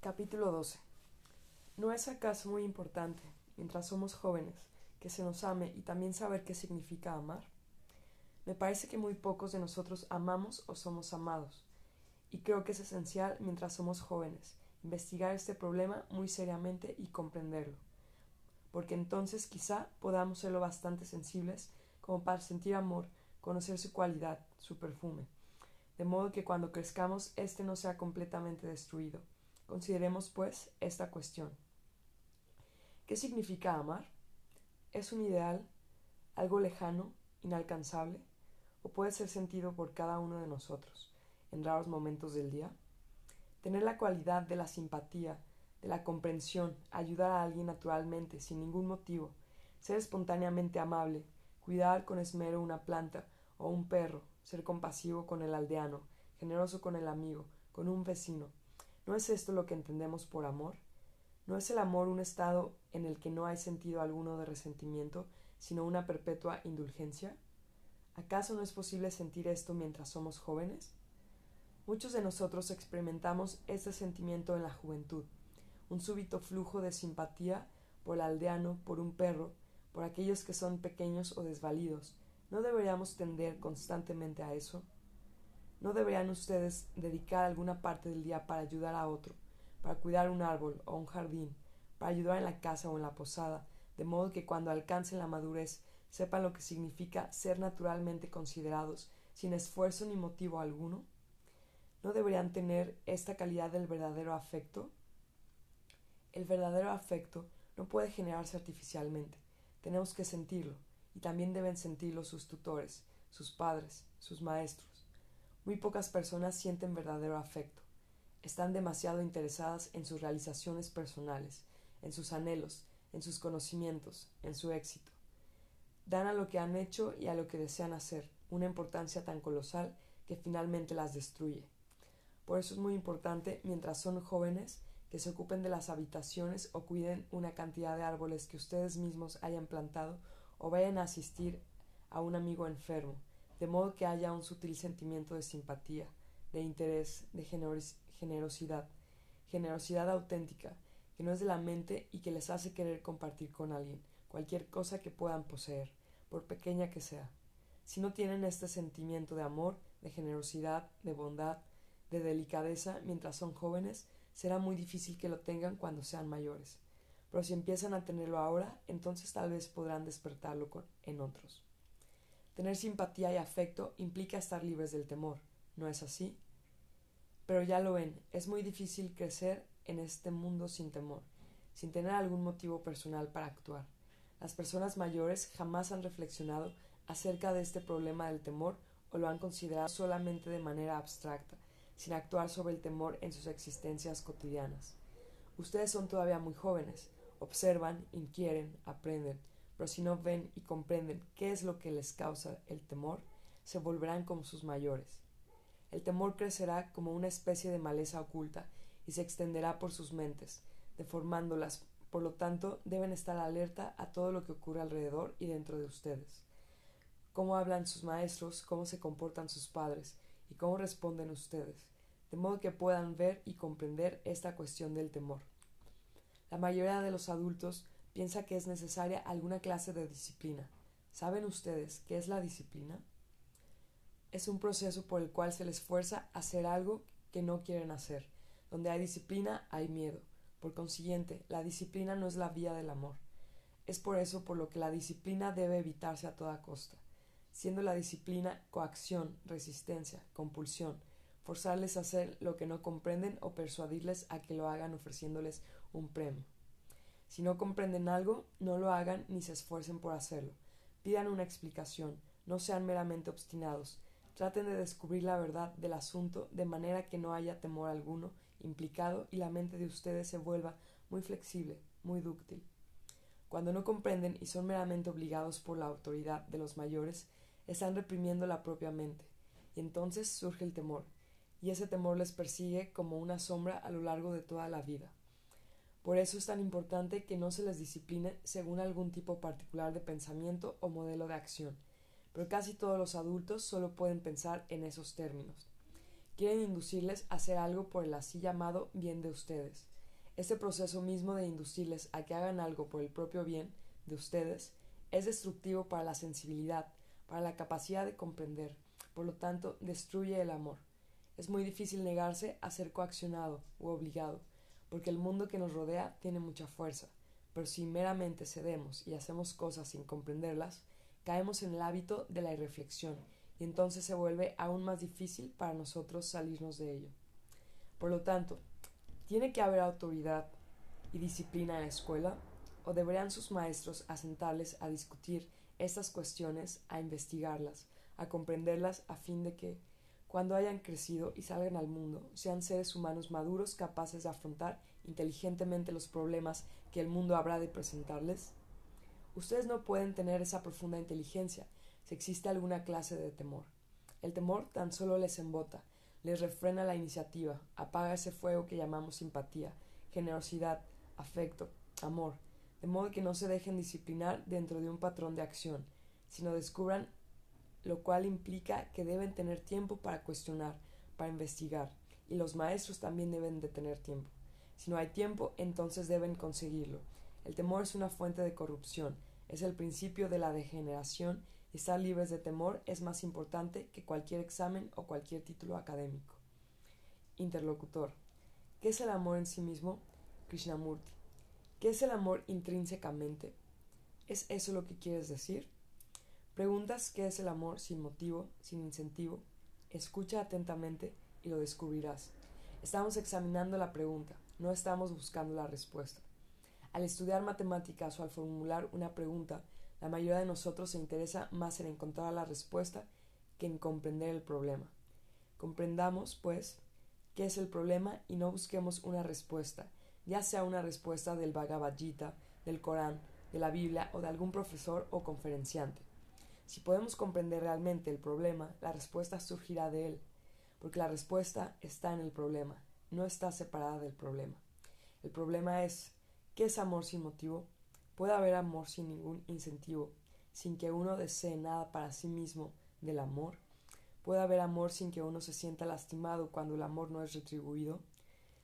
Capítulo 12. ¿No es acaso muy importante, mientras somos jóvenes, que se nos ame y también saber qué significa amar? Me parece que muy pocos de nosotros amamos o somos amados, y creo que es esencial, mientras somos jóvenes, investigar este problema muy seriamente y comprenderlo, porque entonces quizá podamos ser lo bastante sensibles como para sentir amor, conocer su cualidad, su perfume, de modo que cuando crezcamos éste no sea completamente destruido. Consideremos, pues, esta cuestión. ¿Qué significa amar? ¿Es un ideal, algo lejano, inalcanzable, o puede ser sentido por cada uno de nosotros en raros momentos del día? Tener la cualidad de la simpatía, de la comprensión, ayudar a alguien naturalmente, sin ningún motivo, ser espontáneamente amable, cuidar con esmero una planta o un perro, ser compasivo con el aldeano, generoso con el amigo, con un vecino. ¿No es esto lo que entendemos por amor? ¿No es el amor un estado en el que no hay sentido alguno de resentimiento, sino una perpetua indulgencia? ¿Acaso no es posible sentir esto mientras somos jóvenes? Muchos de nosotros experimentamos este sentimiento en la juventud, un súbito flujo de simpatía por el aldeano, por un perro, por aquellos que son pequeños o desvalidos. ¿No deberíamos tender constantemente a eso? ¿No deberían ustedes dedicar alguna parte del día para ayudar a otro, para cuidar un árbol o un jardín, para ayudar en la casa o en la posada, de modo que cuando alcancen la madurez sepan lo que significa ser naturalmente considerados, sin esfuerzo ni motivo alguno? ¿No deberían tener esta calidad del verdadero afecto? El verdadero afecto no puede generarse artificialmente. Tenemos que sentirlo, y también deben sentirlo sus tutores, sus padres, sus maestros. Muy pocas personas sienten verdadero afecto. Están demasiado interesadas en sus realizaciones personales, en sus anhelos, en sus conocimientos, en su éxito. Dan a lo que han hecho y a lo que desean hacer una importancia tan colosal que finalmente las destruye. Por eso es muy importante, mientras son jóvenes, que se ocupen de las habitaciones o cuiden una cantidad de árboles que ustedes mismos hayan plantado o vayan a asistir a un amigo enfermo, de modo que haya un sutil sentimiento de simpatía, de interés, de generosidad, generosidad auténtica, que no es de la mente y que les hace querer compartir con alguien cualquier cosa que puedan poseer, por pequeña que sea. Si no tienen este sentimiento de amor, de generosidad, de bondad, de delicadeza mientras son jóvenes, será muy difícil que lo tengan cuando sean mayores. Pero si empiezan a tenerlo ahora, entonces tal vez podrán despertarlo en otros. Tener simpatía y afecto implica estar libres del temor, ¿no es así? Pero ya lo ven, es muy difícil crecer en este mundo sin temor, sin tener algún motivo personal para actuar. Las personas mayores jamás han reflexionado acerca de este problema del temor o lo han considerado solamente de manera abstracta, sin actuar sobre el temor en sus existencias cotidianas. Ustedes son todavía muy jóvenes, observan, inquieren, aprenden, pero si no ven y comprenden qué es lo que les causa el temor, se volverán como sus mayores. El temor crecerá como una especie de maleza oculta y se extenderá por sus mentes, deformándolas. Por lo tanto, deben estar alerta a todo lo que ocurre alrededor y dentro de ustedes. Cómo hablan sus maestros, cómo se comportan sus padres y cómo responden ustedes, de modo que puedan ver y comprender esta cuestión del temor. La mayoría de los adultos piensa que es necesaria alguna clase de disciplina. ¿Saben ustedes qué es la disciplina? Es un proceso por el cual se les fuerza a hacer algo que no quieren hacer. Donde hay disciplina hay miedo. Por consiguiente, la disciplina no es la vía del amor. Es por eso por lo que la disciplina debe evitarse a toda costa, siendo la disciplina coacción, resistencia, compulsión, forzarles a hacer lo que no comprenden o persuadirles a que lo hagan ofreciéndoles un premio. Si no comprenden algo, no lo hagan ni se esfuercen por hacerlo. Pidan una explicación, no sean meramente obstinados. Traten de descubrir la verdad del asunto de manera que no haya temor alguno implicado y la mente de ustedes se vuelva muy flexible, muy dúctil. Cuando no comprenden y son meramente obligados por la autoridad de los mayores, están reprimiendo la propia mente, y entonces surge el temor, y ese temor les persigue como una sombra a lo largo de toda la vida. Por eso es tan importante que no se les discipline según algún tipo particular de pensamiento o modelo de acción, pero casi todos los adultos solo pueden pensar en esos términos. quieren inducirles a hacer algo por el así llamado bien de ustedes. Este proceso mismo de inducirles a que hagan algo por el propio bien de ustedes es destructivo para la sensibilidad, para la capacidad de comprender, por lo tanto destruye el amor. Es muy difícil negarse a ser coaccionado u obligado, porque el mundo que nos rodea tiene mucha fuerza, pero si meramente cedemos y hacemos cosas sin comprenderlas, caemos en el hábito de la irreflexión y entonces se vuelve aún más difícil para nosotros salirnos de ello. Por lo tanto, ¿tiene que haber autoridad y disciplina en la escuela? ¿O deberían sus maestros asentarles a discutir estas cuestiones, a investigarlas, a comprenderlas a fin de que, cuando hayan crecido y salgan al mundo, sean seres humanos maduros capaces de afrontar inteligentemente los problemas que el mundo habrá de presentarles? Ustedes no pueden tener esa profunda inteligencia si existe alguna clase de temor. El temor tan solo les embota, les refrena la iniciativa, apaga ese fuego que llamamos simpatía, generosidad, afecto, amor, de modo que no se dejen disciplinar dentro de un patrón de acción, sino descubran lo cual implica que deben tener tiempo para cuestionar, para investigar, y los maestros también deben de tener tiempo. Si no hay tiempo, entonces deben conseguirlo. El temor es una fuente de corrupción, es el principio de la degeneración y estar libres de temor es más importante que cualquier examen o cualquier título académico. Interlocutor. ¿Qué es el amor en sí mismo? Krishnamurti. ¿Qué es el amor intrínsecamente? ¿Es eso lo que quieres decir? Preguntas qué es el amor sin motivo, sin incentivo. Escucha atentamente y lo descubrirás. Estamos examinando la pregunta, no estamos buscando la respuesta. Al estudiar matemáticas o al formular una pregunta, la mayoría de nosotros se interesa más en encontrar la respuesta que en comprender el problema. Comprendamos, pues, qué es el problema y no busquemos una respuesta, ya sea una respuesta del Bhagavad Gita, del Corán, de la Biblia o de algún profesor o conferenciante. Si podemos comprender realmente el problema, la respuesta surgirá de él, porque la respuesta está en el problema, no está separada del problema. El problema es, ¿qué es amor sin motivo? Puede haber amor sin ningún incentivo, sin que uno desee nada para sí mismo del amor. Puede haber amor sin que uno se sienta lastimado cuando el amor no es retribuido.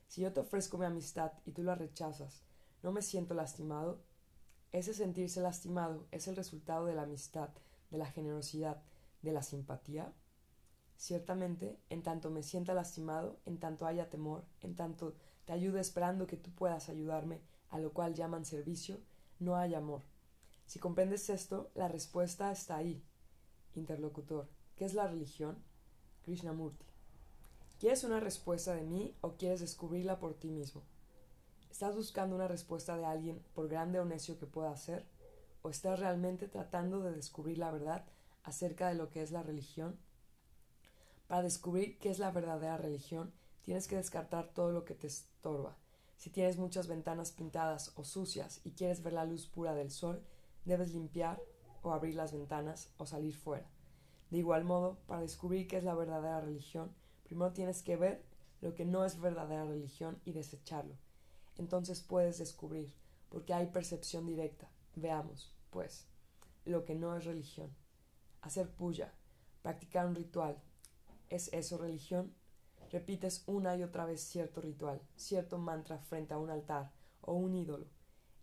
Si yo te ofrezco mi amistad y tú la rechazas, ¿no me siento lastimado? Ese sentirse lastimado es el resultado de la amistad, de la generosidad, de la simpatía? Ciertamente, en tanto me sienta lastimado, en tanto haya temor, en tanto te ayude esperando que tú puedas ayudarme, a lo cual llaman servicio, no hay amor. Si comprendes esto, la respuesta está ahí. Interlocutor. ¿Qué es la religión? Krishnamurti. ¿Quieres una respuesta de mí o quieres descubrirla por ti mismo? ¿Estás buscando una respuesta de alguien, por grande o necio que pueda ser? ¿O estás realmente tratando de descubrir la verdad acerca de lo que es la religión? Para descubrir qué es la verdadera religión, tienes que descartar todo lo que te estorba. Si tienes muchas ventanas pintadas o sucias y quieres ver la luz pura del sol, debes limpiar o abrir las ventanas o salir fuera. De igual modo, para descubrir qué es la verdadera religión, primero tienes que ver lo que no es verdadera religión y desecharlo. Entonces puedes descubrir, porque hay percepción directa. Veamos pues, lo que no es religión. Hacer puya, practicar un ritual, ¿es eso religión? Repites una y otra vez cierto ritual, cierto mantra frente a un altar o un ídolo.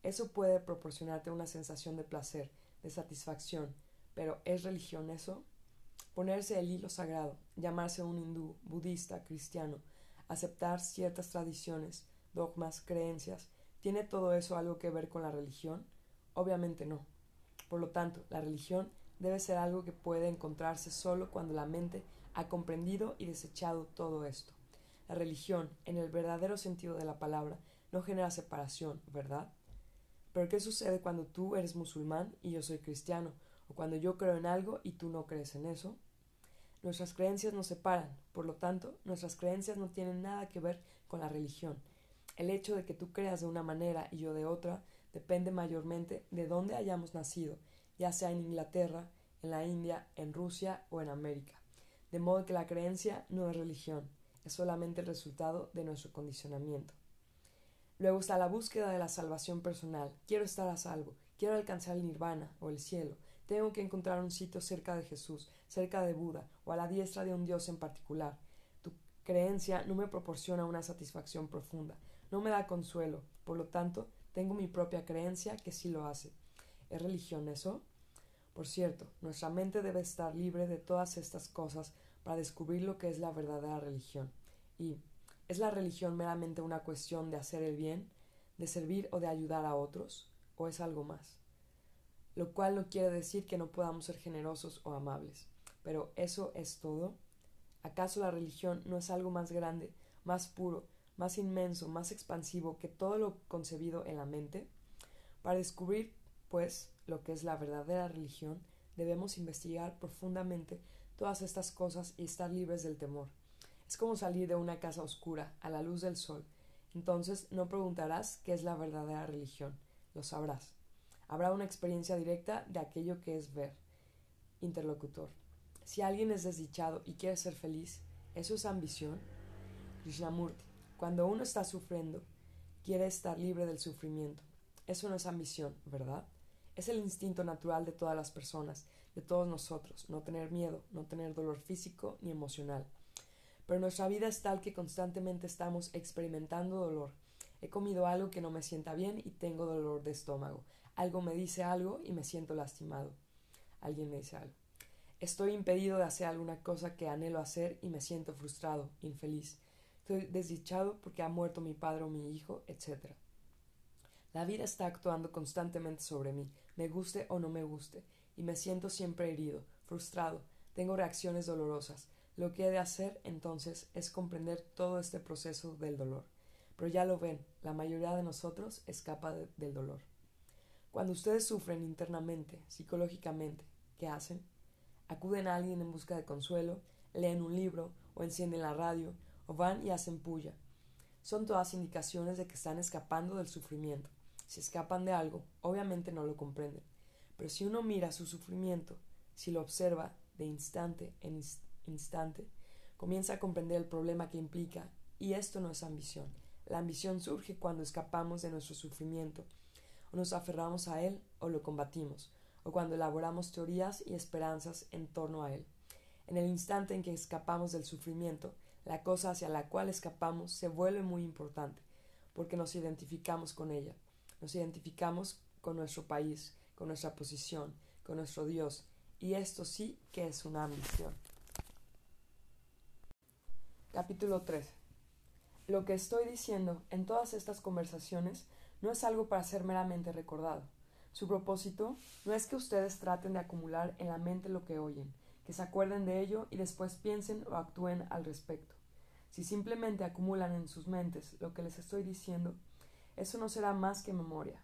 Eso puede proporcionarte una sensación de placer, de satisfacción, pero ¿es religión eso? Ponerse el hilo sagrado, llamarse un hindú, budista, cristiano, aceptar ciertas tradiciones, dogmas, creencias, ¿tiene todo eso algo que ver con la religión? Obviamente no. Por lo tanto, la religión debe ser algo que puede encontrarse solo cuando la mente ha comprendido y desechado todo esto. La religión, en el verdadero sentido de la palabra, no genera separación, ¿verdad? Pero ¿qué sucede cuando tú eres musulmán y yo soy cristiano? ¿O cuando yo creo en algo y tú no crees en eso? Nuestras creencias nos separan, por lo tanto, nuestras creencias no tienen nada que ver con la religión. El hecho de que tú creas de una manera y yo de otra depende mayormente de dónde hayamos nacido, ya sea en Inglaterra, en la India, en Rusia o en América. De modo que la creencia no es religión, es solamente el resultado de nuestro condicionamiento. Luego está la búsqueda de la salvación personal. Quiero estar a salvo, quiero alcanzar el nirvana o el cielo, tengo que encontrar un sitio cerca de Jesús, cerca de Buda o a la diestra de un dios en particular. Tu creencia no me proporciona una satisfacción profunda, no me da consuelo, por lo tanto, tengo mi propia creencia que sí lo hace. ¿Es religión eso? Por cierto, nuestra mente debe estar libre de todas estas cosas para descubrir lo que es la verdadera religión. Y ¿es la religión meramente una cuestión de hacer el bien, de servir o de ayudar a otros? ¿O es algo más? Lo cual no quiere decir que no podamos ser generosos o amables. Pero ¿eso es todo? ¿Acaso la religión no es algo más grande, más puro, más inmenso, más expansivo que todo lo concebido en la mente? Para descubrir, pues, lo que es la verdadera religión, debemos investigar profundamente todas estas cosas y estar libres del temor. Es como salir de una casa oscura a la luz del sol. Entonces no preguntarás qué es la verdadera religión, lo sabrás. Habrá una experiencia directa de aquello que es ver. Interlocutor. Si alguien es desdichado y quiere ser feliz, ¿eso es ambición? Krishnamurti. Cuando uno está sufriendo, quiere estar libre del sufrimiento. Eso no es ambición, ¿verdad? Es el instinto natural de todas las personas, de todos nosotros, no tener miedo, no tener dolor físico ni emocional. Pero nuestra vida es tal que constantemente estamos experimentando dolor. He comido algo que no me sienta bien y tengo dolor de estómago. Algo me dice algo y me siento lastimado. Alguien me dice algo. Estoy impedido de hacer alguna cosa que anhelo hacer y me siento frustrado, infeliz. Estoy desdichado porque ha muerto mi padre o mi hijo, etc. La vida está actuando constantemente sobre mí, me guste o no me guste, y me siento siempre herido, frustrado, tengo reacciones dolorosas. Lo que he de hacer entonces es comprender todo este proceso del dolor. Pero ya lo ven, la mayoría de nosotros escapa del dolor. Cuando ustedes sufren internamente, psicológicamente, ¿qué hacen? acuden a alguien en busca de consuelo, leen un libro o encienden la radio van y hacen puya. Son todas indicaciones de que están escapando del sufrimiento. Si escapan de algo, obviamente no lo comprenden. Pero si uno mira su sufrimiento, si lo observa de instante en instante, comienza a comprender el problema que implica, y esto no es ambición. La ambición surge cuando escapamos de nuestro sufrimiento, o nos aferramos a él o lo combatimos, o cuando elaboramos teorías y esperanzas en torno a él. En el instante en que escapamos del sufrimiento, la cosa hacia la cual escapamos se vuelve muy importante, porque nos identificamos con ella, nos identificamos con nuestro país, con nuestra posición, con nuestro Dios, y esto sí que es una ambición. Capítulo 13. Lo que estoy diciendo en todas estas conversaciones no es algo para ser meramente recordado, su propósito no es que ustedes traten de acumular en la mente lo que oyen, que se acuerden de ello y después piensen o actúen al respecto. Si simplemente acumulan en sus mentes lo que les estoy diciendo, eso no será más que memoria,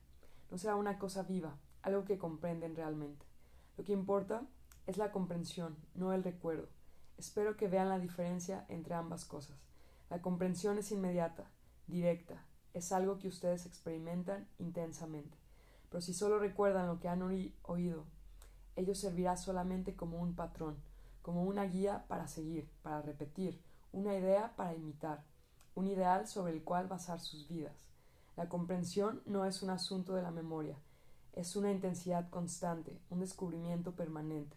no será una cosa viva, algo que comprenden realmente. Lo que importa es la comprensión, no el recuerdo. Espero que vean la diferencia entre ambas cosas. La comprensión es inmediata, directa, es algo que ustedes experimentan intensamente pero si solo recuerdan lo que han oído, ello servirá solamente como un patrón, como una guía para seguir, para repetir, una idea para imitar, un ideal sobre el cual basar sus vidas. La comprensión no es un asunto de la memoria, es una intensidad constante, un descubrimiento permanente.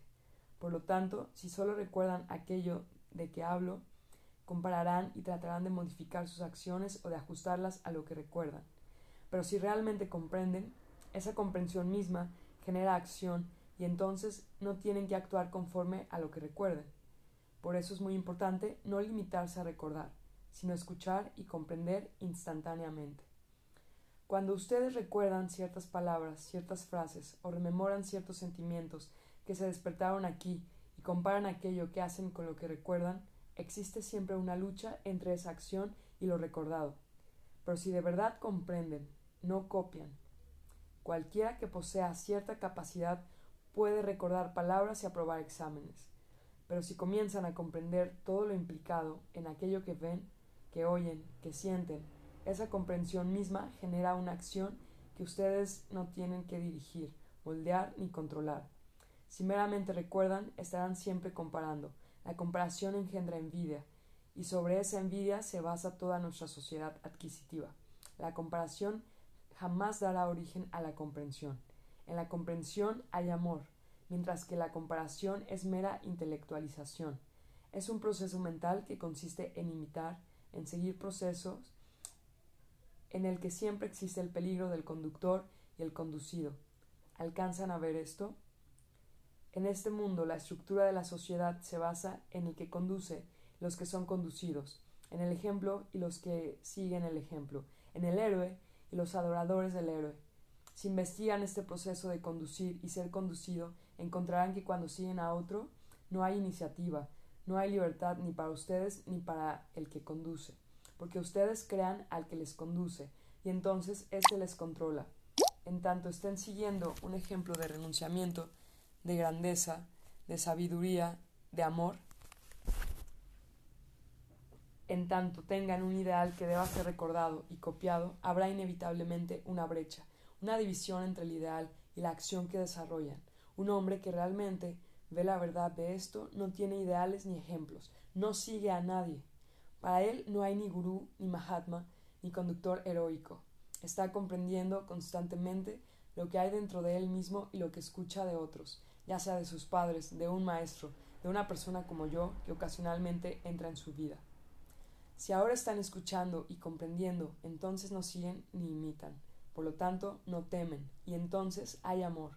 Por lo tanto, si solo recuerdan aquello de que hablo, compararán y tratarán de modificar sus acciones o de ajustarlas a lo que recuerdan. Pero si realmente comprenden, esa comprensión misma genera acción y entonces no tienen que actuar conforme a lo que recuerden. Por eso es muy importante no limitarse a recordar, sino escuchar y comprender instantáneamente. Cuando ustedes recuerdan ciertas palabras, ciertas frases o rememoran ciertos sentimientos que se despertaron aquí y comparan aquello que hacen con lo que recuerdan, existe siempre una lucha entre esa acción y lo recordado. Pero si de verdad comprenden, no copian, Cualquiera que posea cierta capacidad puede recordar palabras y aprobar exámenes, pero si comienzan a comprender todo lo implicado en aquello que ven, que oyen, que sienten, esa comprensión misma genera una acción que ustedes no tienen que dirigir, moldear ni controlar. Si meramente recuerdan, estarán siempre comparando. La comparación engendra envidia, y sobre esa envidia se basa toda nuestra sociedad adquisitiva. La comparación jamás dará origen a la comprensión. En la comprensión hay amor, mientras que la comparación es mera intelectualización. Es un proceso mental que consiste en imitar, en seguir procesos en el que siempre existe el peligro del conductor y el conducido. ¿Alcanzan a ver esto? En este mundo la estructura de la sociedad se basa en el que conduce, los que son conducidos, en el ejemplo y los que siguen el ejemplo, en el héroe y los adoradores del héroe. Si investigan este proceso de conducir y ser conducido, encontrarán que cuando siguen a otro no hay iniciativa, no hay libertad ni para ustedes ni para el que conduce, porque ustedes crean al que les conduce y entonces éste les controla. En tanto estén siguiendo un ejemplo de renunciamiento, de grandeza, de sabiduría, de amor, en tanto tengan un ideal que deba ser recordado y copiado, habrá inevitablemente una brecha, una división entre el ideal y la acción que desarrollan. Un hombre que realmente ve la verdad de esto no tiene ideales ni ejemplos, no sigue a nadie. Para él no hay ni gurú, ni mahatma, ni conductor heroico. Está comprendiendo constantemente lo que hay dentro de él mismo y lo que escucha de otros, ya sea de sus padres, de un maestro, de una persona como yo que ocasionalmente entra en su vida. Si ahora están escuchando y comprendiendo, entonces no siguen ni imitan. Por lo tanto, no temen, y entonces hay amor.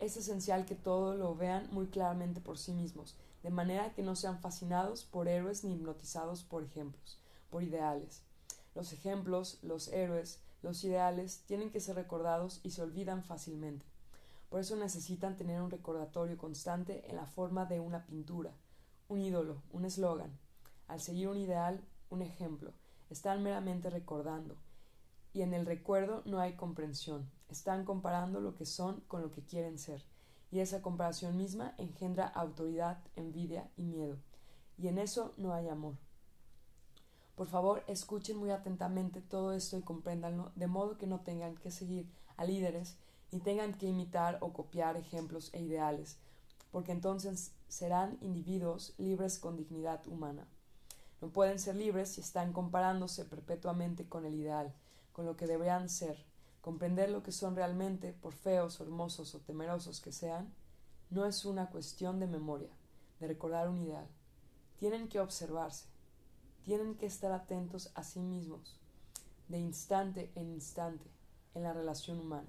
Es esencial que todo lo vean muy claramente por sí mismos, de manera que no sean fascinados por héroes ni hipnotizados por ejemplos, por ideales. Los ejemplos, los héroes, los ideales tienen que ser recordados y se olvidan fácilmente. Por eso necesitan tener un recordatorio constante en la forma de una pintura, un ídolo, un eslogan, al seguir un ideal, un ejemplo, están meramente recordando, y en el recuerdo no hay comprensión, están comparando lo que son con lo que quieren ser, y esa comparación misma engendra autoridad, envidia y miedo, y en eso no hay amor. Por favor, escuchen muy atentamente todo esto y compréndanlo, de modo que no tengan que seguir a líderes ni tengan que imitar o copiar ejemplos e ideales, porque entonces serán individuos libres con dignidad humana. No pueden ser libres si están comparándose perpetuamente con el ideal, con lo que deberían ser. Comprender lo que son realmente, por feos, hermosos o temerosos que sean, no es una cuestión de memoria, de recordar un ideal. Tienen que observarse, tienen que estar atentos a sí mismos, de instante en instante, en la relación humana.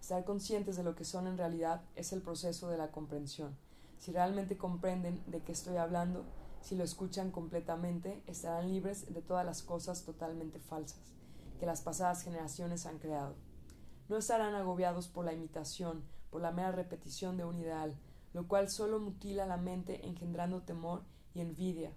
Estar conscientes de lo que son en realidad es el proceso de la comprensión. Si realmente comprenden de qué estoy hablando, si lo escuchan completamente, estarán libres de todas las cosas totalmente falsas que las pasadas generaciones han creado. No estarán agobiados por la imitación, por la mera repetición de un ideal, lo cual solo mutila la mente engendrando temor y envidia.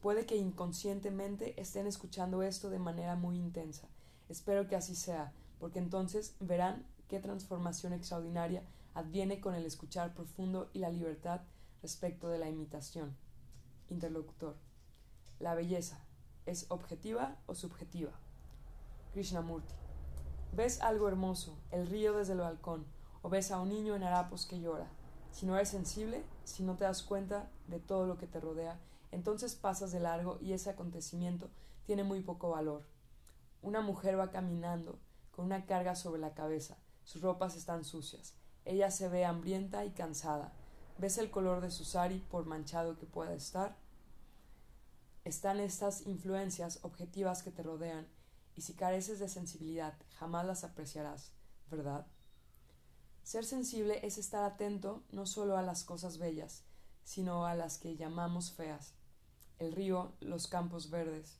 Puede que inconscientemente estén escuchando esto de manera muy intensa. Espero que así sea, porque entonces verán qué transformación extraordinaria adviene con el escuchar profundo y la libertad respecto de la imitación. Interlocutor. La belleza, ¿es objetiva o subjetiva? Krishnamurti. Ves algo hermoso, el río desde el balcón, o ves a un niño en harapos que llora. Si no eres sensible, si no te das cuenta de todo lo que te rodea, entonces pasas de largo y ese acontecimiento tiene muy poco valor. Una mujer va caminando con una carga sobre la cabeza, sus ropas están sucias, ella se ve hambrienta y cansada, ¿Ves el color de su sari por manchado que pueda estar? Están estas influencias objetivas que te rodean, y si careces de sensibilidad, jamás las apreciarás, ¿verdad? Ser sensible es estar atento no solo a las cosas bellas, sino a las que llamamos feas. El río, los campos verdes,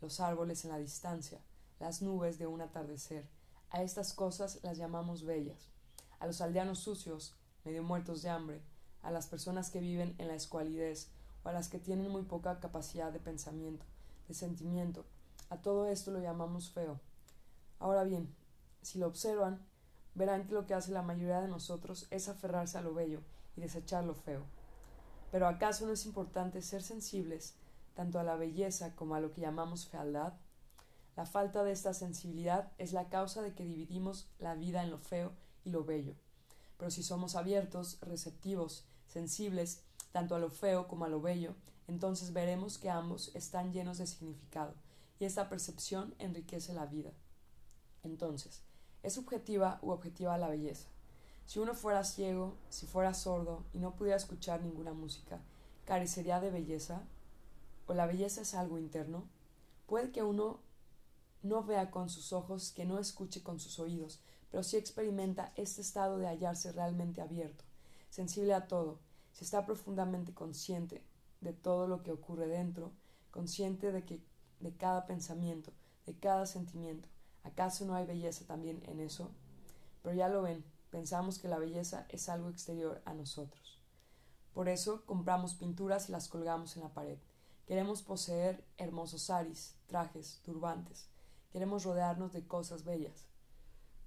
los árboles en la distancia, las nubes de un atardecer. A estas cosas las llamamos bellas. A los aldeanos sucios, medio muertos de hambre, a las personas que viven en la escualidez o a las que tienen muy poca capacidad de pensamiento, de sentimiento. A todo esto lo llamamos feo. Ahora bien, si lo observan, verán que lo que hace la mayoría de nosotros es aferrarse a lo bello y desechar lo feo. Pero ¿acaso no es importante ser sensibles tanto a la belleza como a lo que llamamos fealdad? La falta de esta sensibilidad es la causa de que dividimos la vida en lo feo y lo bello. Pero si somos abiertos, receptivos sensibles tanto a lo feo como a lo bello, entonces veremos que ambos están llenos de significado, y esta percepción enriquece la vida. Entonces, ¿es subjetiva u objetiva la belleza? Si uno fuera ciego, si fuera sordo y no pudiera escuchar ninguna música, carecería de belleza? ¿O la belleza es algo interno? Puede que uno no vea con sus ojos, que no escuche con sus oídos, pero sí experimenta este estado de hallarse realmente abierto, sensible a todo, si está profundamente consciente de todo lo que ocurre dentro, consciente de que de cada pensamiento, de cada sentimiento. ¿Acaso no hay belleza también en eso? Pero ya lo ven, pensamos que la belleza es algo exterior a nosotros. Por eso compramos pinturas y las colgamos en la pared. Queremos poseer hermosos saris, trajes, turbantes. Queremos rodearnos de cosas bellas.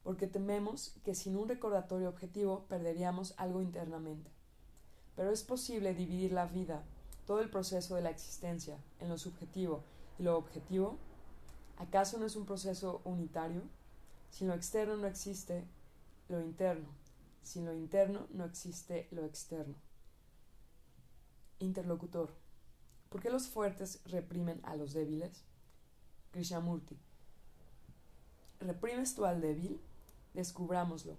Porque tememos que sin un recordatorio objetivo perderíamos algo internamente. Pero es posible dividir la vida, todo el proceso de la existencia, en lo subjetivo lo objetivo. ¿Acaso no es un proceso unitario? Sin lo externo no existe lo interno. Sin lo interno no existe lo externo. Interlocutor. ¿Por qué los fuertes reprimen a los débiles? Krishnamurti. ¿Reprimes tú al débil? Descubrámoslo.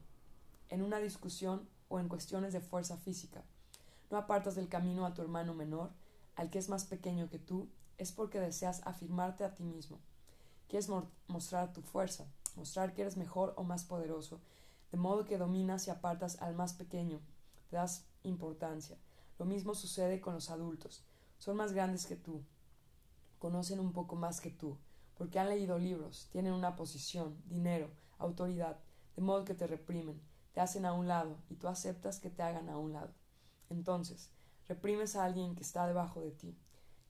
En una discusión o en cuestiones de fuerza física. No apartas del camino a tu hermano menor, al que es más pequeño que tú, es porque deseas afirmarte a ti mismo. Quieres mostrar tu fuerza, mostrar que eres mejor o más poderoso, de modo que dominas y apartas al más pequeño, te das importancia. Lo mismo sucede con los adultos. Son más grandes que tú, conocen un poco más que tú, porque han leído libros, tienen una posición, dinero, autoridad, de modo que te reprimen, te hacen a un lado y tú aceptas que te hagan a un lado. Entonces, reprimes a alguien que está debajo de ti.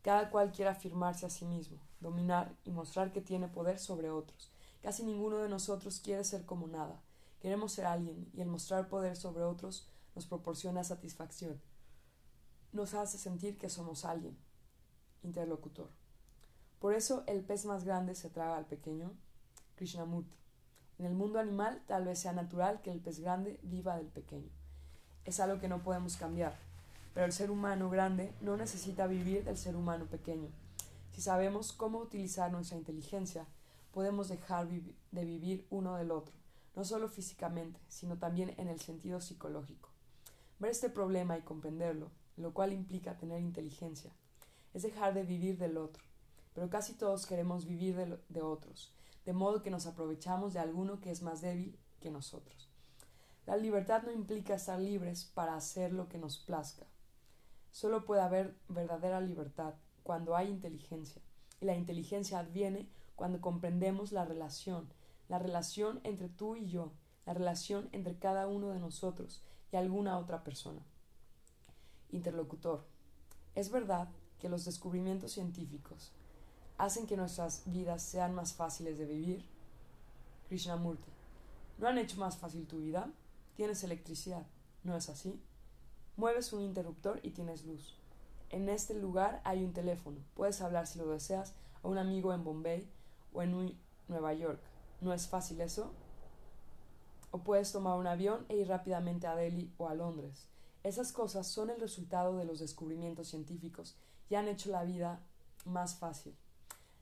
Cada cual quiere afirmarse a sí mismo, dominar y mostrar que tiene poder sobre otros. Casi ninguno de nosotros quiere ser como nada. Queremos ser alguien y el mostrar poder sobre otros nos proporciona satisfacción. Nos hace sentir que somos alguien. Interlocutor. Por eso el pez más grande se traga al pequeño. Krishnamurti. En el mundo animal tal vez sea natural que el pez grande viva del pequeño es algo que no podemos cambiar. Pero el ser humano grande no necesita vivir del ser humano pequeño. Si sabemos cómo utilizar nuestra inteligencia, podemos dejar de vivir uno del otro, no solo físicamente, sino también en el sentido psicológico. Ver este problema y comprenderlo, lo cual implica tener inteligencia, es dejar de vivir del otro. Pero casi todos queremos vivir de, de otros, de modo que nos aprovechamos de alguno que es más débil que nosotros. La libertad no implica estar libres para hacer lo que nos plazca. Solo puede haber verdadera libertad cuando hay inteligencia, y la inteligencia adviene cuando comprendemos la relación, la relación entre tú y yo, la relación entre cada uno de nosotros y alguna otra persona. Interlocutor. Es verdad que los descubrimientos científicos hacen que nuestras vidas sean más fáciles de vivir. Krishnamurti. ¿No han hecho más fácil tu vida? Tienes electricidad, ¿no es así? Mueves un interruptor y tienes luz. En este lugar hay un teléfono. Puedes hablar si lo deseas a un amigo en Bombay o en Nueva York. ¿No es fácil eso? O puedes tomar un avión e ir rápidamente a Delhi o a Londres. Esas cosas son el resultado de los descubrimientos científicos y han hecho la vida más fácil.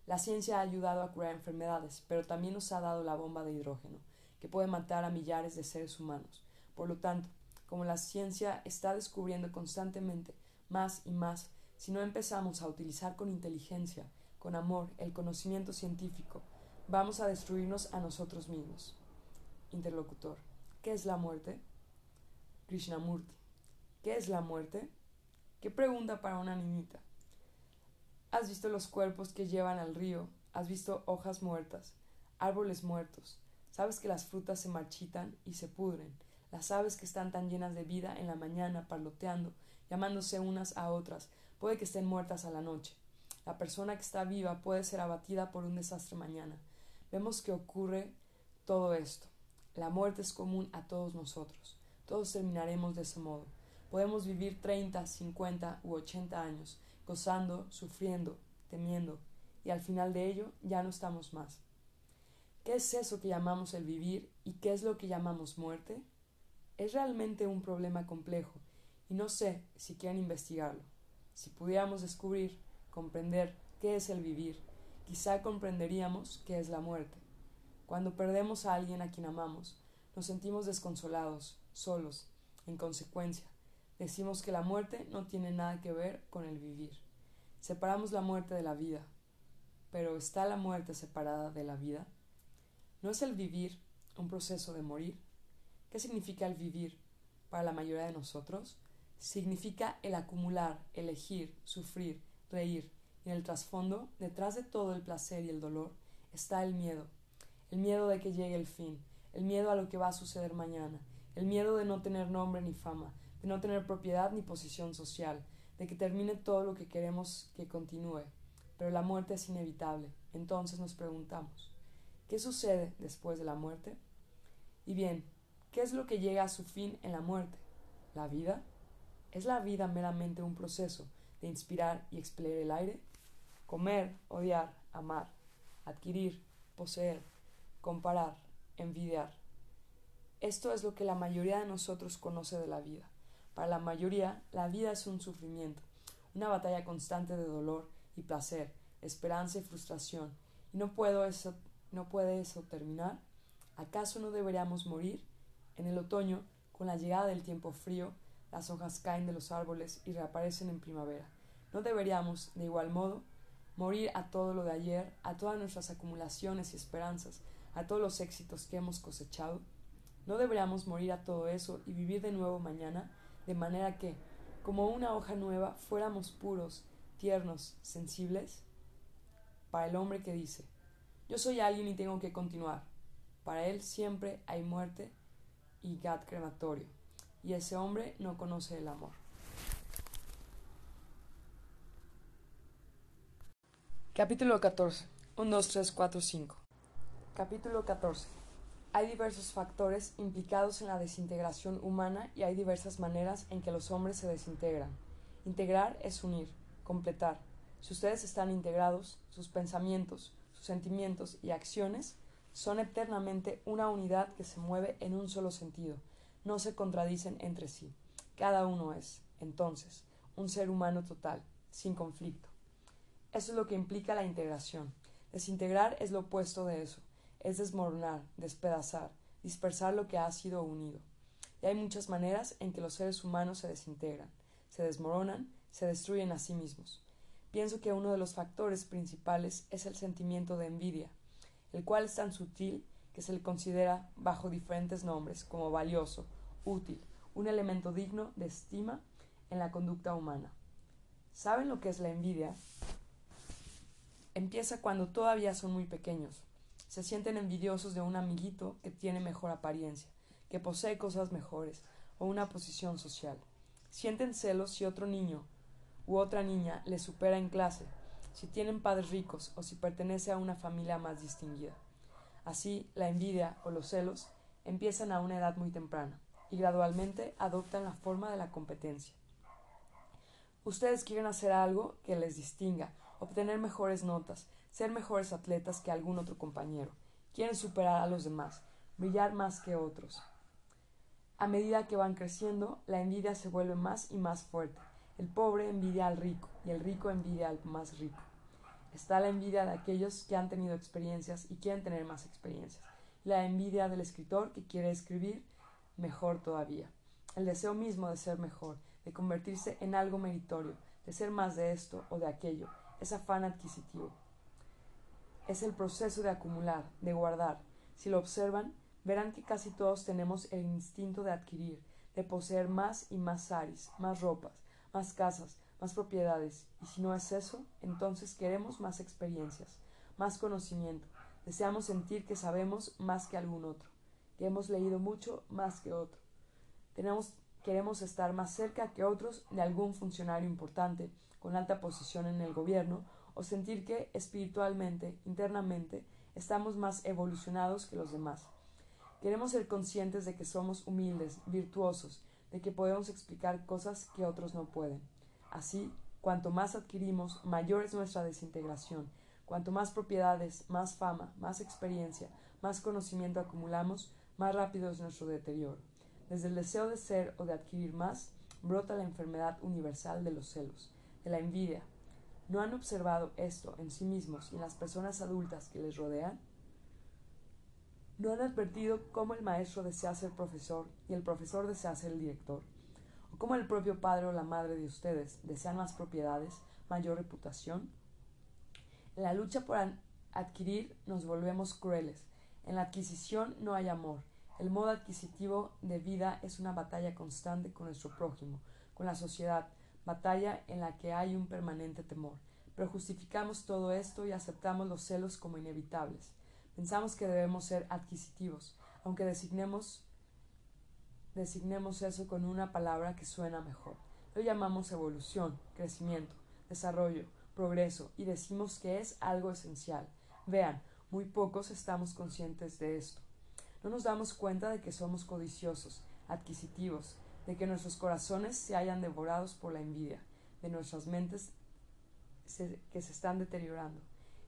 La ciencia ha ayudado a curar enfermedades, pero también nos ha dado la bomba de hidrógeno, que puede matar a millares de seres humanos. Por lo tanto, como la ciencia está descubriendo constantemente más y más, si no empezamos a utilizar con inteligencia, con amor, el conocimiento científico, vamos a destruirnos a nosotros mismos. Interlocutor. ¿Qué es la muerte? Krishnamurti. ¿Qué es la muerte? ¿Qué pregunta para una niñita? ¿Has visto los cuerpos que llevan al río? ¿Has visto hojas muertas? Árboles muertos. Sabes que las frutas se marchitan y se pudren las aves que están tan llenas de vida en la mañana, parloteando, llamándose unas a otras, puede que estén muertas a la noche. La persona que está viva puede ser abatida por un desastre mañana. Vemos que ocurre todo esto. La muerte es común a todos nosotros. Todos terminaremos de ese modo. Podemos vivir treinta, cincuenta u ochenta años, gozando, sufriendo, temiendo, y al final de ello ya no estamos más. ¿Qué es eso que llamamos el vivir y qué es lo que llamamos muerte? Es realmente un problema complejo y no sé si quieren investigarlo. Si pudiéramos descubrir, comprender qué es el vivir, quizá comprenderíamos qué es la muerte. Cuando perdemos a alguien a quien amamos, nos sentimos desconsolados, solos, en consecuencia. Decimos que la muerte no tiene nada que ver con el vivir. Separamos la muerte de la vida. Pero ¿está la muerte separada de la vida? ¿No es el vivir un proceso de morir? ¿Qué significa el vivir para la mayoría de nosotros? Significa el acumular, elegir, sufrir, reír. Y en el trasfondo, detrás de todo el placer y el dolor, está el miedo. El miedo de que llegue el fin, el miedo a lo que va a suceder mañana, el miedo de no tener nombre ni fama, de no tener propiedad ni posición social, de que termine todo lo que queremos que continúe. Pero la muerte es inevitable. Entonces nos preguntamos, ¿qué sucede después de la muerte? Y bien, ¿qué es lo que llega a su fin en la muerte? ¿La vida? ¿Es la vida meramente un proceso de inspirar y expeler el aire? Comer, odiar, amar, adquirir, poseer, comparar, envidiar. Esto es lo que la mayoría de nosotros conoce de la vida. Para la mayoría, la vida es un sufrimiento, una batalla constante de dolor y placer, esperanza y frustración. ¿Y no, puedo eso, no puede eso terminar? ¿Acaso no deberíamos morir? En el otoño, con la llegada del tiempo frío, las hojas caen de los árboles y reaparecen en primavera. ¿No deberíamos, de igual modo, morir a todo lo de ayer, a todas nuestras acumulaciones y esperanzas, a todos los éxitos que hemos cosechado? ¿No deberíamos morir a todo eso y vivir de nuevo mañana, de manera que, como una hoja nueva, fuéramos puros, tiernos, sensibles? Para el hombre que dice, yo soy alguien y tengo que continuar. Para él siempre hay muerte y gat crematorio, y ese hombre no conoce el amor. Capítulo 14. 1, 2, 3, 4, 5. Capítulo 14. Hay diversos factores implicados en la desintegración humana y hay diversas maneras en que los hombres se desintegran. Integrar es unir, completar. Si ustedes están integrados, sus pensamientos, sus sentimientos y acciones son eternamente una unidad que se mueve en un solo sentido, no se contradicen entre sí. Cada uno es, entonces, un ser humano total, sin conflicto. Eso es lo que implica la integración. Desintegrar es lo opuesto de eso es desmoronar, despedazar, dispersar lo que ha sido unido. Y hay muchas maneras en que los seres humanos se desintegran, se desmoronan, se destruyen a sí mismos. Pienso que uno de los factores principales es el sentimiento de envidia, el cual es tan sutil que se le considera bajo diferentes nombres como valioso, útil, un elemento digno de estima en la conducta humana. ¿Saben lo que es la envidia? Empieza cuando todavía son muy pequeños, se sienten envidiosos de un amiguito que tiene mejor apariencia, que posee cosas mejores o una posición social. Sienten celos si otro niño u otra niña les supera en clase, si tienen padres ricos o si pertenece a una familia más distinguida. Así, la envidia o los celos empiezan a una edad muy temprana y gradualmente adoptan la forma de la competencia. Ustedes quieren hacer algo que les distinga, obtener mejores notas, ser mejores atletas que algún otro compañero. Quieren superar a los demás, brillar más que otros. A medida que van creciendo, la envidia se vuelve más y más fuerte. El pobre envidia al rico y el rico envidia al más rico. Está la envidia de aquellos que han tenido experiencias y quieren tener más experiencias. La envidia del escritor que quiere escribir mejor todavía. El deseo mismo de ser mejor, de convertirse en algo meritorio, de ser más de esto o de aquello, es afán adquisitivo es el proceso de acumular, de guardar. Si lo observan, verán que casi todos tenemos el instinto de adquirir, de poseer más y más saris, más ropas, más casas, más propiedades, y si no es eso, entonces queremos más experiencias, más conocimiento, deseamos sentir que sabemos más que algún otro, que hemos leído mucho más que otro. Tenemos, queremos estar más cerca que otros de algún funcionario importante, con alta posición en el gobierno, o sentir que espiritualmente, internamente, estamos más evolucionados que los demás. Queremos ser conscientes de que somos humildes, virtuosos, de que podemos explicar cosas que otros no pueden. Así, cuanto más adquirimos, mayor es nuestra desintegración. Cuanto más propiedades, más fama, más experiencia, más conocimiento acumulamos, más rápido es nuestro deterioro. Desde el deseo de ser o de adquirir más, brota la enfermedad universal de los celos, de la envidia, ¿No han observado esto en sí mismos y en las personas adultas que les rodean? ¿No han advertido cómo el maestro desea ser profesor y el profesor desea ser el director? Como el propio padre o la madre de ustedes desean más propiedades, mayor reputación. En la lucha por adquirir nos volvemos crueles. En la adquisición no hay amor. El modo adquisitivo de vida es una batalla constante con nuestro prójimo, con la sociedad, batalla en la que hay un permanente temor. Pero justificamos todo esto y aceptamos los celos como inevitables. Pensamos que debemos ser adquisitivos, aunque designemos, designemos eso con una palabra que suena mejor. Lo llamamos evolución, crecimiento, desarrollo, progreso y decimos que es algo esencial. Vean, muy pocos estamos conscientes de esto. No nos damos cuenta de que somos codiciosos, adquisitivos, de que nuestros corazones se hayan devorados por la envidia, de nuestras mentes que se están deteriorando.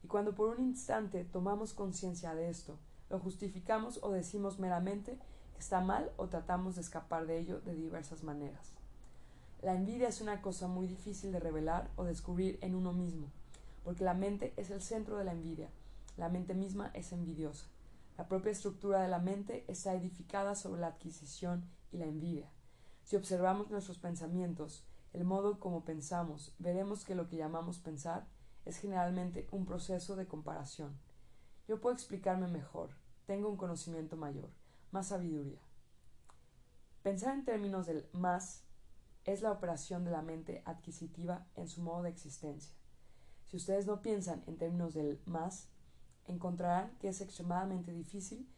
Y cuando por un instante tomamos conciencia de esto, lo justificamos o decimos meramente está mal o tratamos de escapar de ello de diversas maneras. La envidia es una cosa muy difícil de revelar o descubrir en uno mismo, porque la mente es el centro de la envidia la mente misma es envidiosa. La propia estructura de la mente está edificada sobre la adquisición y la envidia. Si observamos nuestros pensamientos, el modo como pensamos, veremos que lo que llamamos pensar es generalmente un proceso de comparación. Yo puedo explicarme mejor, tengo un conocimiento mayor, más sabiduría. Pensar en términos del más es la operación de la mente adquisitiva en su modo de existencia. Si ustedes no piensan en términos del más, encontrarán que es extremadamente difícil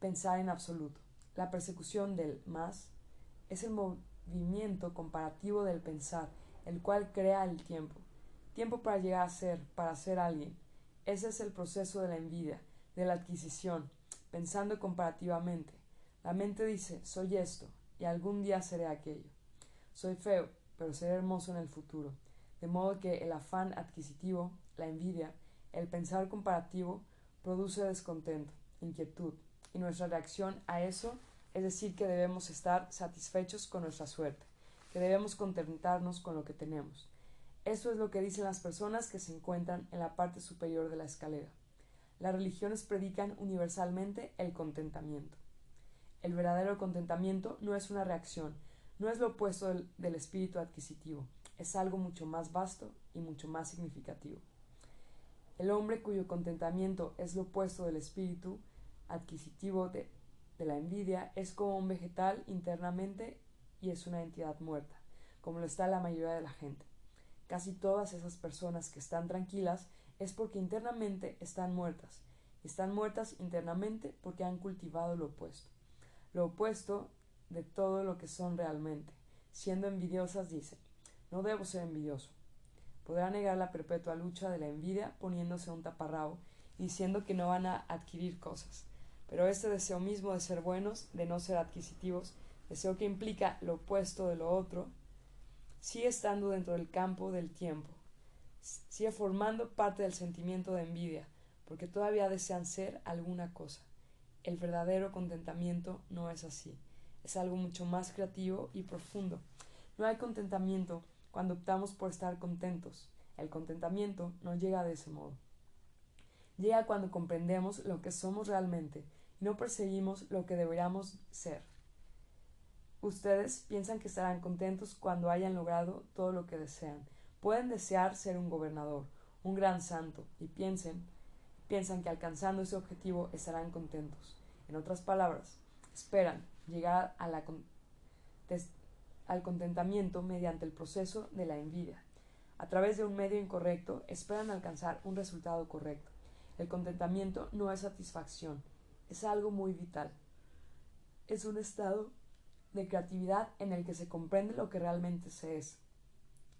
pensar en absoluto. La persecución del más es el movimiento comparativo del pensar, el cual crea el tiempo. Tiempo para llegar a ser, para ser alguien. Ese es el proceso de la envidia, de la adquisición, pensando comparativamente. La mente dice, soy esto, y algún día seré aquello. Soy feo, pero seré hermoso en el futuro. De modo que el afán adquisitivo, la envidia, el pensar comparativo produce descontento, inquietud, y nuestra reacción a eso es decir que debemos estar satisfechos con nuestra suerte, que debemos contentarnos con lo que tenemos. Eso es lo que dicen las personas que se encuentran en la parte superior de la escalera. Las religiones predican universalmente el contentamiento. El verdadero contentamiento no es una reacción, no es lo opuesto del, espíritu adquisitivo, es algo mucho más vasto y mucho más significativo. El hombre cuyo contentamiento es lo opuesto del espíritu adquisitivo de, la envidia es como un vegetal internamente y es una entidad muerta, como lo está la mayoría de la gente. Casi todas esas personas que están tranquilas es porque internamente están muertas. Están muertas internamente porque han cultivado lo opuesto. Lo opuesto de todo lo que son realmente. Siendo envidiosas, dice, no debo ser envidioso podrá negar la perpetua lucha de la envidia poniéndose un taparrabo y diciendo que no van a adquirir cosas. Pero este deseo mismo de ser buenos, de no ser adquisitivos, deseo que implica lo opuesto de lo otro, sigue estando dentro del campo del tiempo, sigue formando parte del sentimiento de envidia, porque todavía desean ser alguna cosa. El verdadero contentamiento no es así, es algo mucho más creativo y profundo. No hay contentamiento cuando optamos por estar contentos. El contentamiento no llega de ese modo. Llega cuando comprendemos lo que somos realmente y no perseguimos lo que deberíamos ser. Ustedes piensan que estarán contentos cuando hayan logrado todo lo que desean. Pueden desear ser un gobernador, un gran santo, y piensen, piensan que alcanzando ese objetivo estarán contentos. En otras palabras, esperan llegar al contentamiento mediante el proceso de la envidia. A través de un medio incorrecto esperan alcanzar un resultado correcto. El contentamiento no es satisfacción, es algo muy vital. Es un estado de creatividad en el que se comprende lo que realmente se es.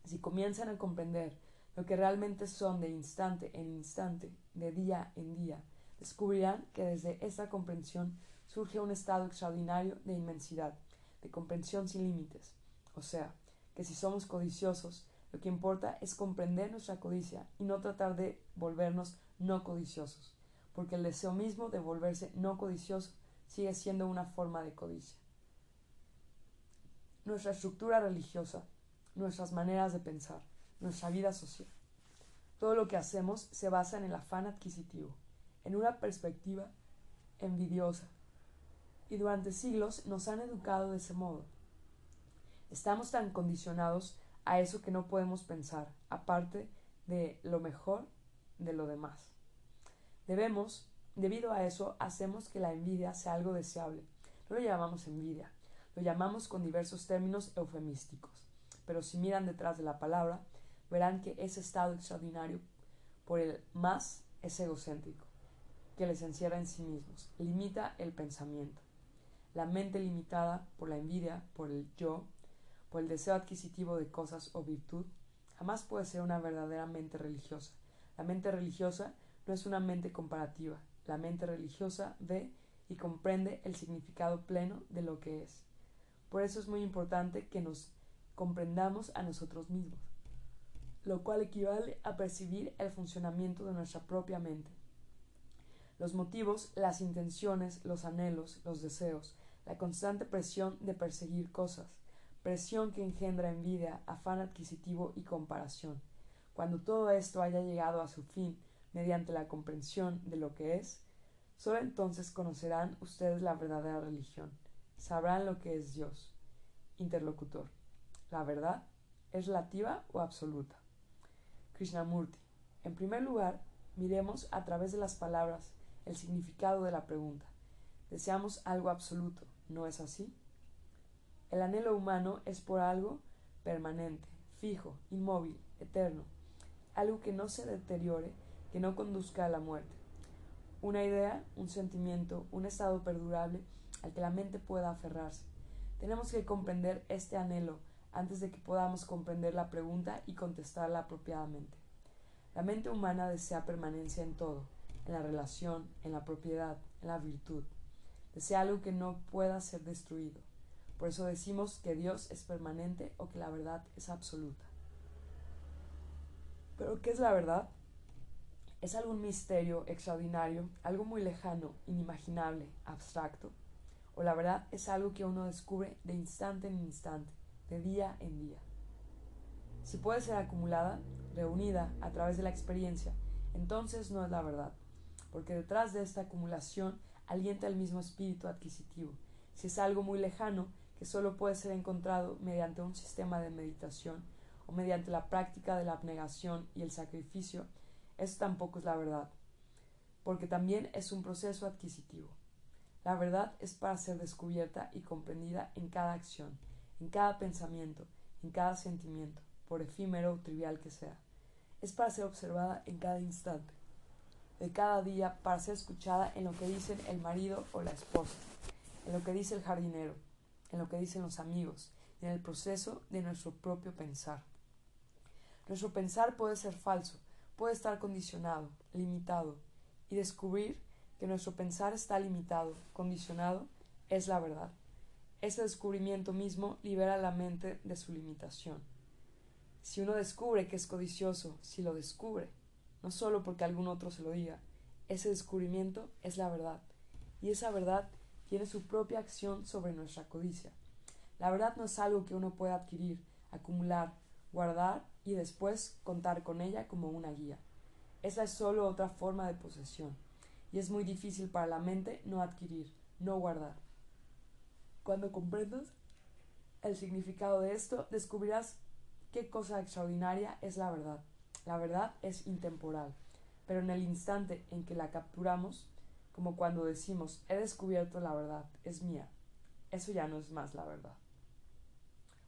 Si comienzan a comprender lo que realmente son de instante en instante, de día en día, descubrirán que desde esta comprensión surge un estado extraordinario de inmensidad, de comprensión sin límites. O sea, que si somos codiciosos, lo que importa es comprender nuestra codicia y no tratar de volvernos no codiciosos, porque el deseo mismo de volverse no codicioso sigue siendo una forma de codicia. Nuestra estructura religiosa, nuestras maneras de pensar, nuestra vida social, todo lo que hacemos se basa en el afán adquisitivo, en una perspectiva envidiosa, y durante siglos nos han educado de ese modo. Estamos tan condicionados a eso que no podemos pensar, aparte de lo mejor de lo demás. Debemos, debido a eso, hacemos que la envidia sea algo deseable. No lo llamamos envidia, lo llamamos con diversos términos eufemísticos. Pero si miran detrás de la palabra, verán que ese estado extraordinario por el más es egocéntrico, que les encierra en sí mismos, limita el pensamiento. La mente limitada por la envidia, por el yo, por el deseo adquisitivo de cosas o virtud, jamás puede ser una verdadera mente religiosa. La mente religiosa no es una mente comparativa. La mente religiosa ve y comprende el significado pleno de lo que es. Por eso es muy importante que nos comprendamos a nosotros mismos, lo cual equivale a percibir el funcionamiento de nuestra propia mente. Los motivos, las intenciones, los anhelos, los deseos, la constante presión de perseguir cosas, presión que engendra envidia, afán adquisitivo y comparación. Cuando todo esto haya llegado a su fin mediante la comprensión de lo que es, solo entonces conocerán ustedes la verdadera religión, sabrán lo que es Dios. Interlocutor. ¿La verdad es relativa o absoluta? Krishnamurti. En primer lugar, miremos a través de las palabras el significado de la pregunta. Deseamos algo absoluto, ¿no es así? El anhelo humano es por algo permanente, fijo, inmóvil, eterno, algo que no se deteriore, que no conduzca a la muerte. Una idea, un sentimiento, un estado perdurable al que la mente pueda aferrarse. Tenemos que comprender este anhelo antes de que podamos comprender la pregunta y contestarla apropiadamente. La mente humana desea permanencia en todo, en la relación, en la propiedad, en la virtud. Desea algo que no pueda ser destruido. Por eso decimos que Dios es permanente o que la verdad es absoluta. Pero ¿qué es la verdad? ¿Es algún misterio extraordinario, algo muy lejano, inimaginable, abstracto? ¿O la verdad es algo que uno descubre de instante en instante, de día en día? Si puede ser acumulada, reunida a través de la experiencia, entonces no es la verdad, porque detrás de esta acumulación alienta el mismo espíritu adquisitivo. Si es algo muy lejano, que solo puede ser encontrado mediante un sistema de meditación o mediante la práctica de la abnegación y el sacrificio, eso tampoco es la verdad, porque también es un proceso adquisitivo. La verdad es para ser descubierta y comprendida en cada acción, en cada pensamiento, en cada sentimiento, por efímero o trivial que sea. Es para ser observada en cada instante, de cada día, para ser escuchada en lo que dicen el marido o la esposa, en lo que dice el jardinero, en lo que dicen los amigos y en el proceso de nuestro propio pensar. Nuestro pensar puede ser falso, puede estar condicionado, limitado, y descubrir que nuestro pensar está limitado, condicionado, es la verdad. Ese descubrimiento mismo libera la mente de su limitación. Si uno descubre que es codicioso, si lo descubre, no solo porque algún otro se lo diga, ese descubrimiento es la verdad, y esa verdad tiene su propia acción sobre nuestra codicia. La verdad no es algo que uno pueda adquirir, acumular, guardar y después contar con ella como una guía. Esa es solo otra forma de posesión, y es muy difícil para la mente no adquirir, no guardar. Cuando comprendas el significado de esto, descubrirás qué cosa extraordinaria es la verdad. La verdad es intemporal, pero en el instante en que la capturamos, como cuando decimos he descubierto la verdad, es mía. Eso ya no es más la verdad.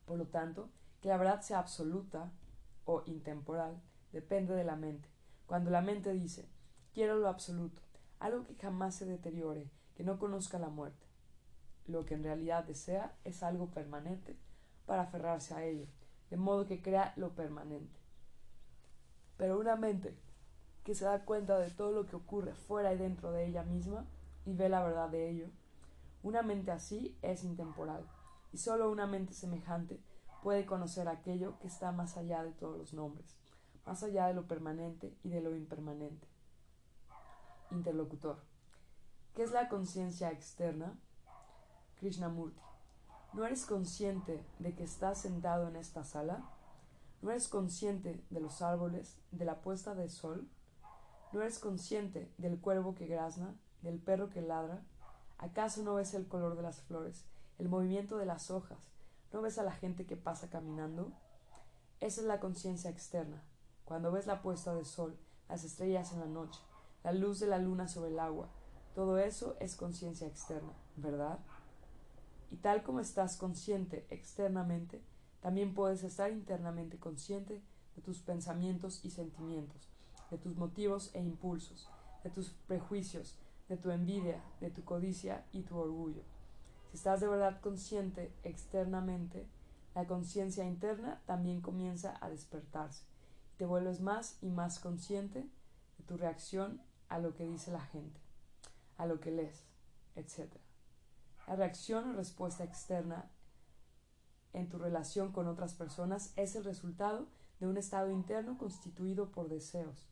Por lo tanto, que la verdad sea absoluta o intemporal depende de la mente. Cuando la mente dice quiero lo absoluto, algo que jamás se deteriore, que no conozca la muerte, lo que en realidad desea es algo permanente para aferrarse a ello, de modo que crea lo permanente. Pero una mente que se da cuenta de todo lo que ocurre fuera y dentro de ella misma y ve la verdad de ello. Una mente así es intemporal, y solo una mente semejante puede conocer aquello que está más allá de todos los nombres, más allá de lo permanente y de lo impermanente. Interlocutor. ¿Qué es la conciencia externa? Krishnamurti. ¿No eres consciente de que estás sentado en esta sala? ¿No eres consciente de los árboles, de la puesta de sol? ¿No eres consciente del cuervo que grazna, del perro que ladra? ¿Acaso no ves el color de las flores, el movimiento de las hojas, ¿No ves a la gente que pasa caminando? Esa es la conciencia externa. Cuando ves la puesta de sol, las estrellas en la noche, la luz de la luna sobre el agua, todo eso es conciencia externa, ¿verdad? Y tal como estás consciente externamente, también puedes estar internamente consciente de tus pensamientos y sentimientos, de tus motivos e impulsos, de tus prejuicios, de tu envidia, de tu codicia y tu orgullo. Si estás de verdad consciente externamente, la conciencia interna también comienza a despertarse y te vuelves más y más consciente de tu reacción a lo que dice la gente, a lo que lees, etc. La reacción o respuesta externa en tu relación con otras personas es el resultado de un estado interno constituido por deseos,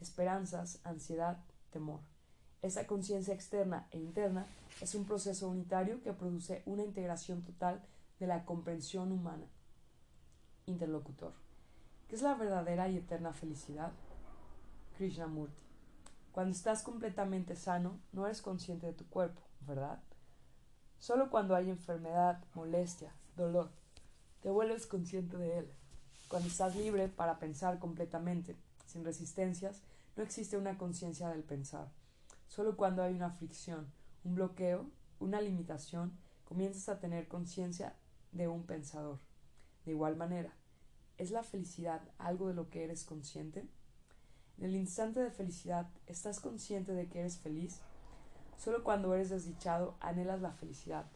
esperanzas, ansiedad, temor. Esa conciencia externa e interna es un proceso unitario que produce una integración total de la comprensión humana. Interlocutor. ¿Qué es la verdadera y eterna felicidad? Krishnamurti. Cuando estás completamente sano, no eres consciente de tu cuerpo, ¿verdad? Solo cuando hay enfermedad, molestia, dolor, te vuelves consciente de él. Cuando estás libre para pensar completamente, sin resistencias, no existe una conciencia del pensar. Solo cuando hay una fricción, un bloqueo, una limitación, comienzas a tener conciencia de un pensador. De igual manera, ¿es la felicidad algo de lo que eres consciente? En el instante de felicidad, ¿estás consciente de que eres feliz? Solo cuando eres desdichado anhelas la felicidad,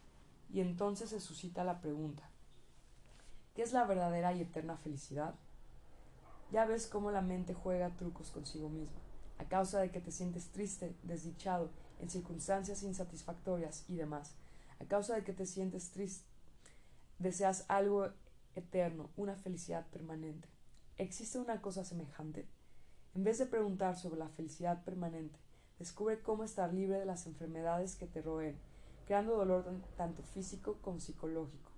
y entonces se suscita la pregunta, ¿qué es la verdadera y eterna felicidad? Ya ves cómo la mente juega trucos consigo misma, a causa de que te sientes triste, desdichado, en circunstancias insatisfactorias y demás, a causa de que te sientes triste, deseas algo eterno, una felicidad permanente. ¿Existe una cosa semejante? En vez de preguntar sobre la felicidad permanente, descubre cómo estar libre de las enfermedades que te roen, creando dolor tanto físico como psicológico.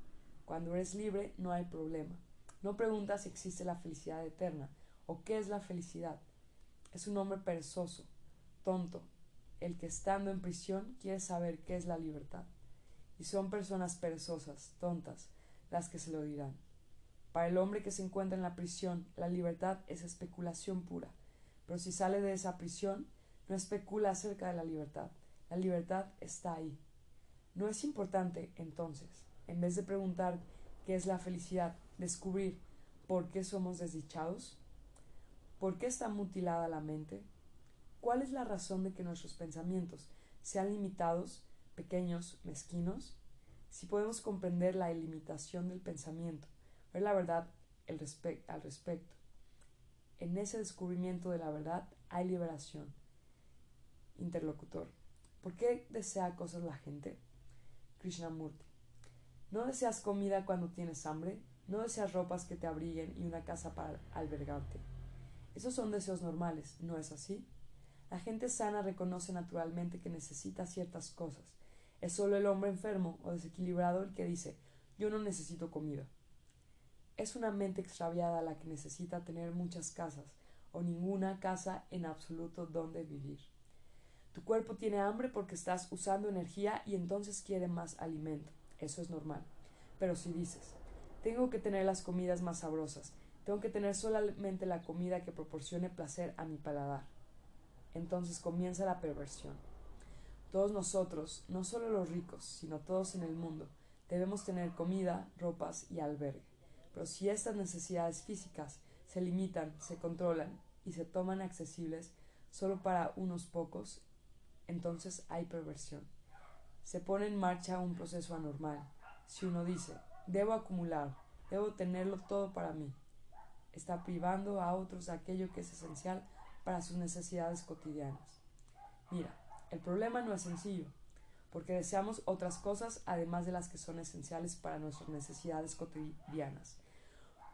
Cuando eres libre no hay problema. No preguntas si existe la felicidad eterna o qué es la felicidad. Es un hombre perezoso, tonto, el que estando en prisión quiere saber qué es la libertad. Y son personas perezosas, tontas, las que se lo dirán. Para el hombre que se encuentra en la prisión, la libertad es especulación pura. Pero si sale de esa prisión, no especula acerca de la libertad. La libertad está ahí. ¿No es importante, entonces, en vez de preguntar qué es la felicidad, descubrir por qué somos desdichados? ¿Por qué está mutilada la mente? ¿Cuál es la razón de que nuestros pensamientos sean limitados, pequeños, mezquinos? Si podemos comprender la ilimitación del pensamiento, ver la verdad al respecto, en ese descubrimiento de la verdad hay liberación. Interlocutor. ¿Por qué desea cosas la gente? Krishnamurti. ¿No deseas comida cuando tienes hambre? ¿No deseas ropas que te abriguen y una casa para albergarte? Esos son deseos normales, ¿no es así? La gente sana reconoce naturalmente que necesita ciertas cosas. Es solo el hombre enfermo o desequilibrado el que dice yo no necesito comida. Es una mente extraviada la que necesita tener muchas casas o ninguna casa en absoluto donde vivir. Tu cuerpo tiene hambre porque estás usando energía y entonces quiere más alimento. Eso es normal. Pero si dices, tengo que tener las comidas más sabrosas, tengo que tener solamente la comida que proporcione placer a mi paladar, entonces comienza la perversión. Todos nosotros, no solo los ricos, sino todos en el mundo, debemos tener comida, ropas y albergue. Pero si estas necesidades físicas se limitan, se controlan y se toman accesibles solo para unos pocos, entonces hay perversión. Se pone en marcha un proceso anormal. Si uno dice, debo acumular, debo tenerlo todo para mí, está privando a otros de aquello que es esencial para sus necesidades cotidianas. Mira, el problema no es sencillo, porque deseamos otras cosas además de las que son esenciales para nuestras necesidades cotidianas.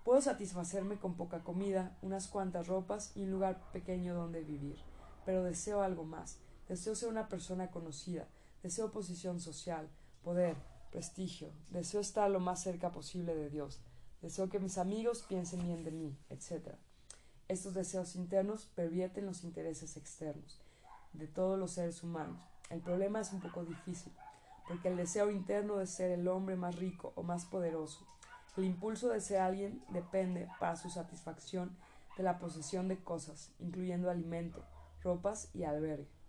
Puedo satisfacerme con poca comida, unas cuantas ropas y un lugar pequeño donde vivir, pero deseo algo más. Deseo ser una persona conocida, deseo posición social, poder, prestigio, deseo estar lo más cerca posible de Dios, deseo que mis amigos piensen bien de mí, etc. Estos deseos internos pervierten los intereses externos de todos los seres humanos. El problema es un poco difícil, porque el deseo interno de ser el hombre más rico o más poderoso, el impulso de ser alguien depende para su satisfacción de la posesión de cosas, incluyendo alimento, ropas y albergue.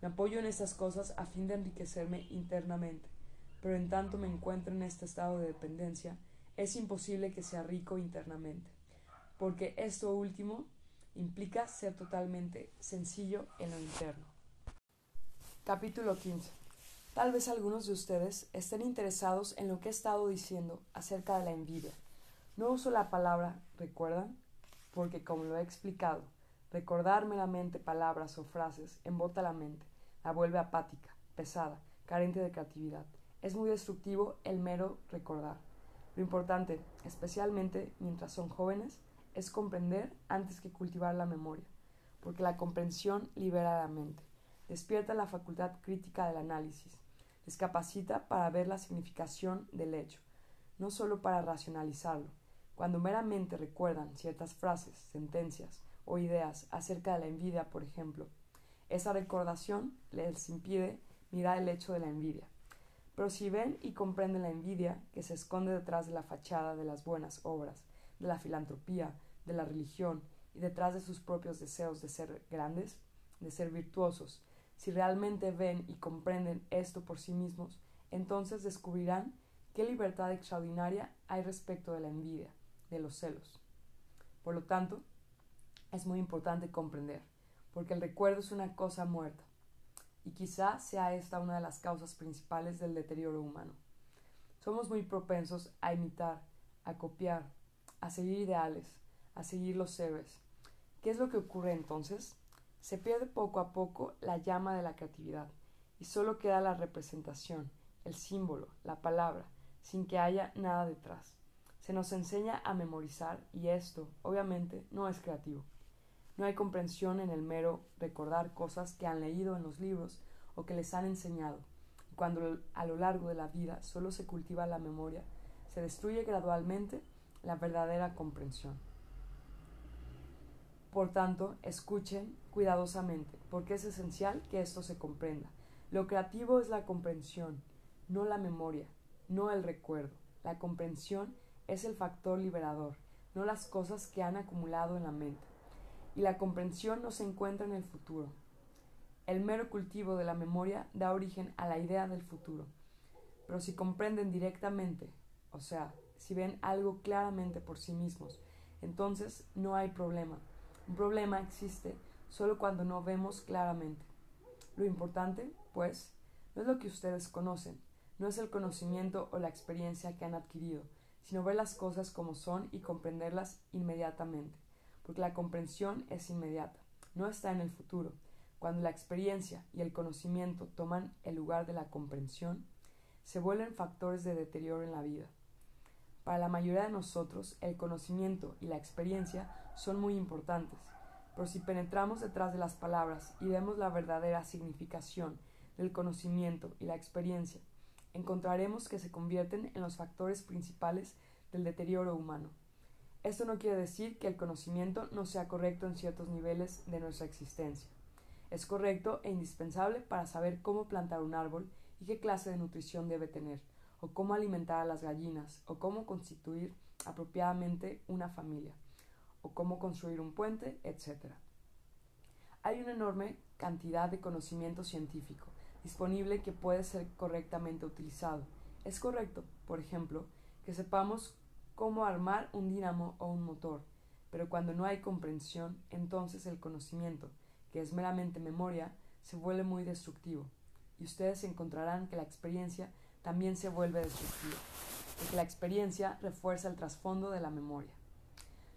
Me apoyo en estas cosas a fin de enriquecerme internamente, pero en tanto me encuentro en este estado de dependencia, es imposible que sea rico internamente, porque esto último implica ser totalmente sencillo en lo interno. Capítulo 15. Tal vez algunos de ustedes estén interesados en lo que he estado diciendo acerca de la envidia. No uso la palabra recuerdan, porque como lo he explicado, recordar meramente palabras o frases embota la mente, la vuelve apática, pesada, carente de creatividad. Es muy destructivo el mero recordar. Lo importante, especialmente mientras son jóvenes, es comprender antes que cultivar la memoria, porque la comprensión libera la mente, despierta la facultad crítica del análisis, les capacita para ver la significación del hecho, no solo para racionalizarlo. Cuando meramente recuerdan ciertas frases, sentencias o ideas acerca de la envidia, por ejemplo, esa recordación les impide mirar el hecho de la envidia. Pero si ven y comprenden la envidia que se esconde detrás de la fachada de las buenas obras, de la filantropía, de la religión y detrás de sus propios deseos de ser grandes, de ser virtuosos, si realmente ven y comprenden esto por sí mismos, entonces descubrirán qué libertad extraordinaria hay respecto de la envidia, de los celos. Por lo tanto, es muy importante comprender, porque el recuerdo es una cosa muerta, y quizá sea esta una de las causas principales del deterioro humano. Somos muy propensos a imitar, a copiar, a seguir ideales, a seguir los héroes. ¿Qué es lo que ocurre entonces? Se pierde poco a poco la llama de la creatividad y solo queda la representación, el símbolo, la palabra, sin que haya nada detrás. Se nos enseña a memorizar y esto, obviamente, no es creativo. No hay comprensión en el mero recordar cosas que han leído en los libros o que les han enseñado. cuando a lo largo de la vida solo se cultiva la memoria, se destruye gradualmente la verdadera comprensión. Por tanto, escuchen cuidadosamente, porque es esencial que esto se comprenda. Lo creativo es la comprensión, no la memoria, no el recuerdo. La comprensión es el factor liberador, no las cosas que han acumulado en la mente. Y la comprensión no se encuentra en el futuro. El mero cultivo de la memoria da origen a la idea del futuro. Pero si comprenden directamente, o sea, si ven algo claramente por sí mismos, entonces no hay problema un problema existe solo cuando no vemos claramente. Lo importante, pues, no es lo que ustedes conocen, no es el conocimiento o la experiencia que han adquirido, sino ver las cosas como son y comprenderlas inmediatamente, porque la comprensión es inmediata, no está en el futuro. Cuando la experiencia y el conocimiento toman el lugar de la comprensión, se vuelven factores de deterioro en la vida. Para la mayoría de nosotros, el conocimiento y la experiencia son muy importantes, pero si penetramos detrás de las palabras y vemos la verdadera significación del conocimiento y la experiencia, encontraremos que se convierten en los factores principales del deterioro humano. Esto no quiere decir que el conocimiento no sea correcto en ciertos niveles de nuestra existencia. Es correcto e indispensable para saber cómo plantar un árbol y qué clase de nutrición debe tener, o cómo alimentar a las gallinas, o cómo constituir apropiadamente una familia o cómo construir un puente, etc. Hay una enorme cantidad de conocimiento científico disponible que puede ser correctamente utilizado. Es correcto, por ejemplo, que sepamos cómo armar un dínamo o un motor, pero cuando no hay comprensión, entonces el conocimiento, que es meramente memoria, se vuelve muy destructivo, y ustedes encontrarán que la experiencia también se vuelve destructiva, porque la experiencia refuerza el trasfondo de la memoria.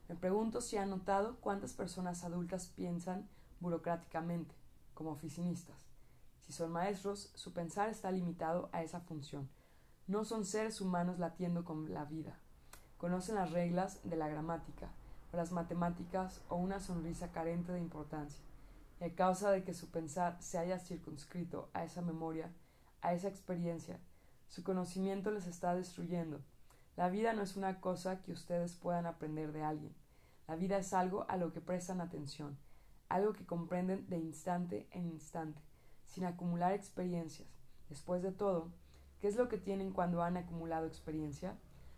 Me pregunto si han notado cuántas personas adultas piensan burocráticamente, como oficinistas. Si son maestros, su pensar está limitado a esa función. No son seres humanos latiendo con la vida. Conocen las reglas de la gramática, o las matemáticas, o una sonrisa carente de importancia. Y a causa de que su pensar se haya circunscrito a esa memoria, a esa experiencia, su conocimiento les está destruyendo. La vida no es una cosa que ustedes puedan aprender de alguien. La vida es algo a lo que prestan atención, algo que comprenden de instante en instante, sin acumular experiencias. Después de todo, ¿Qué es lo que tienen cuando han acumulado experiencia?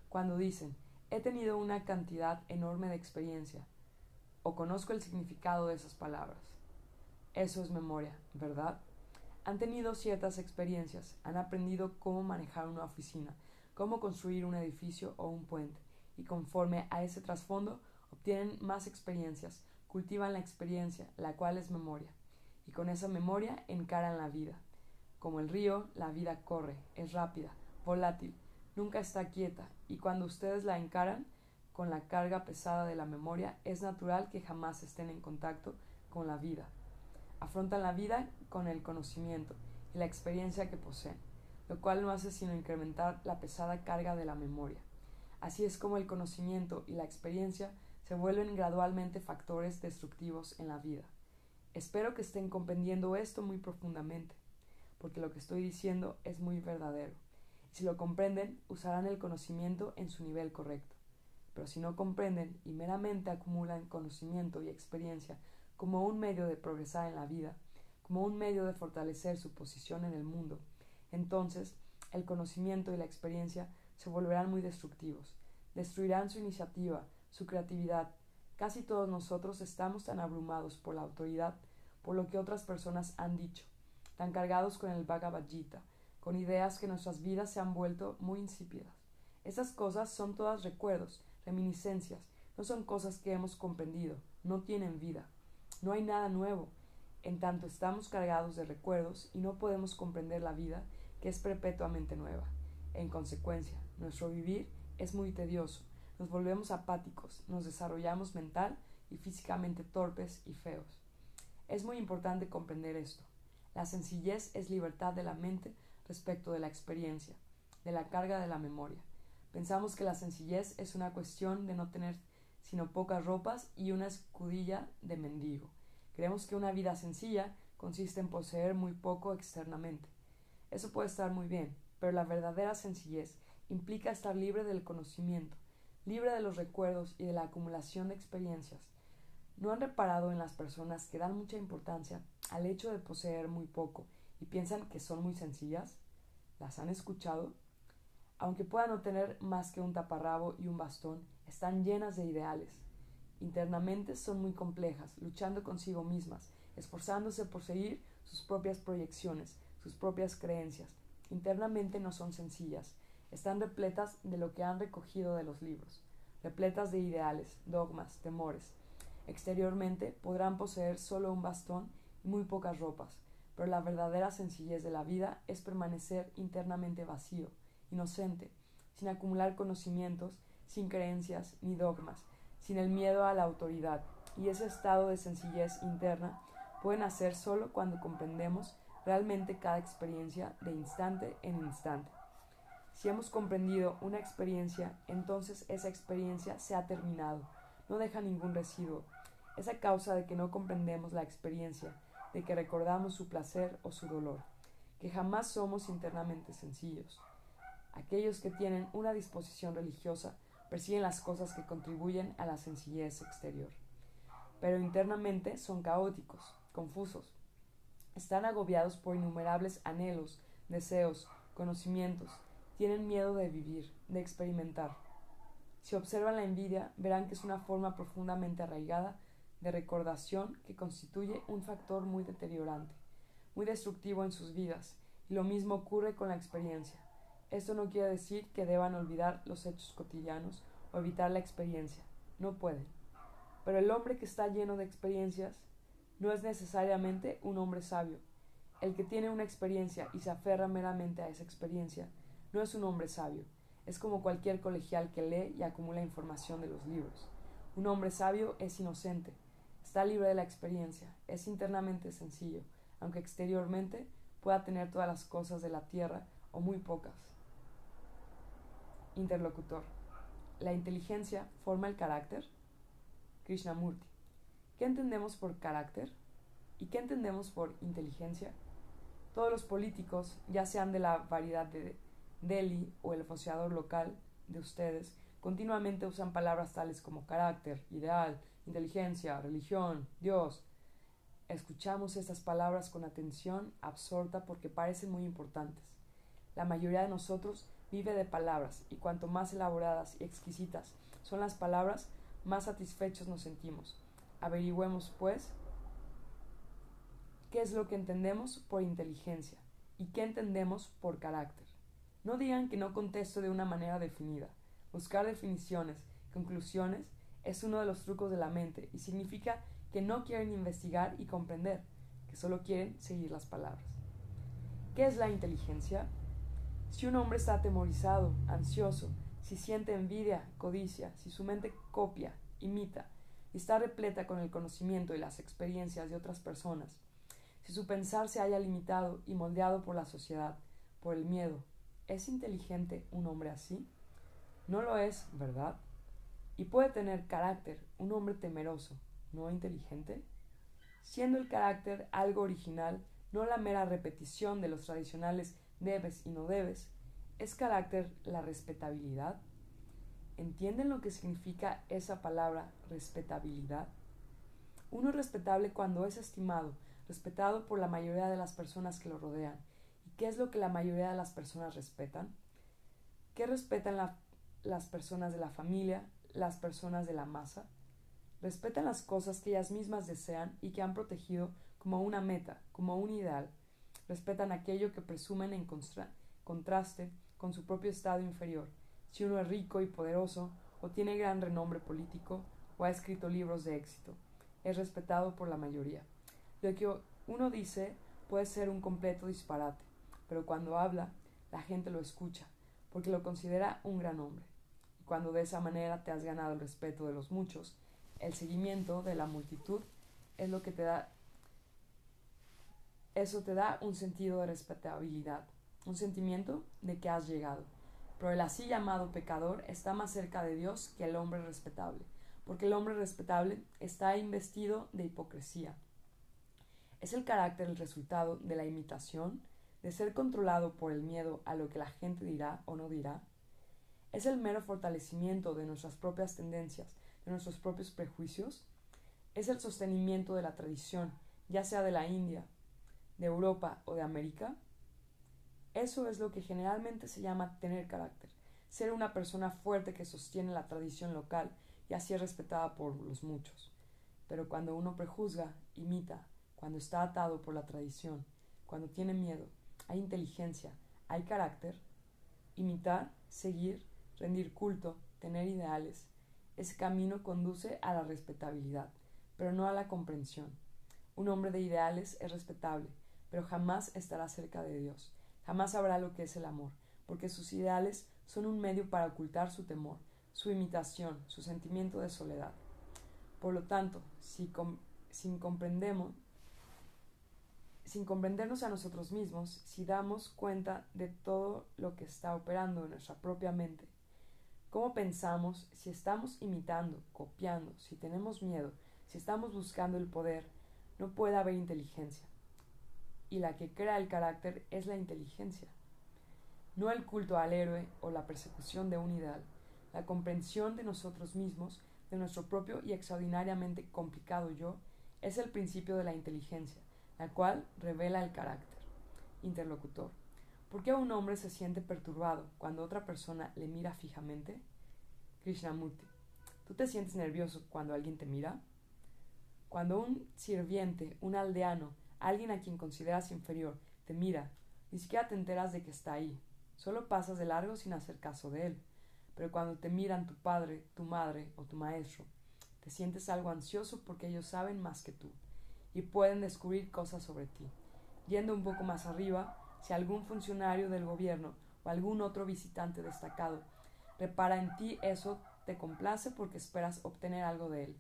Cuando dicen, he tenido una cantidad enorme de experiencia, o conozco el significado de esas palabras. Eso es memoria, ¿verdad? Han tenido ciertas experiencias, han aprendido cómo manejar una oficina, cómo construir un edificio o un puente, y conforme a ese trasfondo obtienen más experiencias, cultivan la experiencia, la cual es memoria, y con esa memoria encaran la vida. Como el río, la vida corre, es rápida, volátil, nunca está quieta, y cuando ustedes la encaran con la carga pesada de la memoria, es natural que jamás estén en contacto con la vida. Afrontan la vida con el conocimiento y la experiencia que poseen, lo cual no hace sino incrementar la pesada carga de la memoria. Así es como el conocimiento y la experiencia se vuelven gradualmente factores destructivos en la vida. Espero que estén comprendiendo esto muy profundamente, porque lo que estoy diciendo es muy verdadero. Si lo comprenden, usarán el conocimiento en su nivel correcto. Pero si no comprenden y meramente acumulan conocimiento y experiencia como un medio de progresar en la vida, como un medio de fortalecer su posición en el mundo, entonces el conocimiento y la experiencia se volverán muy destructivos, destruirán su iniciativa, su creatividad. Casi todos nosotros estamos tan abrumados por la autoridad, por lo que otras personas han dicho, tan cargados con el Bhagavad Gita, con ideas que nuestras vidas se han vuelto muy insípidas. Esas cosas son todas recuerdos, reminiscencias, no son cosas que hemos comprendido, no tienen vida. No hay nada nuevo, en tanto estamos cargados de recuerdos y no podemos comprender la vida que es perpetuamente nueva. En consecuencia, nuestro vivir es muy tedioso, nos volvemos apáticos, nos desarrollamos mental y físicamente torpes y feos. Es muy importante comprender esto. La sencillez es libertad de la mente respecto de la experiencia, de la carga de la memoria. Pensamos que la sencillez es una cuestión de no tener sino pocas ropas y una escudilla de mendigo. Creemos que una vida sencilla consiste en poseer muy poco externamente. Eso puede estar muy bien, pero la verdadera sencillez implica estar libre del conocimiento, libre de los recuerdos y de la acumulación de experiencias. ¿No han reparado en las personas que dan mucha importancia al hecho de poseer muy poco y piensan que son muy sencillas? ¿Las han escuchado? Aunque puedan no tener más que un taparrabo y un bastón, están llenas de ideales. Internamente son muy complejas, luchando consigo mismas, esforzándose por seguir sus propias proyecciones, sus propias creencias. Internamente no son sencillas, están repletas de lo que han recogido de los libros, repletas de ideales, dogmas, temores. Exteriormente podrán poseer solo un bastón y muy pocas ropas, pero la verdadera sencillez de la vida es permanecer internamente vacío, inocente, sin acumular conocimientos, sin creencias ni dogmas, sin el miedo a la autoridad, y ese estado de sencillez interna puede nacer solo cuando comprendemos realmente cada experiencia de instante en instante. Si hemos comprendido una experiencia, entonces esa experiencia se ha terminado, no deja ningún residuo. Es a causa de que no comprendemos la experiencia, de que recordamos su placer o su dolor, que jamás somos internamente sencillos. Aquellos que tienen una disposición religiosa persiguen las cosas que contribuyen a la sencillez exterior, pero internamente son caóticos, confusos. Están agobiados por innumerables anhelos, deseos, conocimientos, tienen miedo de vivir, de experimentar. Si observan la envidia, verán que es una forma profundamente arraigada de recordación que constituye un factor muy deteriorante, muy destructivo en sus vidas, y lo mismo ocurre con la experiencia. Esto no quiere decir que deban olvidar los hechos cotidianos o evitar la experiencia, no pueden. Pero el hombre que está lleno de experiencias no es necesariamente un hombre sabio. El que tiene una experiencia y se aferra meramente a esa experiencia no es un hombre sabio, es como cualquier colegial que lee y acumula información de los libros. Un hombre sabio es inocente, está libre de la experiencia, es internamente sencillo, aunque exteriormente pueda tener todas las cosas de la tierra o muy pocas. Interlocutor. ¿La inteligencia forma el carácter? Krishnamurti. ¿Qué entendemos por carácter? ¿Y qué entendemos por inteligencia? Todos los políticos, ya sean de la variedad de Delhi o el foseador local de ustedes continuamente usan palabras tales como carácter, ideal, inteligencia, religión, Dios. Escuchamos estas palabras con atención absorta porque parecen muy importantes. La mayoría de nosotros vive de palabras, y cuanto más elaboradas y exquisitas son las palabras, más satisfechos nos sentimos. Averigüemos, pues, qué es lo que entendemos por inteligencia y qué entendemos por carácter. No digan que no contesto de una manera definida. Buscar definiciones, conclusiones, es uno de los trucos de la mente y significa que no quieren investigar y comprender, que solo quieren seguir las palabras. ¿Qué es la inteligencia? Si un hombre está atemorizado, ansioso, si siente envidia, codicia, si su mente copia, imita, y está repleta con el conocimiento y las experiencias de otras personas, si su pensar se haya limitado y moldeado por la sociedad, por el miedo, ¿es inteligente un hombre así? No lo es, ¿verdad? Y puede tener carácter un hombre temeroso, ¿no inteligente? Siendo el carácter algo original, no la mera repetición de los tradicionales debes y no debes, ¿es carácter la respetabilidad? ¿Entienden lo que significa esa palabra respetabilidad? Uno es respetable cuando es estimado, respetado por la mayoría de las personas que lo rodean. ¿Y qué es lo que la mayoría de las personas respetan? ¿Qué respetan las personas de la familia, las personas de la masa? Respetan las cosas que ellas mismas desean y que han protegido como una meta, como un ideal. Respetan aquello que presumen en contraste con su propio estado inferior. Si uno es rico y poderoso, o tiene gran renombre político, o ha escrito libros de éxito, es respetado por la mayoría. Lo que uno dice puede ser un completo disparate, pero cuando habla, la gente lo escucha, porque lo considera un gran hombre. Cuando de esa manera te has ganado el respeto de los muchos, el seguimiento de la multitud es lo que te da eso te da un sentido de respetabilidad, un sentimiento de que has llegado. Pero el así llamado pecador está más cerca de Dios que el hombre respetable, porque el hombre respetable está investido de hipocresía. Es el carácter el resultado de la imitación, de ser controlado por el miedo a lo que la gente dirá o no dirá. Es el mero fortalecimiento de nuestras propias tendencias, de nuestros propios prejuicios. Es el sostenimiento de la tradición, ya sea de la India, de Europa o de América, eso es lo que generalmente se llama tener carácter, ser una persona fuerte que sostiene la tradición local y así es respetada por los muchos. Pero cuando uno prejuzga, imita, cuando está atado por la tradición, cuando tiene miedo, hay inteligencia, hay carácter, imitar, seguir, rendir culto, tener ideales, ese camino conduce a la respetabilidad, pero no a la comprensión. Un hombre de ideales es respetable, pero jamás estará cerca de Dios, jamás sabrá lo que es el amor, porque sus ideales son un medio para ocultar su temor, su imitación, su sentimiento de soledad. Por lo tanto, si sin comprendemos, sin comprendernos a nosotros mismos, si damos cuenta de todo lo que está operando en nuestra propia mente, cómo pensamos, si estamos imitando, copiando, si tenemos miedo, si estamos buscando el poder, no puede haber inteligencia y la que crea el carácter es la inteligencia. No el culto al héroe o la persecución de un ideal, la comprensión de nosotros mismos, de nuestro propio y extraordinariamente complicado yo, es el principio de la inteligencia, la cual revela el carácter. Interlocutor. ¿Por qué un hombre se siente perturbado cuando otra persona le mira fijamente? Krishnamurti. ¿Tú te sientes nervioso cuando alguien te mira? Cuando un sirviente, un aldeano, Alguien a quien consideras inferior te mira, ni siquiera te enteras de que está ahí. Solo pasas de largo sin hacer caso de él. Pero cuando te miran tu padre, tu madre o tu maestro, te sientes algo ansioso porque ellos saben más que tú y pueden descubrir cosas sobre ti. Yendo un poco más arriba, si algún funcionario del gobierno o algún otro visitante destacado repara en ti, eso te complace porque esperas obtener algo de él,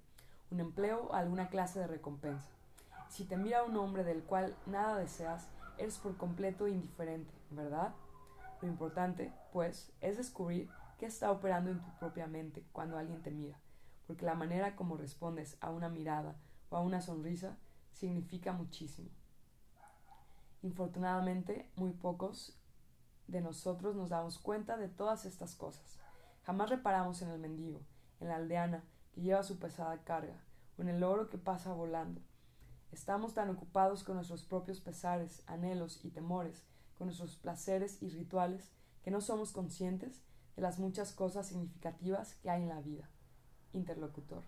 un empleo o alguna clase de recompensa. Si te mira un hombre del cual nada deseas, eres por completo indiferente, ¿verdad? Lo importante, pues, es descubrir qué está operando en tu propia mente cuando alguien te mira, porque la manera como respondes a una mirada o a una sonrisa significa muchísimo. Infortunadamente, muy pocos de nosotros nos damos cuenta de todas estas cosas. Jamás reparamos en el mendigo, en la aldeana que lleva su pesada carga, o en el oro que pasa volando, Estamos tan ocupados con nuestros propios pesares, anhelos y temores con nuestros placeres y rituales que no somos conscientes de las muchas cosas significativas que hay en la vida. Interlocutor.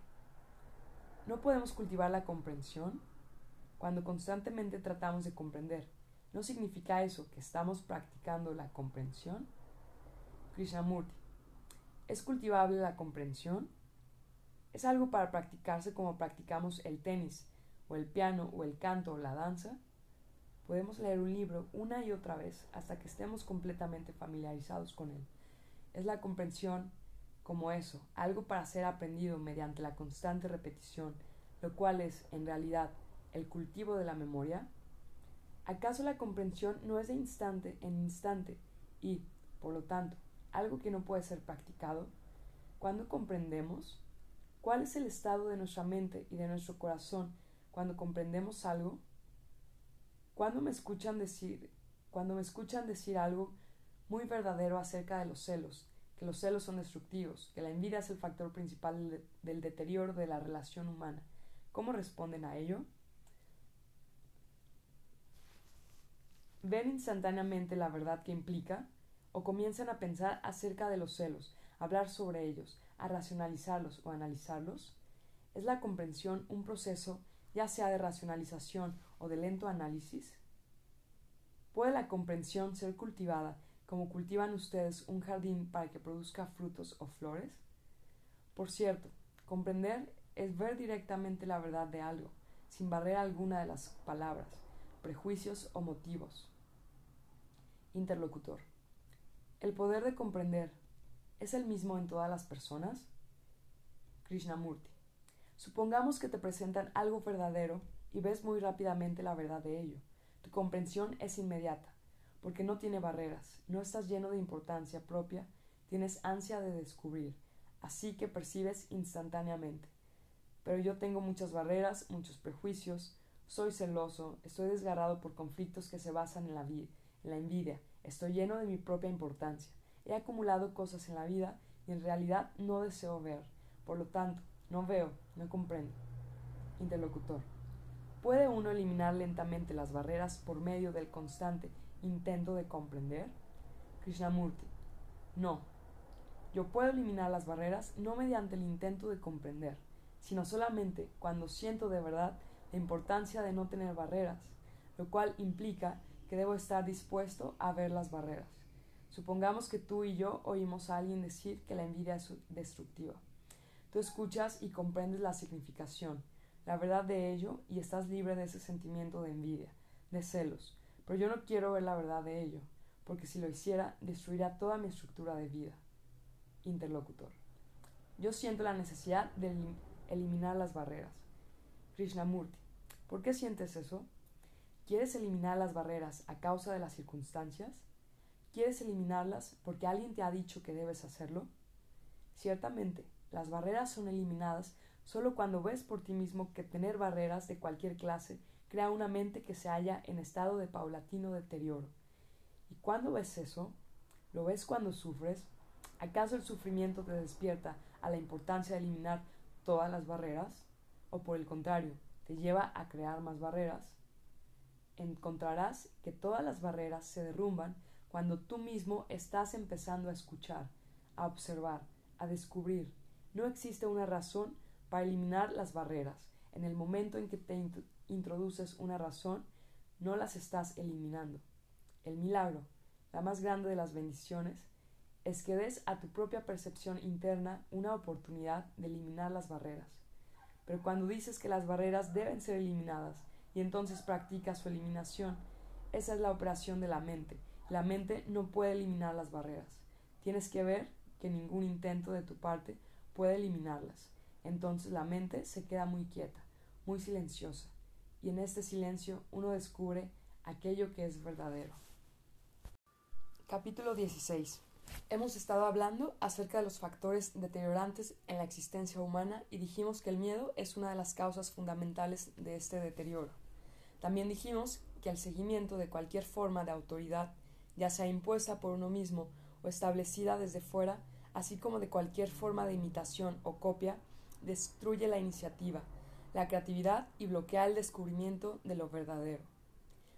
¿No podemos cultivar la comprensión? Cuando constantemente tratamos de comprender, ¿no significa eso que estamos practicando la comprensión? Krishnamurti. ¿Es cultivable la comprensión? ¿Es algo para practicarse como practicamos el tenis, o el piano, o el canto, o la danza? Podemos leer un libro una y otra vez hasta que estemos completamente familiarizados con él. Es la comprensión como eso, algo para ser aprendido mediante la constante repetición, lo cual es, en realidad, el cultivo de la memoria. ¿Acaso la comprensión no es de instante en instante y, por lo tanto, algo que no puede ser practicado? ¿Cuándo comprendemos? ¿Cuál es el estado de nuestra mente y de nuestro corazón cuando comprendemos algo? Cuando me escuchan decir, cuando me escuchan decir algo muy verdadero acerca de los celos, que los celos son destructivos, que la envidia es el factor principal del deterioro de la relación humana, ¿cómo responden a ello? ¿Ven instantáneamente la verdad que implica? ¿O comienzan a pensar acerca de los celos, a hablar sobre ellos, a racionalizarlos o analizarlos? ¿Es la comprensión un proceso ya sea de racionalización o de lento análisis? ¿Puede la comprensión ser cultivada como cultivan ustedes un jardín para que produzca frutos o flores? Por cierto, comprender es ver directamente la verdad de algo, sin barrera alguna de las palabras, prejuicios o motivos. Interlocutor. ¿El poder de comprender es el mismo en todas las personas? Krishnamurti. Supongamos que te presentan algo verdadero y ves muy rápidamente la verdad de ello. Tu comprensión es inmediata, porque no tiene barreras, no estás lleno de importancia propia, tienes ansia de descubrir, así que percibes instantáneamente. Pero yo tengo muchas barreras, muchos prejuicios, soy celoso, estoy desgarrado por conflictos que se basan en la, en la envidia, estoy lleno de mi propia importancia, he acumulado cosas en la vida y en realidad no deseo ver, por lo tanto, no veo, no comprendo. Interlocutor. ¿Puede uno eliminar lentamente las barreras por medio del constante intento de comprender? Krishnamurti. No. Yo puedo eliminar las barreras no mediante el intento de comprender, sino solamente cuando siento de verdad la importancia de no tener barreras, lo cual implica que debo estar dispuesto a ver las barreras. Supongamos que tú y yo oímos a alguien decir que la envidia es destructiva. Tú escuchas y comprendes la significación, la verdad de ello y estás libre de ese sentimiento de envidia, de celos. Pero yo no quiero ver la verdad de ello, porque si lo hiciera, destruiría toda mi estructura de vida. Interlocutor. Yo siento la necesidad de eliminar las barreras. Krishnamurti. ¿Por qué sientes eso? ¿Quieres eliminar las barreras a causa de las circunstancias? ¿Quieres eliminarlas porque alguien te ha dicho que debes hacerlo? Ciertamente, las barreras son eliminadas solo cuando ves por ti mismo que tener barreras de cualquier clase crea una mente que se halla en estado de paulatino deterioro. ¿Y cuándo ves eso? ¿Lo ves cuando sufres? ¿Acaso el sufrimiento te despierta a la importancia de eliminar todas las barreras? ¿O por el contrario, te lleva a crear más barreras? Encontrarás que todas las barreras se derrumban cuando tú mismo estás empezando a escuchar, a observar, a descubrir, no existe una razón para eliminar las barreras. En el momento en que te introduces una razón, no las estás eliminando. El milagro, la más grande de las bendiciones, es que des a tu propia percepción interna una oportunidad de eliminar las barreras. Pero cuando dices que las barreras deben ser eliminadas y entonces practicas su eliminación, esa es la operación de la mente. La mente no puede eliminar las barreras. Tienes que ver que ningún intento de tu parte puede eliminarlas. Entonces la mente se queda muy quieta, muy silenciosa, y en este silencio uno descubre aquello que es verdadero. Capítulo 16. Hemos estado hablando acerca de los factores deteriorantes en la existencia humana y dijimos que el miedo es una de las causas fundamentales de este deterioro. También dijimos que el seguimiento de cualquier forma de autoridad, ya sea impuesta por uno mismo o establecida desde fuera, así como de cualquier forma de imitación o copia, destruye la iniciativa, la creatividad y bloquea el descubrimiento de lo verdadero.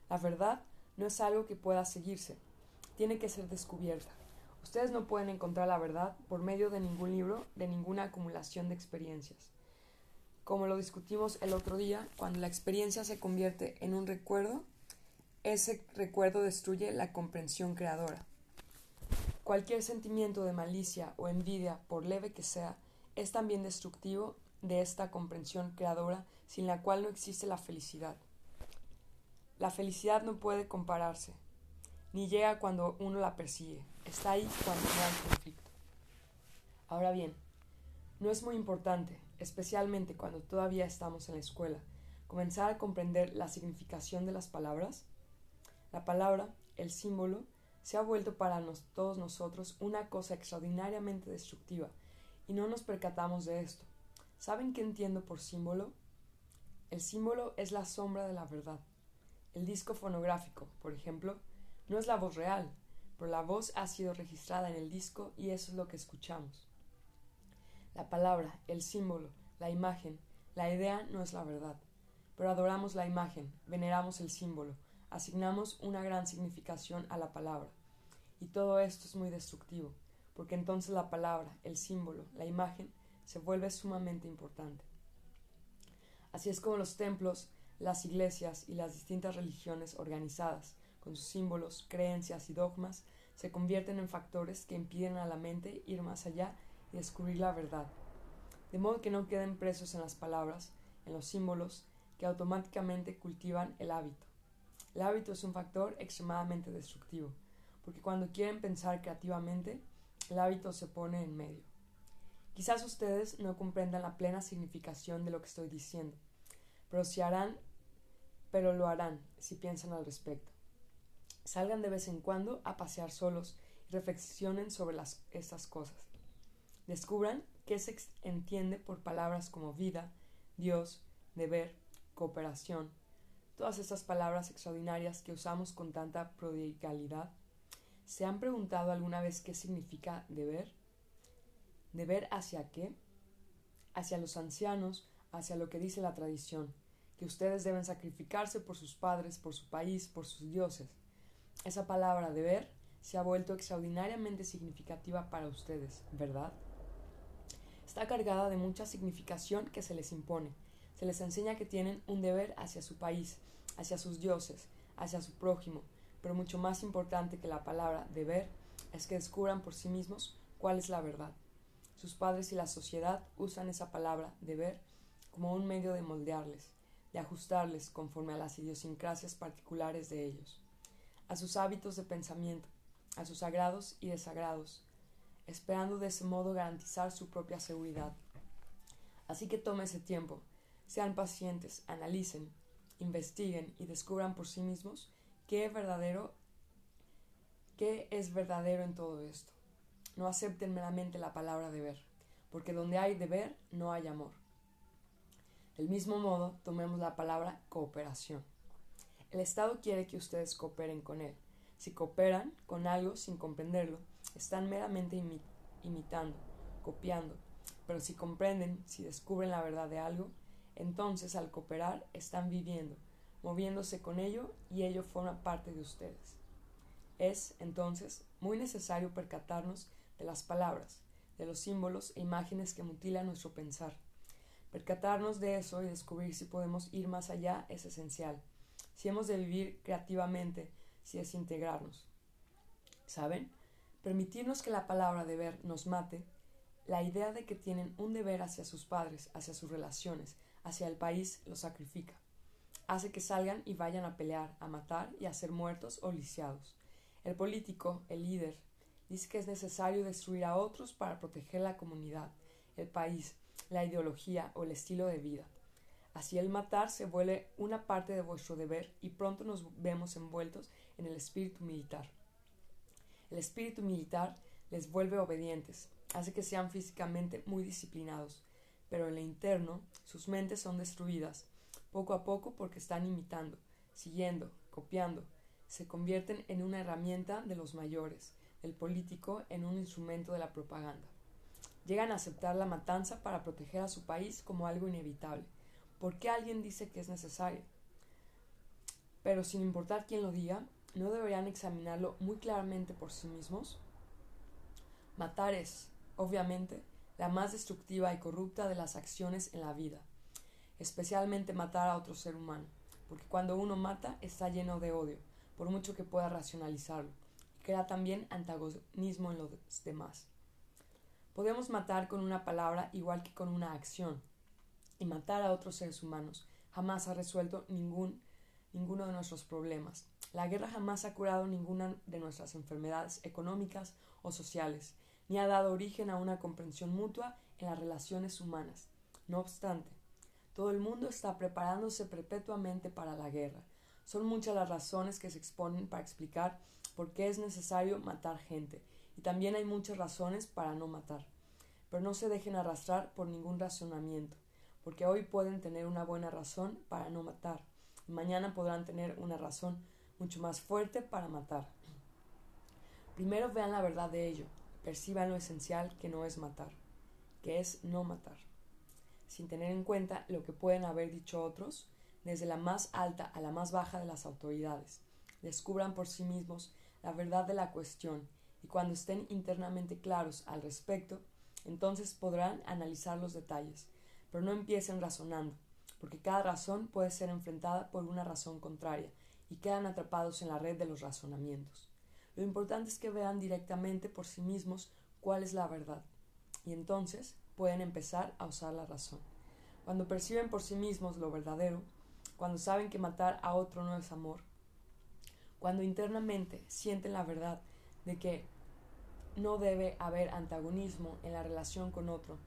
La verdad no es algo que pueda seguirse, tiene que ser descubierta. Ustedes no pueden encontrar la verdad por medio de ningún libro, de ninguna acumulación de experiencias. Como lo discutimos el otro día, cuando la experiencia se convierte en un recuerdo, ese recuerdo destruye la comprensión creadora. Cualquier sentimiento de malicia o envidia, por leve que sea, es también destructivo de esta comprensión creadora sin la cual no existe la felicidad. La felicidad no puede compararse, ni llega cuando uno la persigue, está ahí cuando hay conflicto. Ahora bien, no es muy importante, especialmente cuando todavía estamos en la escuela, comenzar a comprender la significación de las palabras. La palabra, el símbolo, se ha vuelto para todos nosotros una cosa extraordinariamente destructiva, y no nos percatamos de esto. ¿Saben qué entiendo por símbolo? El símbolo es la sombra de la verdad. El disco fonográfico, por ejemplo, no es la voz real, pero la voz ha sido registrada en el disco y eso es lo que escuchamos. La palabra, el símbolo, la imagen, la idea no es la verdad, pero adoramos la imagen, veneramos el símbolo, asignamos una gran significación a la palabra. Y todo esto es muy destructivo, porque entonces la palabra, el símbolo, la imagen, se vuelve sumamente importante. Así es como los templos, las iglesias y las distintas religiones organizadas, con sus símbolos, creencias y dogmas, se convierten en factores que impiden a la mente ir más allá y descubrir la verdad. De modo que no queden presos en las palabras, en los símbolos, que automáticamente cultivan el hábito. El hábito es un factor extremadamente destructivo, porque cuando quieren pensar creativamente, el hábito se pone en medio. Quizás ustedes no comprendan la plena significación de lo que estoy diciendo, pero si harán, pero lo harán si piensan al respecto. Salgan de vez en cuando a pasear solos y reflexionen sobre las, estas cosas. Descubran qué se entiende por palabras como vida, Dios, deber, cooperación, todas estas palabras extraordinarias que usamos con tanta prodigalidad. ¿Se han preguntado alguna vez qué significa deber? ¿Deber hacia qué? Hacia los ancianos, hacia lo que dice la tradición, que ustedes deben sacrificarse por sus padres, por su país, por sus dioses. Esa palabra deber se ha vuelto extraordinariamente significativa para ustedes, ¿verdad? Está cargada de mucha significación que se les impone. Se les enseña que tienen un deber hacia su país, hacia sus dioses, hacia su prójimo, pero mucho más importante que la palabra deber es que descubran por sí mismos cuál es la verdad. Sus padres y la sociedad usan esa palabra deber como un medio de moldearles, de ajustarles conforme a las idiosincrasias particulares de ellos, a sus hábitos de pensamiento, a sus agrados y desagrados, esperando de ese modo garantizar su propia seguridad. Así que tome ese tiempo, sean pacientes, analicen, investiguen y descubran por sí mismos qué es verdadero, qué es verdadero en todo esto. No acepten meramente la palabra deber, porque donde hay deber no hay amor. Del mismo modo, tomemos la palabra cooperación. El Estado quiere que ustedes cooperen con él. Si cooperan con algo sin comprenderlo, están meramente imitando, copiando. Pero si comprenden, si descubren la verdad de algo, entonces al cooperar están viviendo, moviéndose con ello y ello forma parte de ustedes. Es, entonces, muy necesario percatarnos de las palabras, de los símbolos e imágenes que mutilan nuestro pensar Percatarnos de eso y descubrir si podemos ir más allá es esencial. Si hemos de vivir creativamente, si es integrarnos. ¿Saben? Permitirnos que la palabra deber nos mate, la idea de que tienen un deber hacia sus padres, hacia sus relaciones, hacia el país, los sacrifica. Hace que salgan y vayan a pelear, a matar y a ser muertos o lisiados. El político, el líder, dice que es necesario destruir a otros para proteger la comunidad, el país, la ideología o el estilo de vida. Así el matar se vuelve una parte de vuestro deber y pronto nos vemos envueltos en el espíritu militar. El espíritu militar les vuelve obedientes, hace que sean físicamente muy disciplinados, pero en lo interno sus mentes son destruidas, poco a poco porque están imitando, siguiendo, copiando, se convierten en una herramienta de los mayores, el político en un instrumento de la propaganda llegan a aceptar la matanza para proteger a su país como algo inevitable. ¿Por qué alguien dice que es necesario? Pero sin importar quién lo diga, ¿no deberían examinarlo muy claramente por sí mismos? Matar es, obviamente, la más destructiva y corrupta de las acciones en la vida, especialmente matar a otro ser humano, porque cuando uno mata está lleno de odio, por mucho que pueda racionalizarlo, y crea también antagonismo en los demás. Podemos matar con una palabra igual que con una acción, y matar a otros seres humanos jamás ha resuelto ningún, ninguno de nuestros problemas. La guerra jamás ha curado ninguna de nuestras enfermedades económicas o sociales, ni ha dado origen a una comprensión mutua en las relaciones humanas. No obstante, todo el mundo está preparándose perpetuamente para la guerra. Son muchas las razones que se exponen para explicar por qué es necesario matar gente, y también hay muchas razones para no matar. Pero no se dejen arrastrar por ningún razonamiento, porque hoy pueden tener una buena razón para no matar, y mañana podrán tener una razón mucho más fuerte para matar. Primero vean la verdad de ello, perciban lo esencial que no es matar, que es no matar, sin tener en cuenta lo que pueden haber dicho otros, desde la más alta a la más baja de las autoridades. Descubran por sí mismos la verdad de la cuestión y cuando estén internamente claros al respecto, entonces podrán analizar los detalles, pero no empiecen razonando, porque cada razón puede ser enfrentada por una razón contraria y quedan atrapados en la red de los razonamientos. Lo importante es que vean directamente por sí mismos cuál es la verdad, y entonces pueden empezar a usar la razón. Cuando perciben por sí mismos lo verdadero, cuando saben que matar a otro no es amor, cuando internamente sienten la verdad de que no debe haber antagonismo en la relación con otro,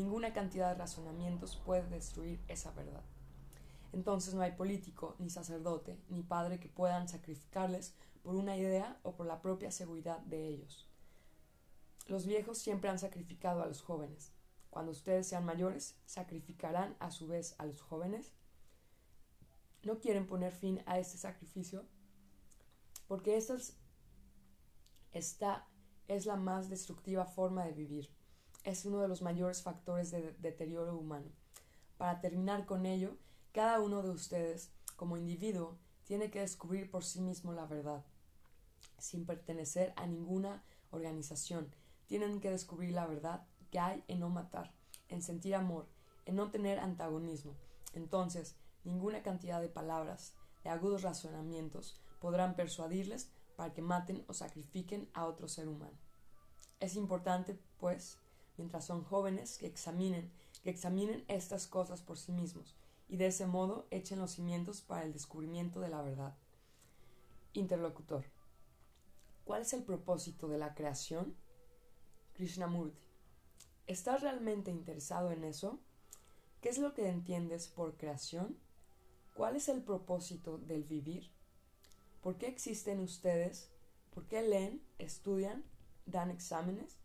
ninguna cantidad de razonamientos puede destruir esa verdad. Entonces no hay político, ni sacerdote, ni padre que puedan sacrificarles por una idea o por la propia seguridad de ellos. Los viejos siempre han sacrificado a los jóvenes. Cuando ustedes sean mayores, sacrificarán a su vez a los jóvenes. ¿No quieren poner fin a este sacrificio? Porque esta es, esta es la más destructiva forma de vivir. Es uno de los mayores factores de deterioro humano. Para terminar con ello, cada uno de ustedes, como individuo, tiene que descubrir por sí mismo la verdad. Sin pertenecer a ninguna organización, tienen que descubrir la verdad que hay en no matar, en sentir amor, en no tener antagonismo. Entonces, ninguna cantidad de palabras, de agudos razonamientos, podrán persuadirles para que maten o sacrifiquen a otro ser humano. Es importante, pues, mientras son jóvenes, que examinen, que examinen estas cosas por sí mismos, y de ese modo echen los cimientos para el descubrimiento de la verdad. Interlocutor. ¿Cuál es el propósito de la creación? Krishnamurti. ¿Estás realmente interesado en eso? ¿Qué es lo que entiendes por creación? ¿Cuál es el propósito del vivir? ¿Por qué existen ustedes? ¿Por qué leen, estudian, dan exámenes?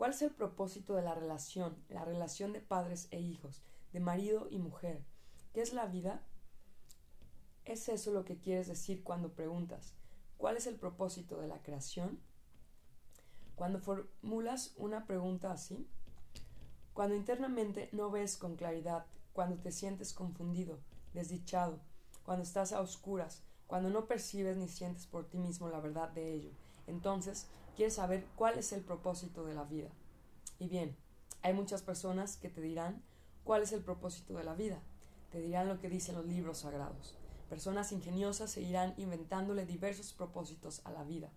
¿Cuál es el propósito de la relación, la relación de padres e hijos, de marido y mujer. ¿Qué es la vida? ¿Es eso lo que quieres decir cuando preguntas cuál es el propósito de la creación? Cuando formulas una pregunta así, cuando internamente no ves con claridad, cuando te sientes confundido, desdichado, cuando estás a oscuras, cuando no percibes ni sientes por ti mismo la verdad de ello, entonces quieres saber cuál es el propósito de la vida. Y bien, hay muchas personas que te dirán ¿Cuál es el propósito de la vida? Te dirán lo que dicen los libros sagrados. Personas ingeniosas seguirán inventándole diversos propósitos a la vida.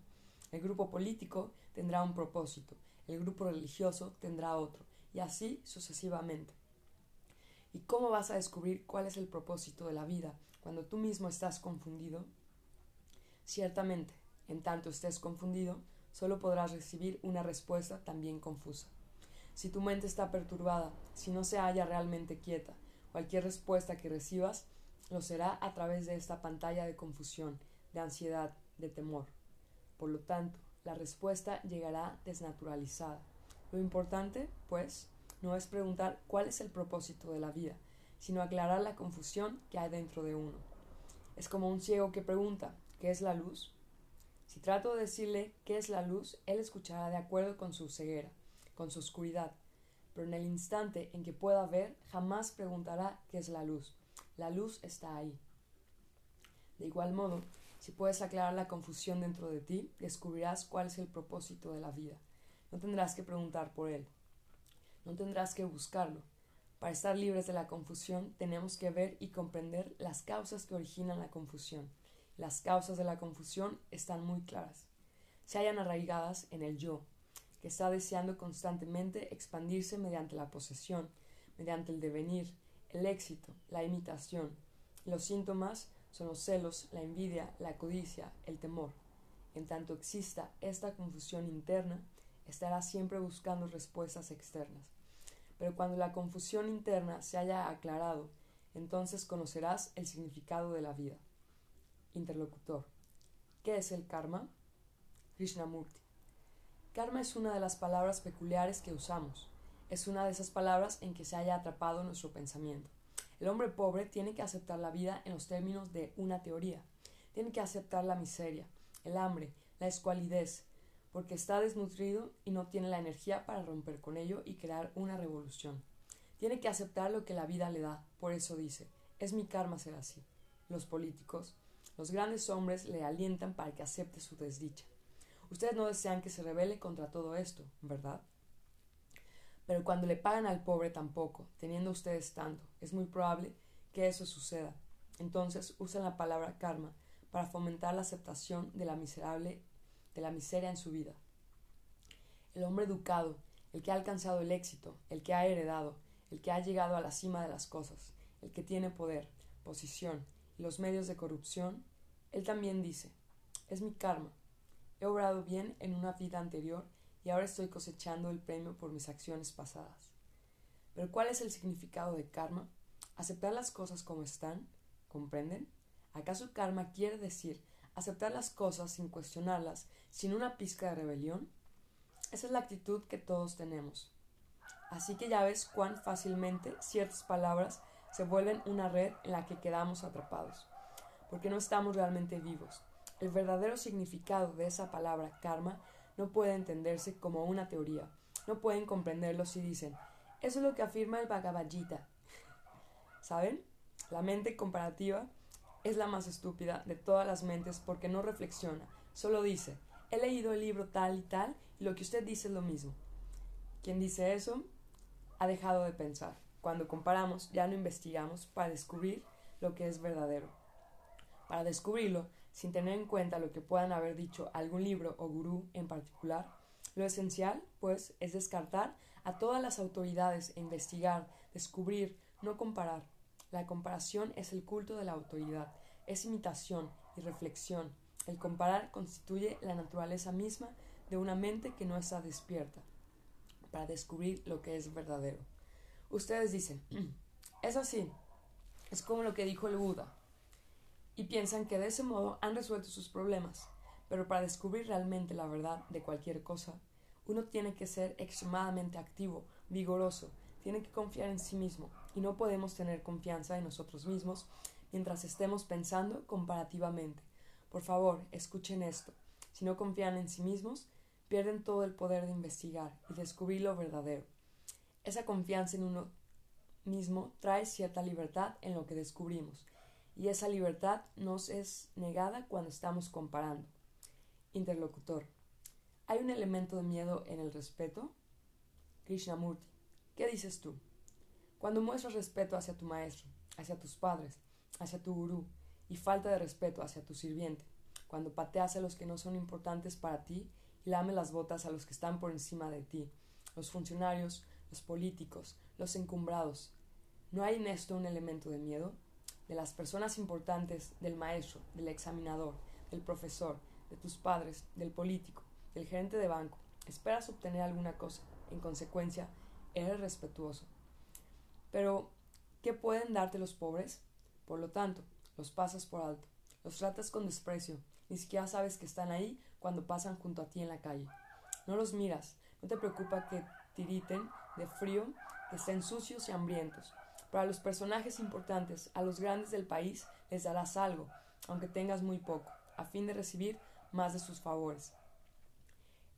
El grupo político tendrá un propósito, el grupo religioso tendrá otro, y así sucesivamente. ¿Y cómo vas a descubrir cuál es el propósito de la vida cuando tú mismo estás confundido? Ciertamente, en tanto estés confundido, solo podrás recibir una respuesta también confusa. Si tu mente está perturbada, si no se halla realmente quieta, cualquier respuesta que recibas lo será a través de esta pantalla de confusión, de ansiedad, de temor. Por lo tanto, la respuesta llegará desnaturalizada. Lo importante, pues, no es preguntar cuál es el propósito de la vida, sino aclarar la confusión que hay dentro de uno. Es como un ciego que pregunta, ¿qué es la luz? Si trato de decirle qué es la luz, él escuchará de acuerdo con su ceguera con su oscuridad, pero en el instante en que pueda ver, jamás preguntará qué es la luz. La luz está ahí. De igual modo, Si puedes aclarar la confusión dentro de ti, descubrirás cuál es el propósito de la vida. No tendrás que preguntar por él. No tendrás que buscarlo. Para estar libres de la confusión, tenemos que ver y comprender las causas que originan la confusión. Las causas de la confusión están muy claras. Se hallan arraigadas en el yo, que está deseando constantemente expandirse mediante la posesión, mediante el devenir, el éxito, la imitación. Los síntomas son los celos, la envidia, la codicia, el temor. En tanto exista esta confusión interna, estará siempre buscando respuestas externas. Pero cuando la confusión interna se haya aclarado, entonces conocerás el significado de la vida. Interlocutor. ¿Qué es el karma? Krishnamurti. Karma es una de las palabras peculiares que usamos. Es una de esas palabras en que se haya atrapado nuestro pensamiento. El hombre pobre tiene que aceptar la vida en los términos de una teoría. Tiene que aceptar la miseria, el hambre, la escualidez, porque está desnutrido y no tiene la energía para romper con ello y crear una revolución. Tiene que aceptar lo que la vida le da, por eso dice, es mi karma ser así. Los políticos, los grandes hombres le alientan para que acepte su desdicha. Ustedes no desean que se rebele contra todo esto, ¿verdad? Pero cuando le pagan al pobre tampoco, teniendo ustedes tanto, es muy probable que eso suceda. Entonces usan la palabra karma para fomentar la aceptación de la miserable de la miseria en su vida. El hombre educado, el que ha alcanzado el éxito, el que ha heredado, el que ha llegado a la cima de las cosas, el que tiene poder, posición los medios de corrupción, él también dice, es mi karma. He obrado bien en una vida anterior y ahora estoy cosechando el premio por mis acciones pasadas. Pero ¿cuál es el significado de karma? Aceptar las cosas como están, ¿comprenden? ¿Acaso karma quiere decir aceptar las cosas sin cuestionarlas, sin una pizca de rebelión? Esa es la actitud que todos tenemos. Así que ya ves cuán fácilmente ciertas palabras se vuelven una red en la que quedamos atrapados, porque no estamos realmente vivos. El verdadero significado de esa palabra karma no puede entenderse como una teoría. No pueden comprenderlo si dicen, eso es lo que afirma el Bhagavad Gita. ¿Saben? La mente comparativa es la más estúpida de todas las mentes porque no reflexiona, solo dice, he leído el libro tal y tal y lo que usted dice es lo mismo. Quien dice eso ha dejado de pensar. Cuando comparamos ya no investigamos para descubrir lo que es verdadero. Para descubrirlo, sin tener en cuenta lo que puedan haber dicho algún libro o gurú en particular, lo esencial, pues, es descartar a todas las autoridades e investigar, descubrir, no comparar. La comparación es el culto de la autoridad, es imitación y reflexión. El comparar constituye la naturaleza misma de una mente que no está despierta para descubrir lo que es verdadero. Ustedes dicen, es así, es como lo que dijo el Buda, y piensan que de ese modo han resuelto sus problemas, pero para descubrir realmente la verdad de cualquier cosa, uno tiene que ser extremadamente activo, vigoroso, tiene que confiar en sí mismo, y no podemos tener confianza en nosotros mismos mientras estemos pensando comparativamente. Por favor, escuchen esto. Si no confían en sí mismos, pierden todo el poder de investigar y descubrir lo verdadero. Esa confianza en uno mismo trae cierta libertad en lo que descubrimos, y esa libertad nos es negada cuando estamos comparando. Interlocutor. ¿Hay un elemento de miedo en el respeto? Krishnamurti. ¿Qué dices tú? Cuando muestras respeto hacia tu maestro, hacia tus padres, hacia tu gurú, y falta de respeto hacia tu sirviente, cuando pateas a los que no son importantes para ti y lames las botas a los que están por encima de ti, los funcionarios, los políticos, los encumbrados. ¿No hay en esto un elemento de miedo? De las personas importantes, del maestro, del examinador, del profesor, de tus padres, del político, del gerente de banco. Esperas obtener alguna cosa. En consecuencia, eres respetuoso. Pero, ¿qué pueden darte los pobres? Por lo tanto, los pasas por alto, los tratas con desprecio, ni siquiera sabes que están ahí cuando pasan junto a ti en la calle. No los miras, no te preocupa que tiriten de frío, que estén y hambrientos. Para los personajes importantes, a los grandes del país, les darás algo, aunque tengas muy poco, a fin de recibir más de sus favores.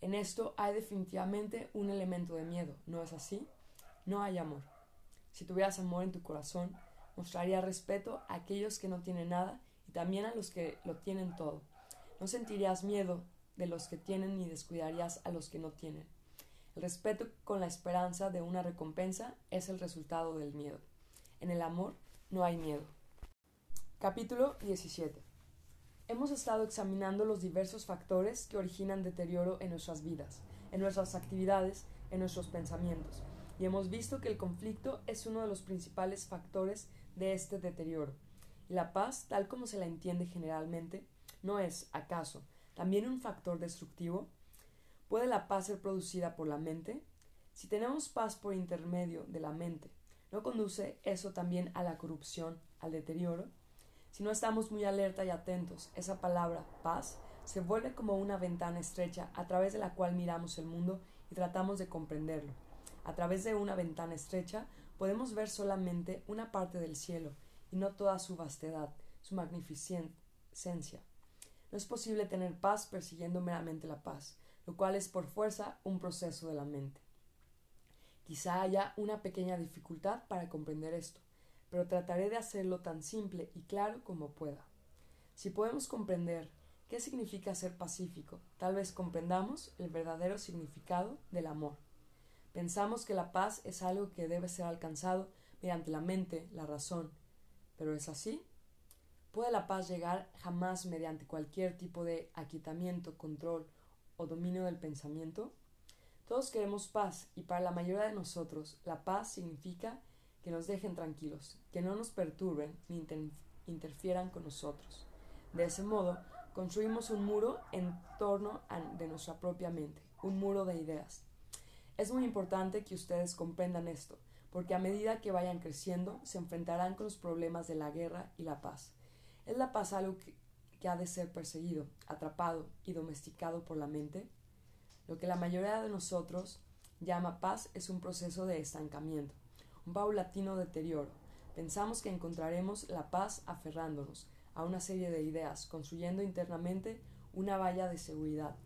En esto hay definitivamente un elemento de miedo, ¿no es así? No hay amor. Si tuvieras amor en tu corazón, mostraría respeto a aquellos que no tienen nada y también a los que lo tienen todo. No sentirías miedo de los que tienen ni descuidarías a los que no tienen. El respeto con la esperanza de una recompensa es el resultado del miedo. En el amor no hay miedo. Capítulo 17. Hemos estado examinando los diversos factores que originan deterioro en nuestras vidas, en nuestras actividades, en nuestros pensamientos, y hemos visto que el conflicto es uno de los principales factores de este deterioro. Y la paz, tal como se la entiende generalmente, no es, acaso, también un factor destructivo. ¿Puede la paz ser producida por la mente? Si tenemos paz por intermedio de la mente, ¿no conduce eso también a la corrupción, al deterioro? Si no estamos muy alerta y atentos, esa palabra paz se vuelve como una ventana estrecha a través de la cual miramos el mundo y tratamos de comprenderlo. A través de una ventana estrecha podemos ver solamente una parte del cielo y no toda su vastedad, su magnificencia. No es posible tener paz persiguiendo meramente la paz, lo cual es por fuerza un proceso de la mente. Quizá haya una pequeña dificultad para comprender esto pero trataré de hacerlo tan simple y claro como pueda. Si podemos comprender qué significa ser pacífico, tal vez comprendamos el verdadero significado del amor. Pensamos que la paz es algo que debe ser alcanzado mediante la mente, la razón. ¿Pero es así? ¿Puede la paz llegar jamás mediante cualquier tipo de aquitamiento, control o dominio del pensamiento? Todos queremos paz y para la mayoría de nosotros la paz significa que nos dejen tranquilos, que no nos perturben ni interfieran con nosotros. De ese modo, construimos un muro en torno de nuestra propia mente, un muro de ideas. Es muy importante que ustedes comprendan esto, porque a medida que vayan creciendo, se enfrentarán con los problemas de la guerra y la paz. ¿Es la paz algo que, que de ser perseguido, atrapado y domesticado por la mente? Lo que la mayoría de nosotros llama paz es un proceso de estancamiento un paulatino deterioro. Pensamos que encontraremos la paz aferrándonos a una serie de ideas, construyendo internamente una valla de seguridad,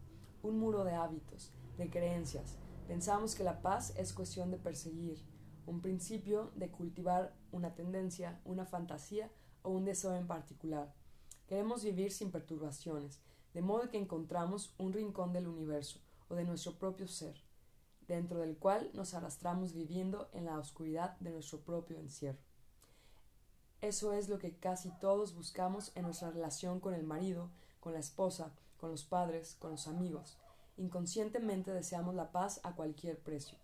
un muro de hábitos, de creencias. Pensamos que la paz es cuestión de perseguir, un principio de cultivar una tendencia, una fantasía o un deseo en particular. Queremos vivir sin perturbaciones, de modo que encontramos un rincón del universo o de nuestro propio ser dentro del cual nos arrastramos viviendo en la oscuridad de nuestro propio encierro. Eso es lo que casi todos buscamos en nuestra relación con el marido, con la esposa, con los padres, con los amigos. Inconscientemente deseamos la paz a cualquier precio,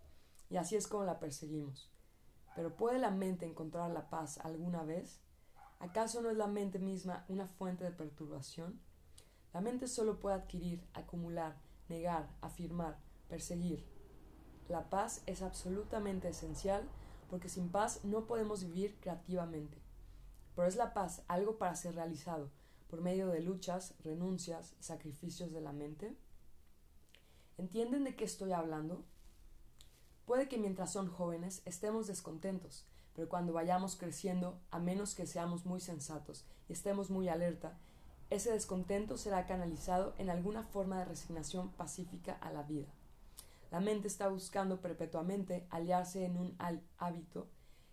y así es como la perseguimos. Pero ¿puede la mente encontrar la paz alguna vez? ¿Acaso no es la mente misma una fuente de perturbación? La mente solo puede adquirir, acumular, negar, afirmar, perseguir, la paz es absolutamente esencial porque sin paz no podemos vivir creativamente. Pero es la paz algo para ser realizado por medio de luchas, renuncias sacrificios de la mente. ¿Entienden de qué estoy hablando? Puede que mientras son jóvenes estemos descontentos, pero cuando vayamos creciendo, a menos que seamos muy sensatos y estemos muy alerta, ese descontento será canalizado en alguna forma de resignación pacífica a la vida. La mente está buscando perpetuamente aliarse en un hábito,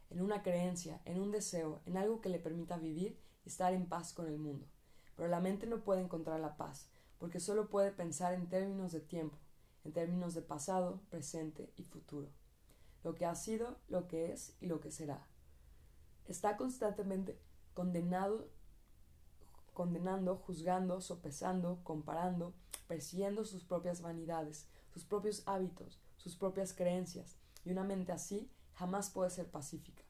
en una creencia, en un deseo, en algo que le permita vivir y estar en paz con el mundo. Pero la mente no puede encontrar la paz, porque solo puede pensar en términos de tiempo, en términos de pasado, presente y futuro. Lo que ha sido, lo que es y lo que será. Está constantemente condenado, condenando, juzgando, sopesando, comparando, persiguiendo sus propias vanidades, sus propios hábitos, sus propias creencias, y una mente así jamás puede ser pacífica.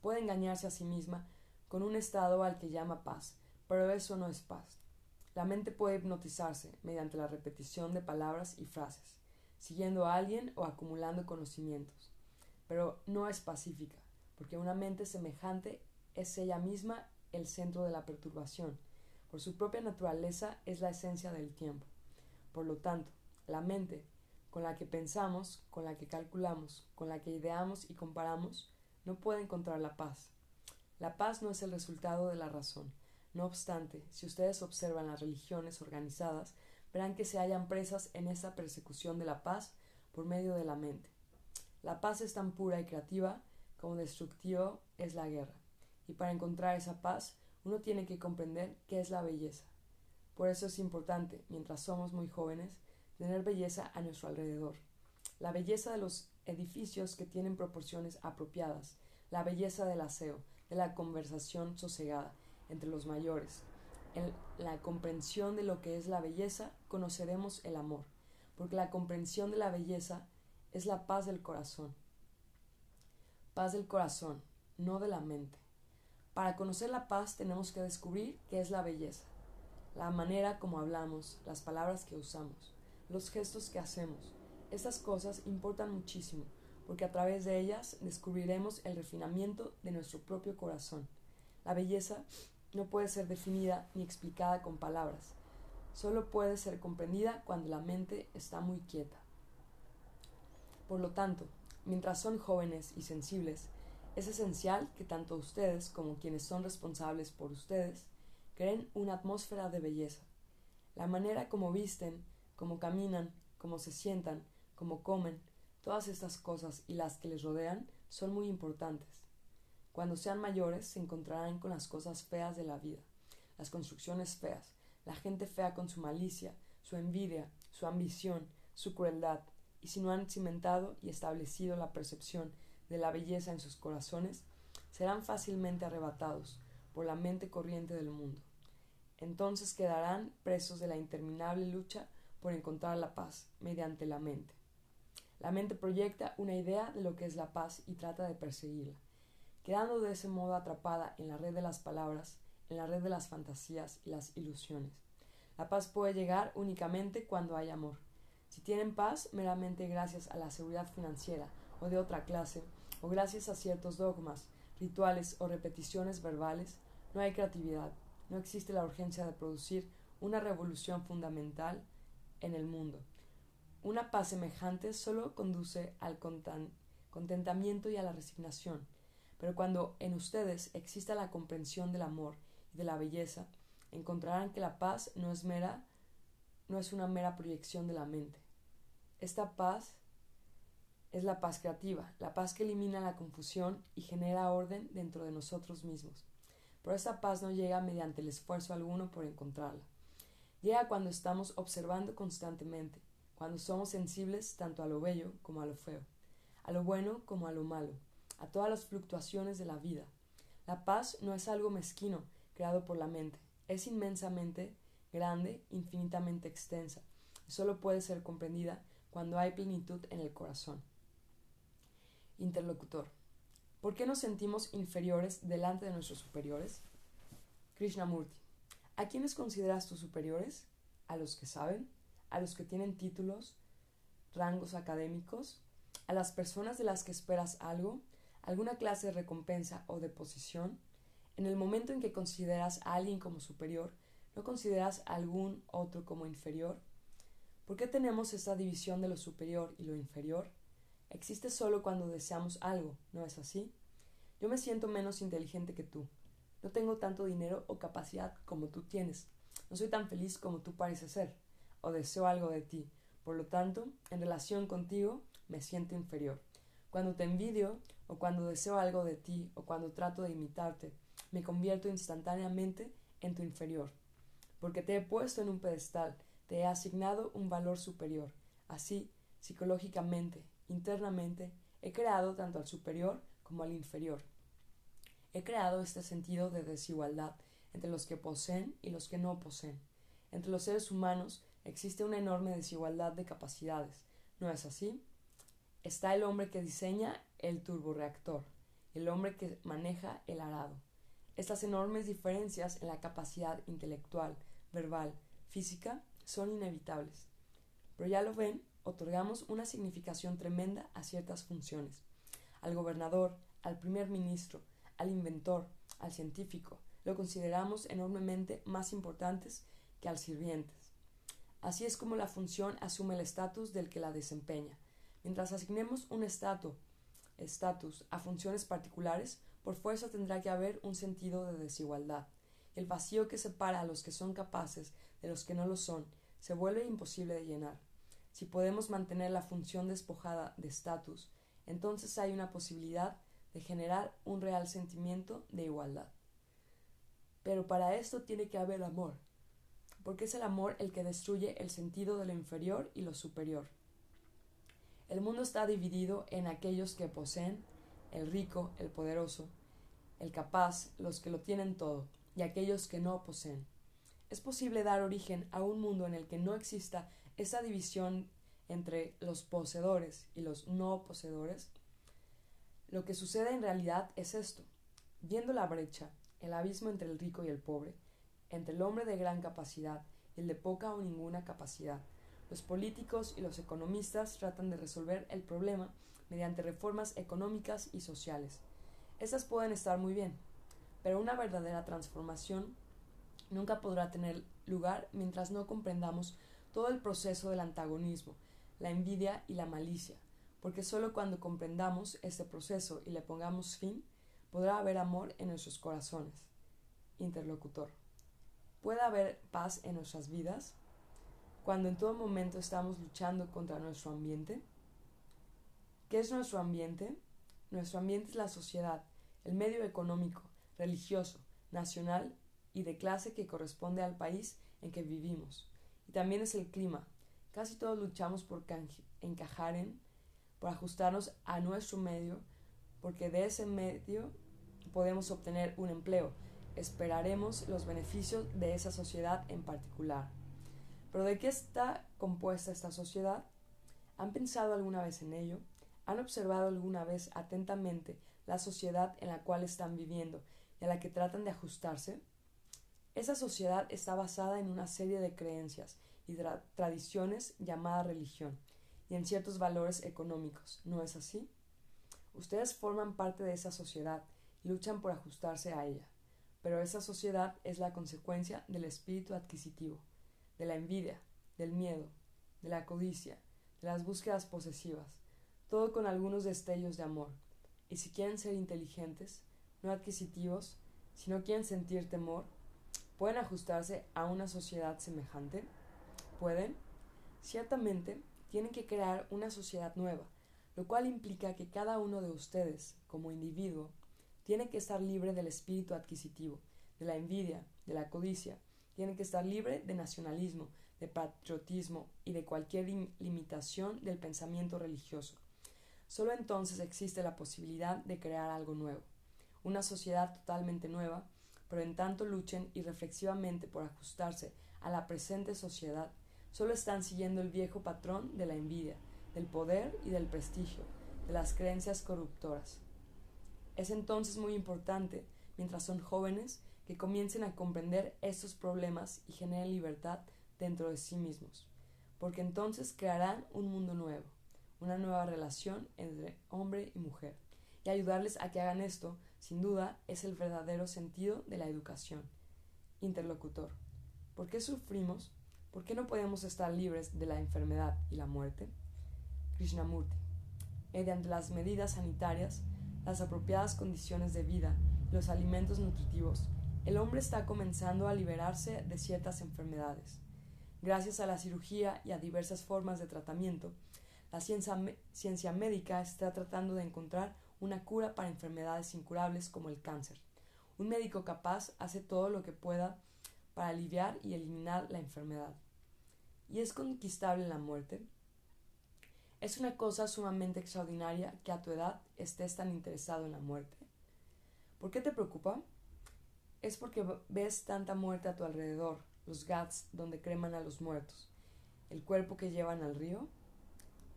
Puede engañarse a sí misma con un estado al que llama paz, pero eso no es paz. La mente puede hipnotizarse mediante la repetición de palabras y frases, siguiendo a alguien o acumulando conocimientos, pero no es pacífica, porque una mente semejante es ella misma el centro de la perturbación. Por su propia naturaleza es la esencia del tiempo. Por lo tanto, la mente con la que pensamos, con la que calculamos, con la que ideamos y comparamos, no puede encontrar la paz. La paz no es el resultado de la razón. No obstante, si ustedes observan las religiones organizadas, verán que se hallan presas en esa persecución de la paz por medio de la mente. La paz es tan pura y creativa como destructiva es la guerra, y para encontrar esa paz uno tiene que comprender qué es la belleza. Por eso es importante, mientras somos muy jóvenes, tener belleza a nuestro alrededor. La belleza de los edificios que tienen proporciones apropiadas, la belleza del aseo, de la conversación sosegada entre los mayores. En la comprensión de lo que es la belleza, conoceremos el amor, porque la comprensión de la belleza es la paz del corazón. Paz del corazón, no de la mente. Para conocer la paz tenemos que descubrir qué es la belleza, la manera como hablamos, las palabras que usamos, los gestos que hacemos. Estas cosas importan muchísimo, porque a través de ellas descubriremos el refinamiento de nuestro propio corazón. La belleza no puede ser definida ni explicada con palabras, solo puede ser comprendida cuando la mente está muy quieta. Por lo tanto, mientras son jóvenes y sensibles, es esencial que tanto ustedes como quienes son responsables por ustedes creen una atmósfera de belleza. La manera como visten, como caminan, como se sientan, como comen, todas estas cosas y las que les rodean son muy importantes. Cuando sean mayores se encontrarán con las cosas feas de la vida, las construcciones feas, la gente fea con su malicia, su envidia, su ambición, su crueldad, y si no han cimentado y establecido la percepción de la belleza en sus corazones, serán fácilmente arrebatados por la mente corriente del mundo. Entonces quedarán presos de la interminable lucha por encontrar la paz mediante la mente. La mente proyecta una idea de lo que es la paz y trata de perseguirla, quedando de ese modo atrapada en la red de las palabras, en la red de las fantasías y las ilusiones. La paz puede llegar únicamente cuando hay amor. Si tienen paz meramente gracias a la seguridad financiera o de otra clase, o gracias a ciertos dogmas, rituales o repeticiones verbales, no hay creatividad, no existe la urgencia de producir una revolución fundamental en el mundo. Una paz semejante solo conduce al contentamiento y a la resignación, pero cuando en ustedes exista la comprensión del amor y de la belleza, encontrarán que la paz no es mera, no es una mera proyección de la mente. Esta paz es la paz creativa, la paz que elimina la confusión y genera orden dentro de nosotros mismos. Pero esta paz no llega mediante el esfuerzo alguno por encontrarla. Llega cuando estamos observando constantemente, cuando somos sensibles tanto a lo bello como a lo feo, a lo bueno como a lo malo, a todas las fluctuaciones de la vida. La paz no es algo mezquino creado por la mente, es inmensamente grande, infinitamente extensa, y solo puede ser comprendida cuando hay plenitud en el corazón. Interlocutor. ¿Por qué nos sentimos inferiores delante de nuestros superiores? Krishnamurti. ¿A quiénes consideras tus superiores? ¿A los que saben? ¿A los que tienen títulos, rangos académicos? ¿A las personas de las que esperas algo? ¿Alguna clase de recompensa o de posición? En el momento en que consideras a alguien como superior, ¿no consideras a algún otro como inferior? ¿Por qué tenemos esta división de lo superior y lo inferior? existe solo cuando deseamos algo, ¿no es así? Yo me siento menos inteligente que tú. No tengo tanto dinero o capacidad como tú tienes. No soy tan feliz como tú pareces ser. O deseo algo de ti. Por lo tanto, en relación contigo, me siento inferior. Cuando te envidio, o cuando deseo algo de ti, o cuando trato de imitarte, me convierto instantáneamente en tu inferior. Porque te he puesto en un pedestal, te he asignado un valor superior. Así, psicológicamente, Internamente he creado tanto al superior como al inferior. He creado este sentido de desigualdad entre los que poseen y los que no poseen. Entre los seres humanos existe una enorme desigualdad de capacidades. ¿No es así? Está el hombre que diseña el turboreactor, el hombre que maneja el arado. Estas enormes diferencias en la capacidad intelectual, verbal, física son inevitables. Pero ya lo ven, otorgamos una significación tremenda a ciertas funciones. Al gobernador, al primer ministro, al inventor, al científico, lo consideramos enormemente más importantes que al sirvientes. Así es como la función asume el estatus del que la desempeña. Mientras asignemos un estatus a funciones particulares, por fuerza tendrá que haber un sentido de desigualdad. El vacío que separa a los que son capaces de los que no lo son se vuelve imposible de llenar. Si podemos mantener la función despojada de estatus, entonces hay una posibilidad de generar un real sentimiento de igualdad. Pero para esto tiene que haber amor, porque es el amor el que destruye el sentido de lo inferior y lo superior. El mundo está dividido en aquellos que poseen, el rico, el poderoso, el capaz, los que lo tienen todo, y aquellos que no poseen. ¿Es posible dar origen a un mundo en el que no exista esa división entre los poseedores y los no poseedores? Lo que sucede en realidad es esto. Viendo la brecha, el abismo entre el rico y el pobre, entre el hombre de gran capacidad y el de poca o ninguna capacidad, los políticos y los economistas tratan de resolver el problema mediante reformas económicas y sociales. Estas pueden estar muy bien, pero una verdadera transformación nunca podrá tener lugar mientras no comprendamos todo el proceso del antagonismo, la envidia y la malicia, porque sólo cuando comprendamos este proceso y le pongamos fin, podrá haber amor en nuestros corazones. Interlocutor. ¿Puede haber paz en nuestras vidas? Cuando en todo momento estamos luchando contra nuestro ambiente. ¿Qué es nuestro ambiente? Nuestro ambiente es la sociedad, el medio económico, religioso, nacional y de clase que corresponde al país en que vivimos. Y también es el clima. Casi todos luchamos por encajar en, por ajustarnos a nuestro medio, porque de ese medio podemos obtener un empleo. Esperaremos los beneficios de esa sociedad en particular. Pero ¿de qué está compuesta esta sociedad? ¿Han pensado alguna vez en ello? ¿Han observado alguna vez atentamente la sociedad en la cual están viviendo y a la que tratan de ajustarse? Esa sociedad está basada en una serie de creencias y tradiciones llamadas religión y en ciertos valores económicos, ¿no es así? Ustedes forman parte de esa sociedad y luchan por ajustarse a ella, pero esa sociedad es la consecuencia del espíritu adquisitivo, de la envidia, del miedo, de la codicia, de las búsquedas posesivas, todo con algunos destellos de amor. Y si quieren ser inteligentes, no adquisitivos, si no quieren sentir temor, ¿pueden ajustarse a una sociedad semejante? ¿Pueden? Ciertamente, tienen que crear una sociedad nueva, lo cual implica que cada uno de ustedes, como individuo, tiene que estar libre del espíritu adquisitivo, de la envidia, de la codicia, tiene que estar libre de nacionalismo, de patriotismo y de cualquier limitación del pensamiento religioso. Solo entonces existe la posibilidad de crear algo nuevo, una sociedad totalmente nueva, pero en tanto luchen irreflexivamente por ajustarse a la presente sociedad, solo están siguiendo el viejo patrón de la envidia, del poder y del prestigio, de las creencias corruptoras. Es entonces muy importante, mientras son jóvenes, que comiencen a comprender estos problemas y generen libertad dentro de sí mismos, porque entonces crearán un mundo nuevo, una nueva relación entre hombre y mujer. Y ayudarles a que hagan esto, sin duda, es el verdadero sentido de la educación. Interlocutor. ¿Por qué sufrimos? ¿Por qué no podemos estar libres de la enfermedad y la muerte? Krishnamurti. Mediante las medidas sanitarias, las apropiadas condiciones de vida los alimentos nutritivos, el hombre está comenzando a liberarse de ciertas enfermedades. Gracias a la cirugía y a diversas formas de tratamiento, la ciencia, médica está tratando de encontrar una cura para enfermedades incurables como el cáncer. Un médico capaz hace todo lo que pueda para aliviar y eliminar la enfermedad. ¿Y es conquistable la muerte? Es una cosa sumamente extraordinaria que a tu edad estés tan interesado en la muerte. ¿Por qué te preocupa? Es porque ves tanta muerte a tu alrededor, los gats donde creman a los muertos, el cuerpo que llevan al río.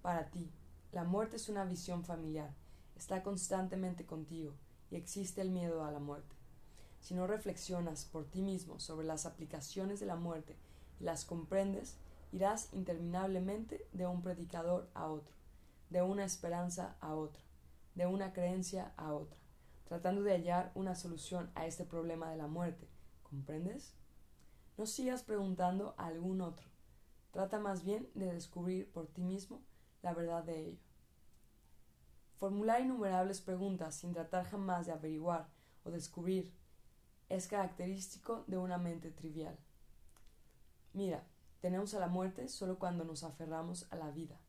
Para ti, la muerte es una visión familiar, está constantemente contigo y existe el miedo a la muerte. Si no reflexionas por ti mismo sobre las aplicaciones de la muerte y las comprendes, irás interminablemente de un predicador a otro, de una esperanza a otra, de una creencia a otra, tratando de hallar una solución a este problema de la muerte. ¿Comprendes? No sigas preguntando a algún otro. Trata más bien de descubrir por ti mismo la verdad de ello. Formular innumerables preguntas sin tratar jamás de averiguar o descubrir es característico de una mente trivial. Mira, tenemos a la muerte solo cuando nos aferramos a la vida.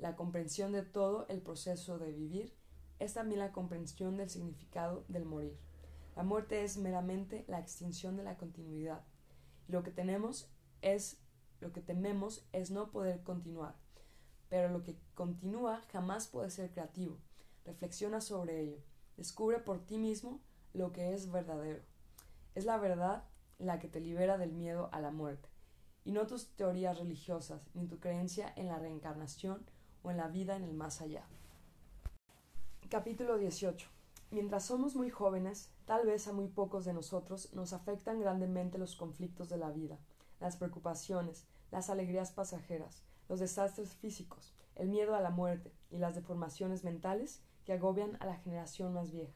La comprensión de todo el proceso de vivir es también la comprensión del significado del morir. La muerte es meramente la extinción de la continuidad. Y lo que tenemos es lo que tememos es no poder continuar. Pero lo que continúa jamás puede ser creativo. Reflexiona sobre ello. Descubre por ti mismo lo que es verdadero. Es la verdad la que te libera del miedo a la muerte, y no tus teorías religiosas, ni tu creencia en la reencarnación o en la vida en el más allá. Capítulo 18. Mientras somos muy jóvenes, tal vez a muy pocos de nosotros nos afectan grandemente los conflictos de la vida, las preocupaciones, las alegrías pasajeras, los desastres físicos, el miedo a la muerte y las deformaciones mentales que agobian a la generación más vieja.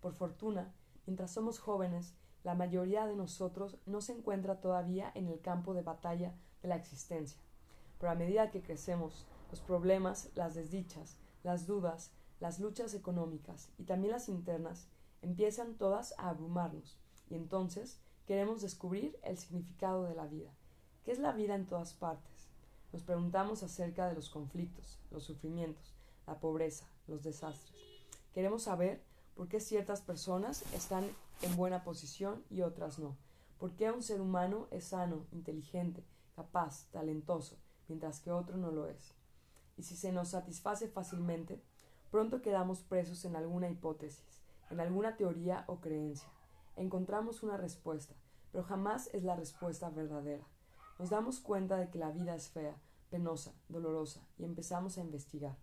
Por fortuna, mientras somos jóvenes, la mayoría de nosotros no se encuentra todavía en el campo de batalla de la existencia. Pero a medida que crecemos, los problemas, las desdichas, las dudas, las luchas económicas y también las internas empiezan todas a abrumarnos y entonces queremos descubrir el significado de la vida. ¿Qué es la vida en todas partes? Nos preguntamos acerca de los conflictos, los sufrimientos, la pobreza, los desastres. Queremos saber por qué ciertas personas están en buena posición y otras no. ¿Por qué un ser humano es sano, inteligente, capaz, talentoso, mientras que otro no lo es? Y si se nos satisface fácilmente, pronto quedamos presos en alguna hipótesis, en alguna teoría o creencia. Encontramos una respuesta, pero jamás es la respuesta verdadera. Nos damos cuenta de que la vida es fea, penosa, dolorosa, y empezamos a investigar.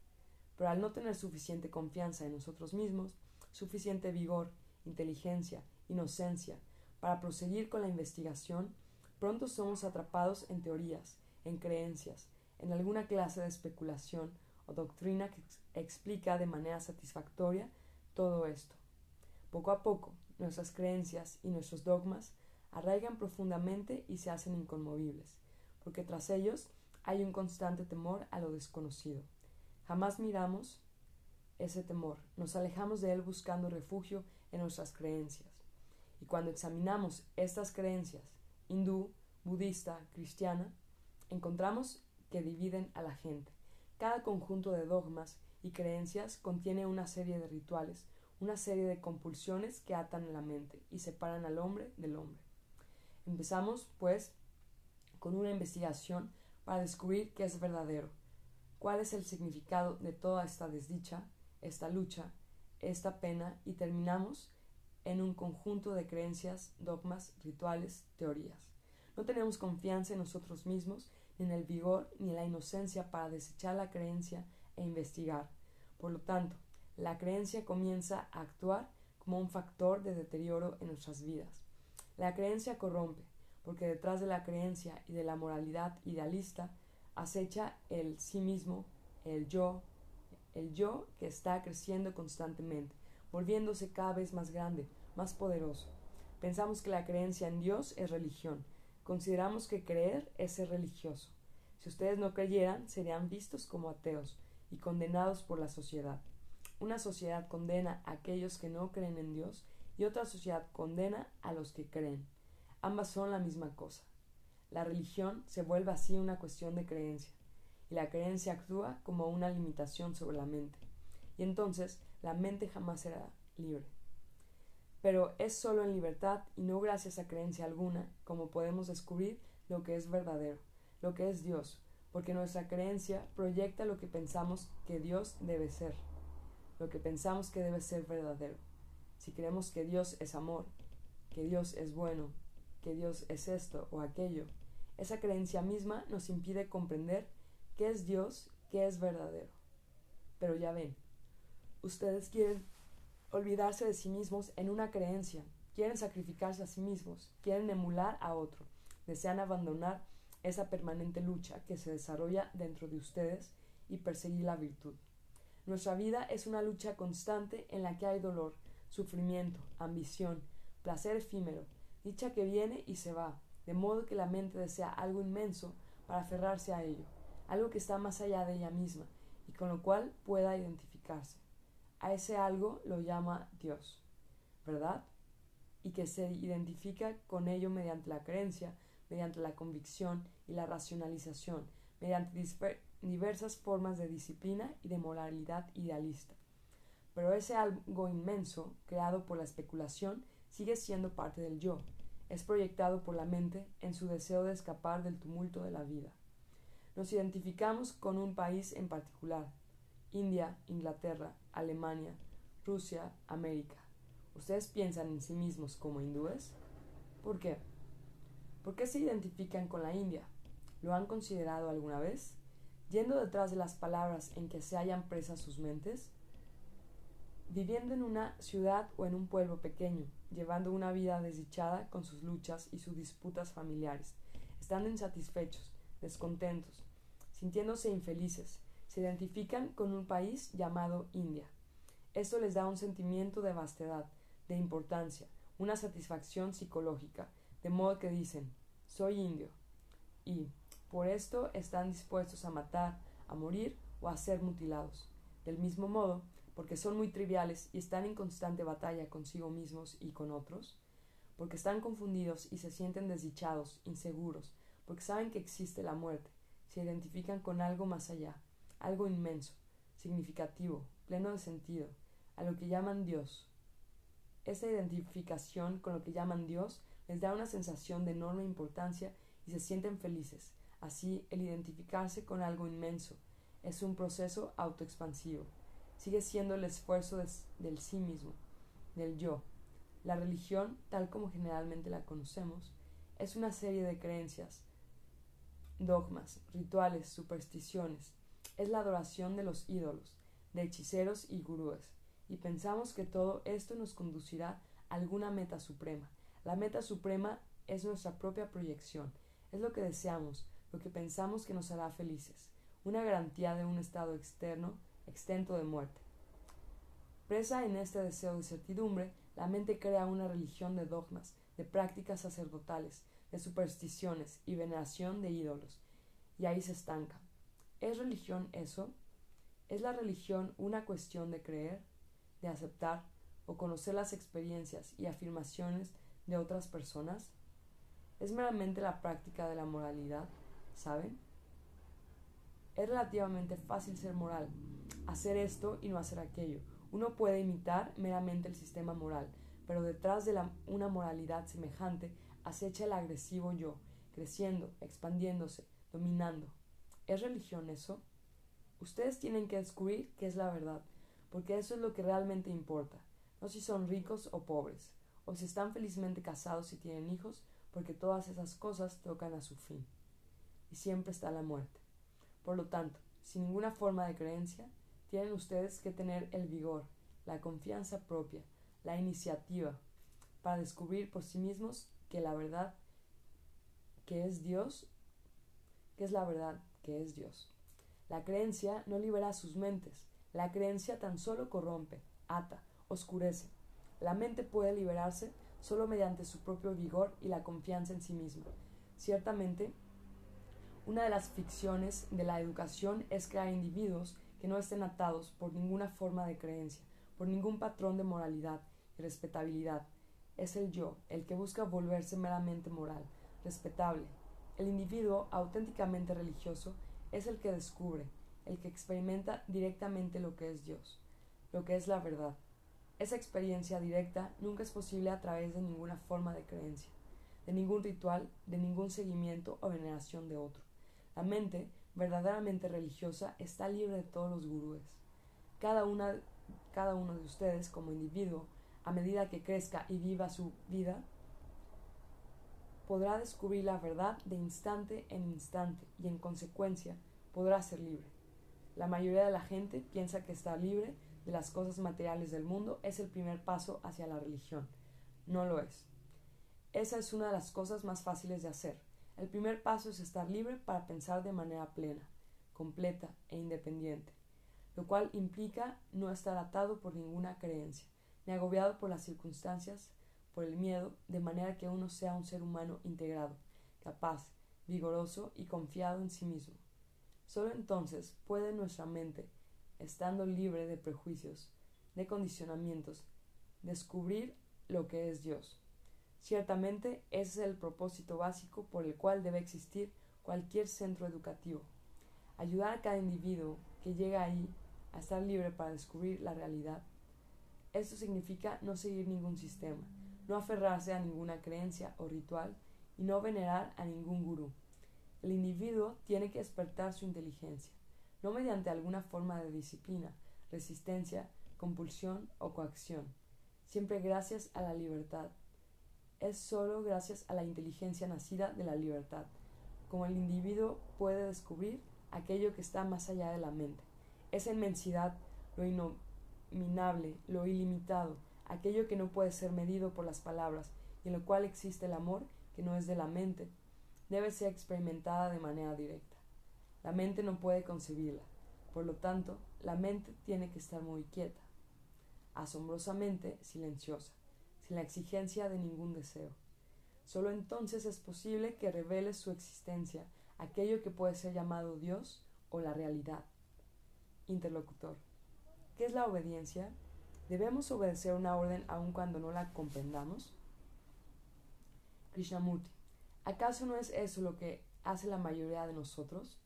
Pero al no tener suficiente confianza en nosotros mismos, suficiente vigor, inteligencia, inocencia, para proseguir con la investigación, pronto somos atrapados en teorías, en creencias, en alguna clase de especulación o doctrina que explica de manera satisfactoria todo esto. Poco a poco, nuestras creencias y nuestros dogmas arraigan profundamente y se hacen inconmovibles, porque tras ellos hay un constante temor a lo desconocido. Jamás miramos ese temor, nos alejamos de él buscando refugio en nuestras creencias. Y cuando examinamos estas creencias, hindú, budista, cristiana, encontramos que dividen a la gente. Cada conjunto de dogmas y creencias contiene una serie de rituales, una serie de compulsiones que atan la mente y separan al hombre del hombre. Empezamos, pues, con una investigación para descubrir qué es verdadero, cuál es el significado de toda esta desdicha, esta lucha, esta pena y terminamos en un conjunto de creencias, dogmas, rituales, teorías. No tenemos confianza en nosotros mismos, ni en el vigor, ni en la inocencia para desechar la creencia e investigar. Por lo tanto, la creencia comienza a actuar como un factor de deterioro en nuestras vidas. La creencia corrompe, porque detrás de la creencia y de la moralidad idealista acecha el sí mismo, el yo, el yo que está creciendo constantemente, volviéndose cada vez más grande, más poderoso. Pensamos que la creencia en Dios es religión. Consideramos que creer es ser religioso. Si ustedes no creyeran, serían vistos como ateos y condenados por la sociedad. Una sociedad condena a aquellos que no creen en Dios y otra sociedad condena a los que creen. Ambas son la misma cosa. La religión se vuelve así una cuestión de creencia y la creencia actúa como una limitación sobre la mente. Y entonces la mente jamás será libre. Pero es solo en libertad y no gracias a creencia alguna como podemos descubrir lo que es verdadero, lo que es Dios, porque nuestra creencia proyecta lo que pensamos que Dios debe ser, lo que pensamos que debe ser verdadero. Si creemos que Dios es amor, que Dios es bueno, que Dios es esto o aquello, esa creencia misma nos impide comprender qué es Dios, qué es verdadero. Pero ya ven, ustedes quieren olvidarse de sí mismos en una creencia, quieren sacrificarse a sí mismos, quieren emular a otro, desean abandonar esa permanente lucha que se desarrolla dentro de ustedes y perseguir la virtud. Nuestra vida es una lucha constante en la que hay dolor, sufrimiento, ambición, placer efímero, dicha que viene y se va, de modo que la mente desea algo inmenso para aferrarse a ello algo que está más allá de ella misma y con lo cual pueda identificarse. A ese algo lo llama Dios, ¿verdad? Y que se identifica con ello mediante la creencia, mediante la convicción y la racionalización, mediante diversas formas de disciplina y de moralidad idealista. Pero ese algo inmenso, creado por la especulación, sigue siendo parte del yo, es proyectado por la mente en su deseo de escapar del tumulto de la vida. Nos identificamos con un país en particular, India, Inglaterra, Alemania, Rusia, América. ¿Ustedes piensan en sí mismos como hindúes? ¿Por qué? ¿Por qué se identifican con la India? ¿Lo han considerado alguna vez? Yendo detrás de las palabras en que se hayan presas sus mentes, viviendo en una ciudad o en un pueblo pequeño, llevando una vida desdichada con sus luchas y sus disputas familiares, estando insatisfechos, descontentos, sintiéndose infelices, se identifican con un país llamado India. Esto les da un sentimiento de vastedad, de importancia, una satisfacción psicológica, de modo que dicen, soy indio. Y, por esto, están dispuestos a matar, a morir o a ser mutilados. Del mismo modo, porque son muy triviales y están en constante batalla consigo mismos y con otros, porque están confundidos y se sienten desdichados, inseguros, porque saben que existe la muerte, se identifican con algo más allá, algo inmenso, significativo, pleno de sentido, a lo que llaman Dios. Esta identificación con lo que llaman Dios les da una sensación de enorme importancia y se sienten felices. Así, el identificarse con algo inmenso es un proceso autoexpansivo sigue siendo el esfuerzo del sí mismo, del yo. La religión, tal como generalmente la conocemos, es una serie de creencias, dogmas, rituales, supersticiones. Es la adoración de los ídolos, de hechiceros y gurúes. Y pensamos que todo esto nos conducirá a alguna meta suprema. La meta suprema es nuestra propia proyección, es lo que deseamos, lo que pensamos que nos hará felices, una garantía de un estado externo extento de muerte. Presa en este deseo de certidumbre, la mente crea una religión de dogmas, de prácticas sacerdotales, de supersticiones y veneración de ídolos, y ahí se estanca. ¿Es religión eso? ¿Es la religión una cuestión de creer, de aceptar o conocer las experiencias y afirmaciones de otras personas? ¿Es meramente la práctica de la moralidad? ¿Saben? Es relativamente fácil ser moral, hacer esto y no hacer aquello. Uno puede imitar meramente el sistema moral, pero detrás de una moralidad semejante acecha el agresivo yo, creciendo, expandiéndose, dominando. ¿Es religión eso? Ustedes tienen que descubrir qué es la verdad, porque eso es lo que realmente importa, no si son ricos o pobres, o si están felizmente casados y tienen hijos, porque todas esas cosas tocan a su fin. Y siempre está la muerte. Por lo tanto, sin ninguna forma de creencia, tienen ustedes que tener el vigor, la confianza propia, la iniciativa, para descubrir por sí mismos que la verdad que es Dios, que es la verdad que es Dios. La creencia no libera sus mentes, la creencia tan solo corrompe, ata, oscurece. La mente puede liberarse solo mediante su propio vigor y la confianza en sí misma. Ciertamente, una de las ficciones de la educación es crear individuos que no estén atados por ninguna forma de creencia, por ningún patrón de moralidad y respetabilidad. Es el yo, el que busca volverse meramente moral, respetable. El individuo auténticamente religioso es el que descubre, el que experimenta directamente lo que es Dios, lo que es la verdad. Esa experiencia directa nunca es posible a través de ninguna forma de creencia, de ningún ritual, de ningún seguimiento o veneración de otro. La mente verdaderamente religiosa está libre de todos los gurúes. Cada, una, cada uno de ustedes como individuo, a medida que crezca y viva su vida, podrá descubrir la verdad de instante en instante y en consecuencia podrá ser libre. La mayoría de la gente piensa que estar libre de las cosas materiales del mundo es el primer paso hacia la religión. No lo es. Esa es una de las cosas más fáciles de hacer. El primer paso es estar libre para pensar de manera plena, completa e independiente, lo cual implica no estar atado por ninguna creencia, ni agobiado por las circunstancias, por el miedo, de manera que uno sea un ser humano integrado, capaz, vigoroso y confiado en sí mismo. Solo entonces puede nuestra mente, estando libre de prejuicios, de condicionamientos, descubrir lo que es Dios. Ciertamente ese es el propósito básico por el cual debe existir cualquier centro educativo. Ayudar a cada individuo que llega ahí a estar libre para descubrir la realidad. Esto significa no seguir ningún sistema, no aferrarse a ninguna creencia o ritual y no venerar a ningún gurú. El individuo tiene que despertar su inteligencia, no mediante alguna forma de disciplina, resistencia, compulsión o coacción, siempre gracias a la libertad. Es sólo gracias a la inteligencia nacida de la libertad, como el individuo puede descubrir aquello que está más allá de la mente, esa inmensidad, lo inominable, lo ilimitado, aquello que no puede ser medido por las palabras y en lo cual existe el amor que no es de la mente, debe ser experimentada de manera directa. La mente no puede concebirla, por lo tanto, la mente tiene que estar muy quieta, asombrosamente silenciosa, sin la exigencia de ningún deseo. Solo entonces es posible que revele su existencia aquello que puede ser llamado Dios o la realidad. Interlocutor. ¿Qué es la obediencia? ¿Debemos obedecer una orden aun cuando no la comprendamos? Krishnamurti. ¿Acaso no es eso lo que hace la mayoría de nosotros?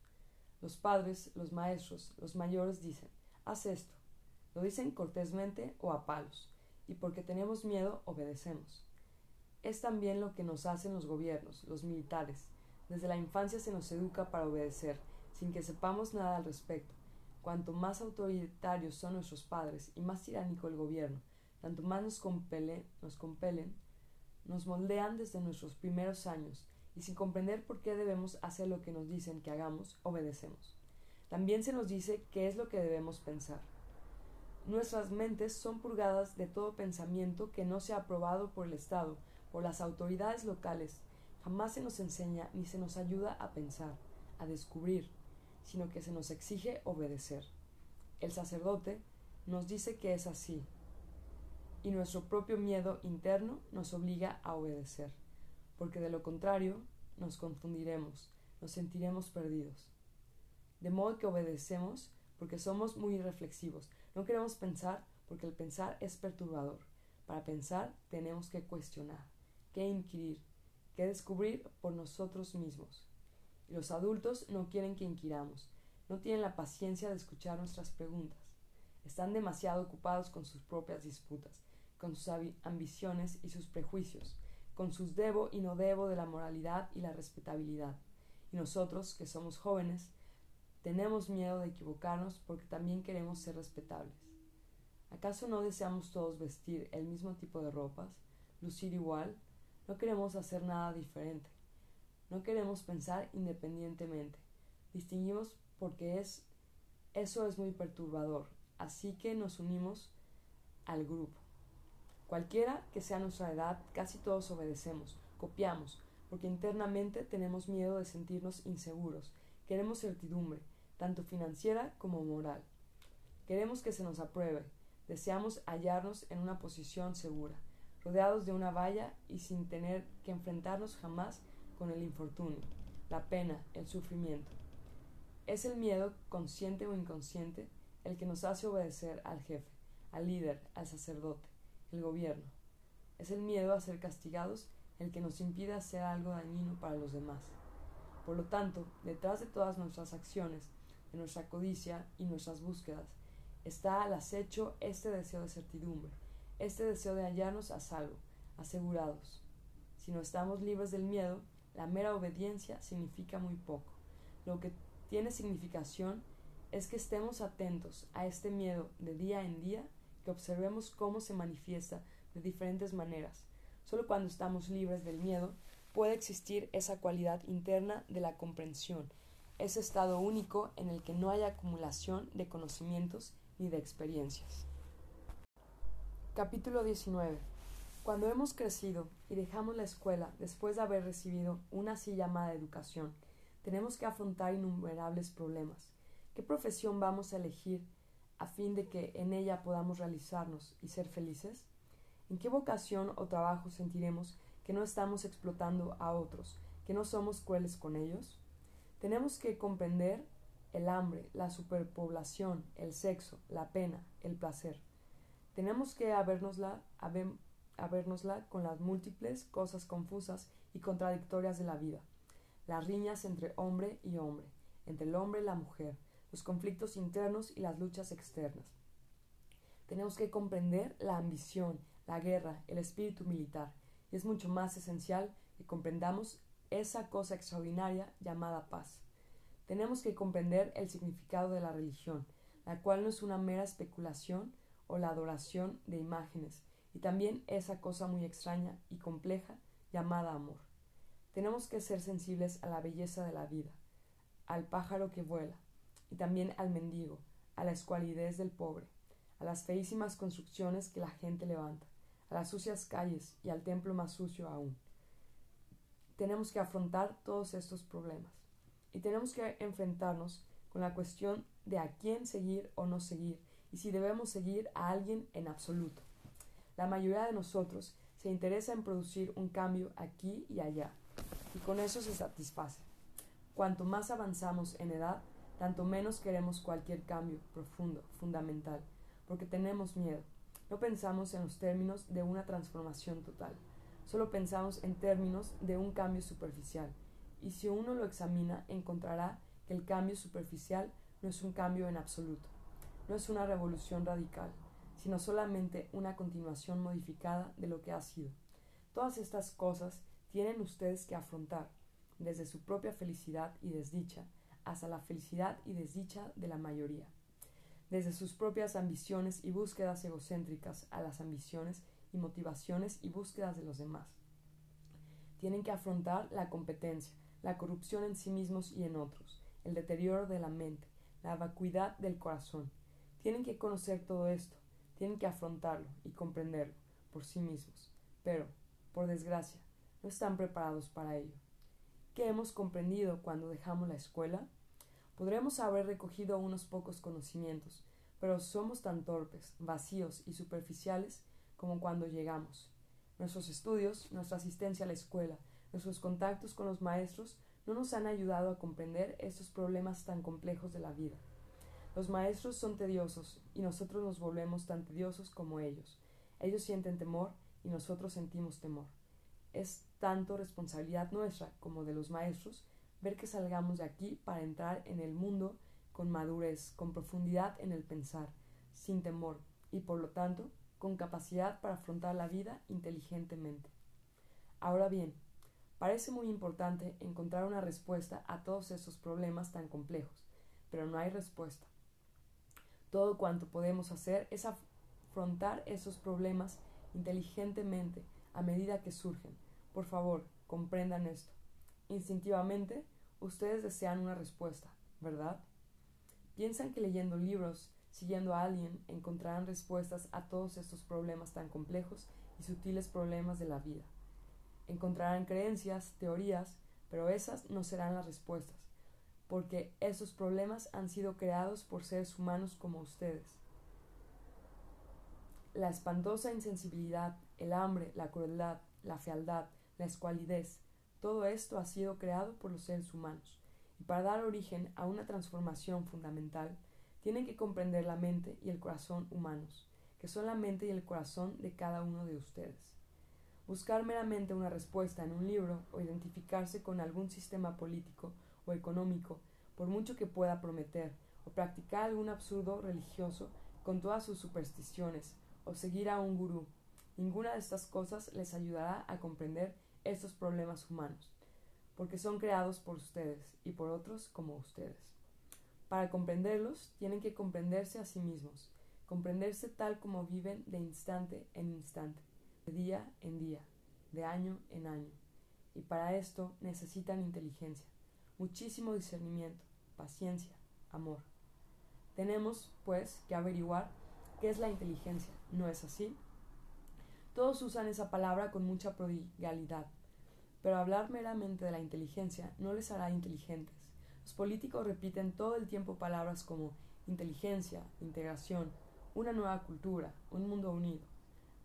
Los padres, los maestros, los mayores dicen, haz esto. Lo dicen cortésmente o a palos, y porque tenemos miedo obedecemos. Es también lo que nos hacen los gobiernos, los militares. Desde la infancia se nos educa para obedecer, sin que sepamos nada al respecto. Cuanto más autoritarios son nuestros padres y más tiránico el gobierno, tanto más nos compelen, nos compelen, nos moldean desde nuestros primeros años y sin comprender por qué debemos hacer lo que nos dicen que hagamos, obedecemos. También se nos dice qué es lo que debemos pensar. Nuestras mentes son purgadas de todo pensamiento que no sea aprobado por el Estado, por las autoridades locales. Jamás se nos enseña ni se nos ayuda a pensar, a descubrir, sino que se nos exige obedecer. El sacerdote nos dice que es así, y nuestro propio miedo interno nos obliga a obedecer porque de lo contrario nos confundiremos, nos sentiremos perdidos. De modo que obedecemos porque somos muy reflexivos. No queremos pensar porque el pensar es perturbador. Para pensar tenemos que cuestionar, que inquirir, que descubrir por nosotros mismos. Los adultos no quieren que inquiramos, no tienen la paciencia de escuchar nuestras preguntas. Están demasiado ocupados con sus propias disputas, con sus ambiciones y sus prejuicios, con sus debo y no debo de la moralidad y la respetabilidad. Y nosotros, que somos jóvenes, tenemos miedo de equivocarnos porque también queremos ser respetables. ¿Acaso no deseamos todos vestir el mismo tipo de ropas, lucir igual? No queremos hacer nada diferente. No queremos pensar independientemente. Distinguimos porque es eso es muy perturbador, así que nos unimos al grupo. Cualquiera que sea nuestra edad, casi todos obedecemos, copiamos, porque internamente tenemos miedo de sentirnos inseguros, queremos certidumbre, tanto financiera como moral. Queremos que se nos apruebe, deseamos hallarnos en una posición segura, rodeados de una valla y sin tener que enfrentarnos jamás con el infortunio, la pena, el sufrimiento. Es el miedo, consciente o inconsciente, el que nos hace obedecer al jefe, al líder, al sacerdote el gobierno. Es el miedo a ser castigados el que nos impide hacer algo dañino para los demás. Por lo tanto, detrás de todas nuestras acciones, de nuestra codicia y nuestras búsquedas, está al acecho este deseo de certidumbre, este deseo de hallarnos a salvo, asegurados. Si no estamos libres del miedo, la mera obediencia significa muy poco. Lo que tiene significación es que estemos atentos a este miedo de día en día que observemos cómo se manifiesta de diferentes maneras. Solo cuando estamos libres del miedo puede existir esa cualidad interna de la comprensión, ese estado único en el que no hay acumulación de conocimientos ni de experiencias. Capítulo 19. Cuando hemos crecido y dejamos la escuela después de haber recibido una así llamada educación, tenemos que afrontar innumerables problemas. ¿Qué profesión vamos a elegir a fin de que en ella podamos realizarnos y ser felices? ¿En qué vocación o trabajo sentiremos que no estamos explotando a otros, que no somos crueles con ellos? Tenemos que comprender el hambre, la superpoblación, el sexo, la pena, el placer. Tenemos que habérnosla, con las múltiples cosas confusas y contradictorias de la vida, las riñas entre hombre y hombre, entre el hombre y la mujer, los conflictos internos y las luchas externas. Tenemos que comprender la ambición, la guerra, el espíritu militar, y es mucho más esencial que comprendamos esa cosa extraordinaria llamada paz. Tenemos que comprender el significado de la religión, la cual no es una mera especulación o la adoración de imágenes, y también esa cosa muy extraña y compleja llamada amor. Tenemos que ser sensibles a la belleza de la vida, al pájaro que vuela, y también al mendigo, a la escualidez del pobre, a las feísimas construcciones que la gente levanta, a las sucias calles y al templo más sucio aún. Tenemos que afrontar todos estos problemas y tenemos que enfrentarnos con la cuestión de a quién seguir o no seguir y si debemos seguir a alguien en absoluto. La mayoría de nosotros se interesa en producir un cambio aquí y allá y con eso se satisface. Cuanto más avanzamos en edad, tanto menos queremos cualquier cambio profundo, fundamental, porque tenemos miedo. No pensamos en los términos de una transformación total, solo pensamos en términos de un cambio superficial, y si uno lo examina encontrará que el cambio superficial no es un cambio en absoluto, no es una revolución radical, sino solamente una continuación modificada de lo que ha sido. Todas estas cosas tienen ustedes que afrontar, desde su propia felicidad y desdicha hasta la felicidad y desdicha de la mayoría, desde sus propias ambiciones y búsquedas egocéntricas a las ambiciones y motivaciones y búsquedas de los demás. Tienen que afrontar la competencia, la corrupción en sí mismos y en otros, el deterioro de la mente, la vacuidad del corazón. Tienen que conocer todo esto, tienen que afrontarlo y comprenderlo por sí mismos, pero, por desgracia, no están preparados para ello. ¿Qué hemos comprendido cuando dejamos la escuela? Podremos haber recogido unos pocos conocimientos, pero somos tan torpes, vacíos y superficiales como cuando llegamos. Nuestros estudios, nuestra asistencia a la escuela, nuestros contactos con los maestros no nos han ayudado a comprender estos problemas tan complejos de la vida. Los maestros son tediosos y nosotros nos volvemos tan tediosos como ellos. Ellos sienten temor y nosotros sentimos temor. Es tanto responsabilidad nuestra como de los maestros ver que salgamos de aquí para entrar en el mundo con madurez, con profundidad en el pensar, sin temor y por lo tanto con capacidad para afrontar la vida inteligentemente. Ahora bien, parece muy importante encontrar una respuesta a todos estos problemas tan complejos, pero no hay respuesta. Todo cuanto podemos hacer es afrontar esos problemas inteligentemente a medida que surgen, por favor, comprendan esto. Instintivamente, ustedes desean una respuesta, ¿verdad? Piensan que leyendo libros, siguiendo a alguien, encontrarán respuestas a todos estos problemas tan complejos y sutiles problemas de la vida. Encontrarán creencias, teorías, pero esas no serán las respuestas, porque esos problemas han sido creados por seres humanos como ustedes. La espantosa insensibilidad, el hambre, la crueldad, la fealdad, la escualidez, todo esto ha sido creado por los seres humanos, y para dar origen a una transformación fundamental, tienen que comprender la mente y el corazón humanos, que son la mente y el corazón de cada uno de ustedes. Buscar meramente una respuesta en un libro o identificarse con algún sistema político o económico, por mucho que pueda prometer, o practicar algún absurdo religioso con todas sus supersticiones, o seguir a un gurú, ninguna de estas cosas les ayudará a comprender estos problemas humanos, porque son creados por ustedes y por otros como ustedes. Para comprenderlos, tienen que comprenderse a sí mismos, comprenderse tal como viven de instante en instante, de día en día, de año en año. Y para esto necesitan inteligencia, muchísimo discernimiento, paciencia, amor. Tenemos, pues, que averiguar qué es la inteligencia, ¿no es así? Todos usan esa palabra con mucha prodigalidad, pero hablar meramente de la inteligencia no les hará inteligentes. Los políticos repiten todo el tiempo palabras como inteligencia, integración, una nueva cultura, un mundo unido,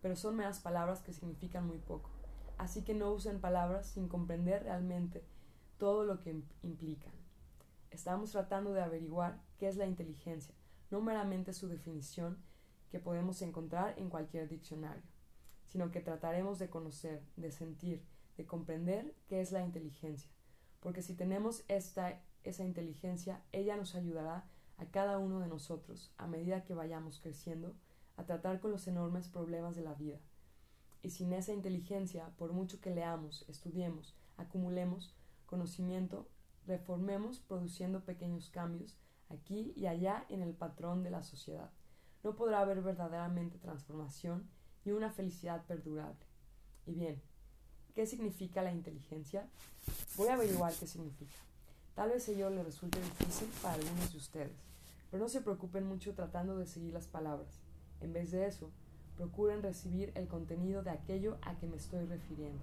pero son meras palabras que significan muy poco. Así que no usen palabras sin comprender realmente todo lo que implican. Estamos tratando de averiguar qué es la inteligencia, no meramente su definición que podemos encontrar en cualquier diccionario sino que trataremos de conocer, de sentir, de comprender qué es la inteligencia, porque si tenemos esta, esa inteligencia, ella nos ayudará a cada uno de nosotros, a medida que vayamos creciendo, a tratar con los enormes problemas de la vida. Y sin esa inteligencia, por mucho que leamos, estudiemos, acumulemos conocimiento, reformemos produciendo pequeños cambios aquí y allá en el patrón de la sociedad, no podrá haber verdaderamente transformación y una felicidad perdurable. Y bien, ¿qué significa la inteligencia? Voy a averiguar qué significa. Tal vez ello le resulte difícil para algunos de ustedes, pero no se preocupen mucho tratando de seguir las palabras. En vez de eso, procuren recibir el contenido de aquello a que me estoy refiriendo.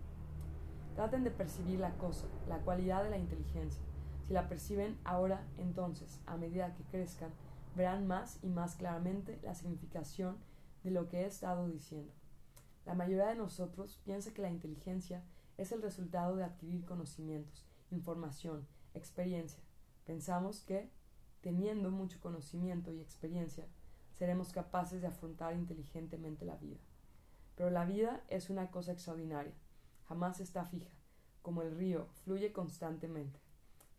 Traten de percibir la cosa, la cualidad de la inteligencia. Si la perciben ahora, entonces, a medida que crezcan, verán más y más claramente la significación de lo que he estado diciendo. La mayoría de nosotros piensa que la inteligencia es el resultado de adquirir conocimientos, información, experiencia. Pensamos que, teniendo mucho conocimiento y experiencia, seremos capaces de afrontar inteligentemente la vida. Pero la vida es una cosa extraordinaria, jamás está fija, como el río, fluye constantemente.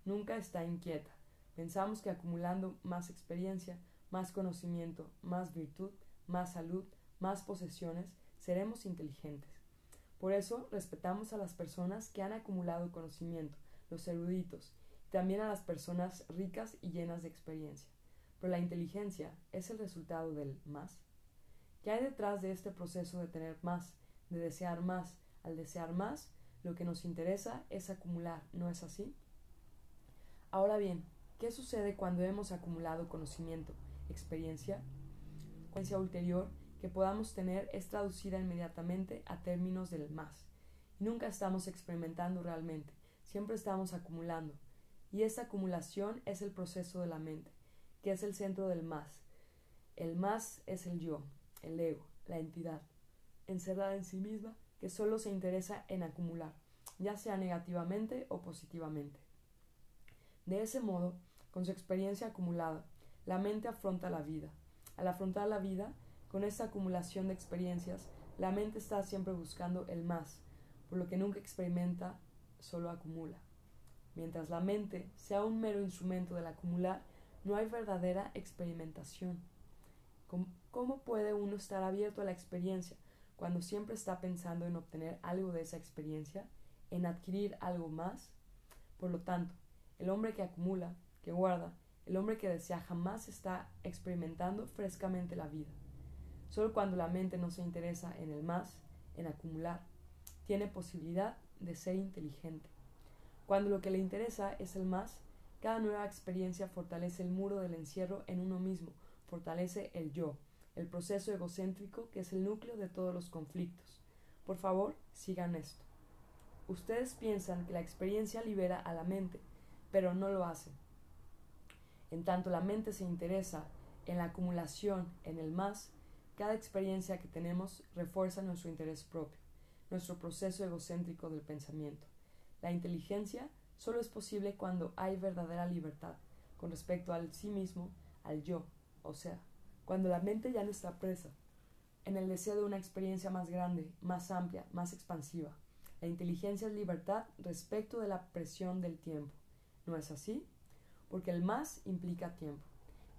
Nunca está inquieta. Pensamos que acumulando más experiencia, más conocimiento, más virtud, más salud, más posesiones, seremos inteligentes. Por eso respetamos a las personas que han acumulado conocimiento, los eruditos, también a las personas ricas y llenas de experiencia. Pero la inteligencia es el resultado del más. ¿Qué hay detrás de este proceso de tener más, de desear más? Al desear más, lo que nos interesa es acumular, ¿no es así? Ahora bien, ¿qué sucede cuando hemos acumulado conocimiento, experiencia? La consecuencia ulterior que podamos tener es traducida inmediatamente a términos del más. nunca estamos experimentando realmente, siempre estamos acumulando. Y esta acumulación es el proceso de la mente que es el centro del más. El más es el yo, el ego, la entidad, encerrada en sí misma, que solo se interesa en acumular, ya sea negativamente o positivamente. De ese modo, con su experiencia acumulada, la mente afronta la vida. Al afrontar la vida, con esta acumulación de experiencias, la mente está siempre buscando el más, por lo que nunca experimenta, solo acumula. Mientras la mente sea un mero instrumento del acumular, no hay verdadera experimentación. ¿Cómo, puede uno estar abierto a la experiencia cuando siempre está pensando en obtener algo de esa experiencia, en adquirir algo más? Por lo tanto, el hombre que acumula, que guarda, el hombre que desea jamás está experimentando frescamente la vida. Solo cuando la mente no se interesa en el más, en acumular, tiene posibilidad de ser inteligente. Cuando lo que le interesa es el más, cada nueva experiencia fortalece el muro del encierro en uno mismo, fortalece el yo, el proceso egocéntrico que es el núcleo de todos los conflictos. Por favor, sigan esto. Ustedes piensan que la experiencia libera a la mente, pero no lo hace. En tanto la mente se interesa en la acumulación, en el más, cada experiencia que tenemos refuerza nuestro interés propio, nuestro proceso egocéntrico del pensamiento. La inteligencia solo es posible cuando hay verdadera libertad con respecto al sí mismo, al yo, o sea, cuando la mente ya no está presa en el deseo de una experiencia más grande, más amplia, más expansiva. La inteligencia es libertad respecto de la presión del tiempo. ¿No es así? Porque el más implica tiempo.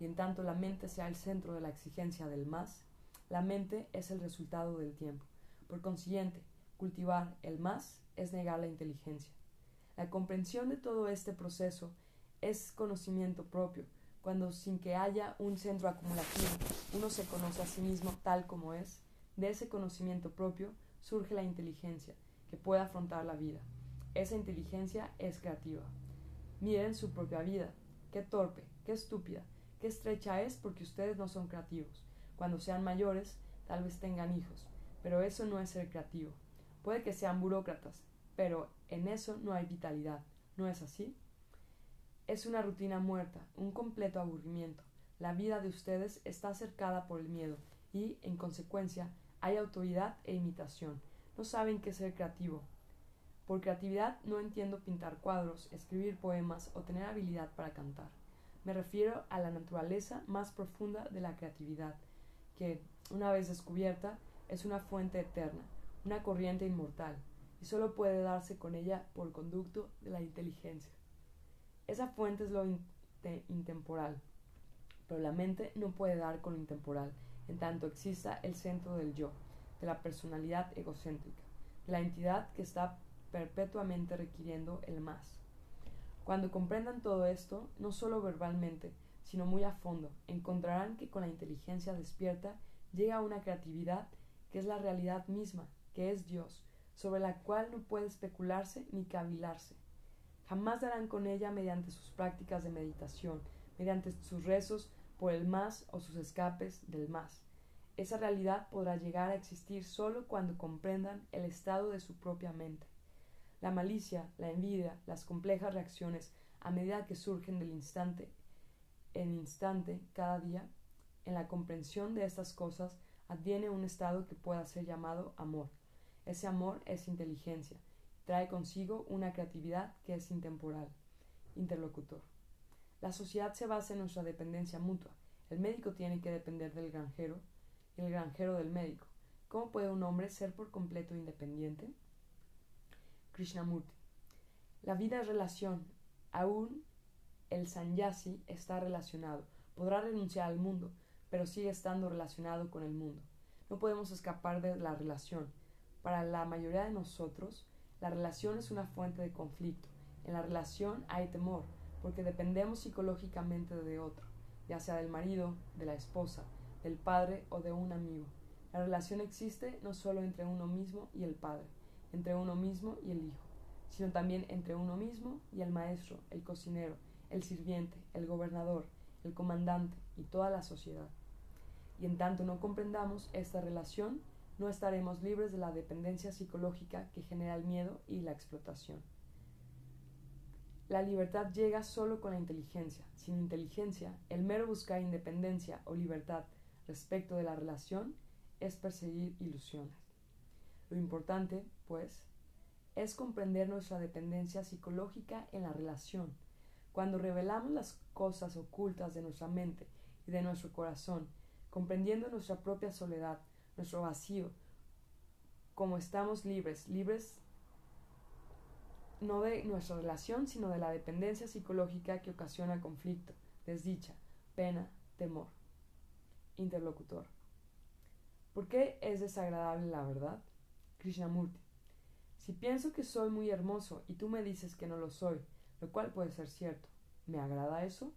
Y en tanto la mente sea el centro de la exigencia del más, la mente es el resultado del tiempo. Por consiguiente, cultivar el más es negar la inteligencia. La comprensión de todo este proceso es conocimiento propio, cuando sin que haya un centro acumulativo uno se conoce a sí mismo tal como es, de ese conocimiento propio surge la inteligencia que puede afrontar la vida. Esa inteligencia es creativa. Miren su propia vida. Qué torpe, qué estúpida, qué estrecha es porque ustedes no son creativos. Cuando sean mayores, tal vez tengan hijos, pero eso no es ser creativo. Puede que sean burócratas, pero en eso no hay vitalidad, ¿no es así? Es una rutina muerta, un completo aburrimiento. La vida de ustedes está cercada por el miedo y, en consecuencia, hay autoridad e imitación. No saben qué ser creativo. Por creatividad no entiendo pintar cuadros, escribir poemas o tener habilidad para cantar. Me refiero a la naturaleza más profunda de la creatividad, que, una vez descubierta, es una fuente eterna, una corriente inmortal, y solo puede darse con ella por conducto de la inteligencia. Esa fuente es lo intemporal, pero la mente no puede dar con lo intemporal, en tanto exista el centro del yo, de la personalidad egocéntrica, de la entidad que está perpetuamente requiriendo el más. Cuando comprendan todo esto, no solo verbalmente, sino muy a fondo, encontrarán que con la inteligencia despierta llega una creatividad que es la realidad misma, que es Dios, sobre la cual no puede especularse ni cavilarse. Jamás darán con ella mediante sus prácticas de meditación, mediante sus rezos por el más o sus escapes del más. Esa realidad podrá llegar a existir solo cuando comprendan el estado de su propia mente. La malicia, la envidia, las complejas reacciones a medida que surgen del instante en instante cada día, en la comprensión de estas cosas adviene un estado que pueda ser llamado amor. Ese amor es inteligencia, trae consigo una creatividad que es intemporal. Interlocutor. La sociedad se basa en nuestra dependencia mutua. El médico tiene que depender del granjero y el granjero del médico. ¿Cómo puede un hombre ser por completo independiente? Krishnamurti. La vida es relación. Aún el sanyasi está relacionado. Podrá renunciar al mundo, pero sigue estando relacionado con el mundo. No podemos escapar de la relación. Para la mayoría de nosotros, la relación es una fuente de conflicto. En la relación hay temor, porque dependemos psicológicamente de otro, ya sea del marido, de la esposa, del padre o de un amigo. La relación existe no solo entre uno mismo y el padre, entre uno mismo y el hijo, sino también entre uno mismo y el maestro, el cocinero, el sirviente, el gobernador, el comandante y toda la sociedad. Y en tanto no comprendamos esta relación, no estaremos libres de la dependencia psicológica que genera el miedo y la explotación. La libertad llega solo con la inteligencia. Sin inteligencia, el mero buscar independencia o libertad respecto de la relación es perseguir ilusiones. Lo importante, pues, es comprender nuestra dependencia psicológica en la relación. Cuando revelamos las cosas ocultas de nuestra mente y de nuestro corazón, comprendiendo nuestra propia soledad, nuestro vacío, como estamos libres, libres no de nuestra relación, sino de la dependencia psicológica que ocasiona conflicto, desdicha, pena, temor. Interlocutor. ¿Por qué es desagradable la verdad? Krishnamurti. Si pienso que soy muy hermoso y tú me dices que no lo soy, lo cual puede ser cierto, ¿me agrada eso?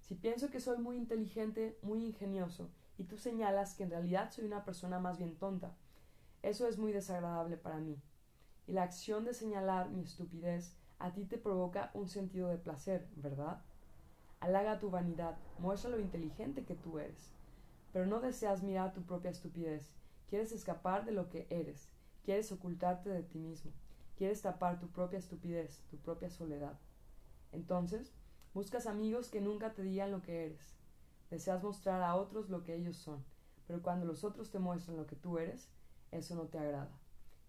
Si pienso que soy muy inteligente, muy ingenioso, y tú señalas que en realidad soy una persona más bien tonta, eso es muy desagradable para mí y la acción de señalar mi estupidez a ti te provoca un sentido de placer, ¿verdad? Halaga tu vanidad, muestra lo inteligente que tú eres. Pero no deseas mirar tu propia estupidez, quieres escapar de lo que eres, quieres ocultarte de ti mismo, quieres tapar tu propia estupidez, tu propia soledad. Entonces, buscas amigos que nunca te digan lo que eres. Deseas mostrar a otros lo que ellos son, pero cuando los otros te muestran lo que tú eres, eso no te agrada.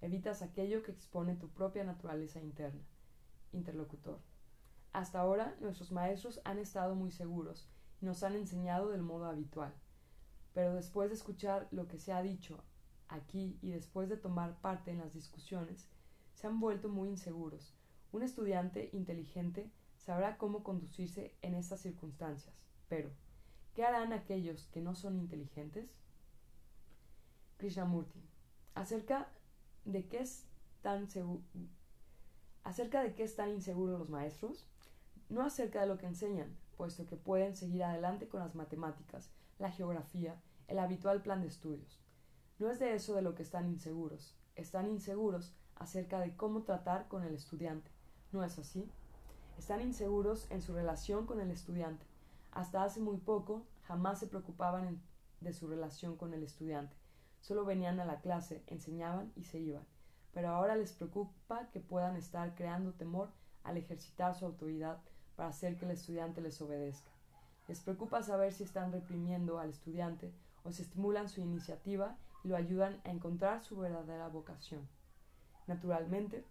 Evitas aquello que expone tu propia naturaleza interna. Interlocutor. Hasta ahora nuestros maestros han estado muy seguros y nos han enseñado del modo habitual. Pero después de escuchar lo que se ha dicho aquí y después de tomar parte en las discusiones, se han vuelto muy inseguros. Un estudiante inteligente sabrá cómo conducirse en estas circunstancias. Pero, ¿qué harán aquellos que no son inteligentes? Krishnamurti. Acerca de qué es tan acerca de qué están inseguros los maestros, no acerca de lo que enseñan, puesto que pueden seguir adelante con las matemáticas, la geografía, el habitual plan de estudios. No es de eso de lo que están inseguros, están inseguros acerca de cómo tratar con el estudiante. ¿No es así? Están inseguros en su relación con el estudiante. Hasta hace muy poco jamás se preocupaban de su relación con el estudiante. Solo venían a la clase, enseñaban y se iban. Pero ahora les preocupa que puedan estar creando temor al ejercitar su autoridad para hacer que el estudiante les obedezca. Les preocupa saber si están reprimiendo al estudiante o si estimulan su iniciativa y lo ayudan a encontrar su verdadera vocación. Naturalmente,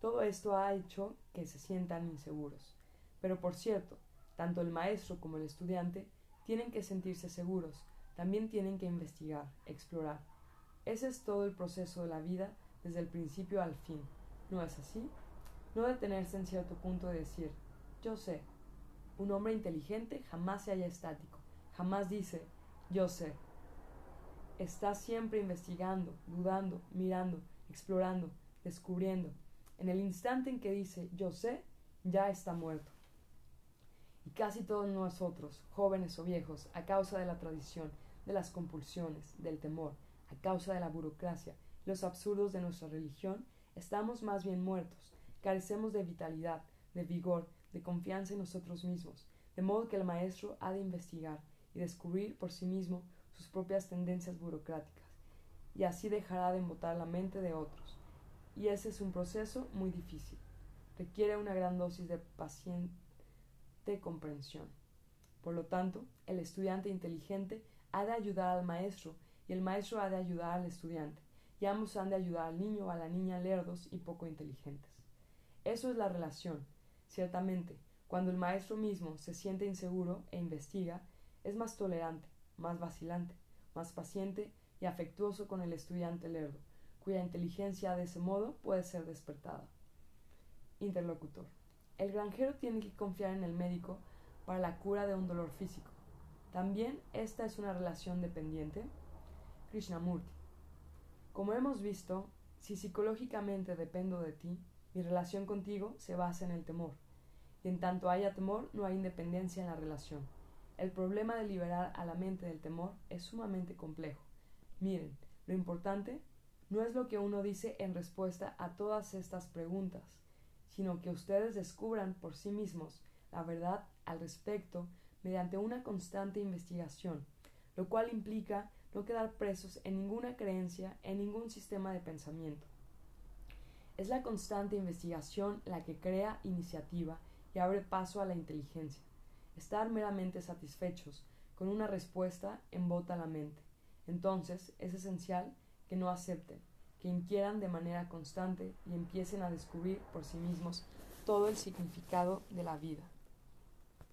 todo esto ha hecho que se sientan inseguros. Pero por cierto, tanto el maestro como el estudiante tienen que sentirse seguros, también tienen que investigar, explorar. Ese es todo el proceso de la vida desde el principio al fin. ¿No es así? No detenerse en cierto punto de decir, yo sé. Un hombre inteligente jamás se halla estático, jamás dice, yo sé. está siempre investigando, dudando, mirando, explorando, descubriendo. En el instante en que dice yo sé, ya está muerto. Y casi todos nosotros, jóvenes o viejos, a causa de la tradición, de las compulsiones, del temor, a causa de la burocracia, los absurdos de nuestra religión, estamos más bien muertos, carecemos de vitalidad, de vigor, de confianza en nosotros mismos, de modo que el maestro ha de investigar y descubrir por sí mismo sus propias tendencias burocráticas, y así dejará de embotar la mente de otros. Y ese es un proceso muy difícil. Requiere una gran dosis de paciente comprensión. Por lo tanto, el estudiante inteligente ha de ayudar al maestro y el maestro ha de ayudar al estudiante, y ambos han de ayudar al niño o a la niña lerdos y poco inteligentes. Eso es la relación. Ciertamente, cuando el maestro mismo se siente inseguro e investiga, es más tolerante, más vacilante, más paciente y afectuoso con el estudiante lerdo, cuya inteligencia de ese modo puede ser despertada. Interlocutor. El granjero tiene que confiar en el médico para la cura de un dolor físico. También esta es una relación dependiente. Krishnamurti. Como hemos visto, si psicológicamente dependo de ti, mi relación contigo se basa en el temor. Y en tanto haya temor, no hay independencia en la relación. El problema de liberar a la mente del temor es sumamente complejo. Miren, lo importante no es lo que uno dice en respuesta a todas estas preguntas, sino que ustedes descubran por sí mismos la verdad al respecto mediante una constante investigación, lo cual implica no quedar presos en ninguna creencia, en ningún sistema de pensamiento. Es la constante investigación la que crea iniciativa y abre paso a la inteligencia. Estar meramente satisfechos con una respuesta embota la mente. Entonces es esencial que no acepten, que inquieran de manera constante y empiecen a descubrir por sí mismos todo el significado de la vida.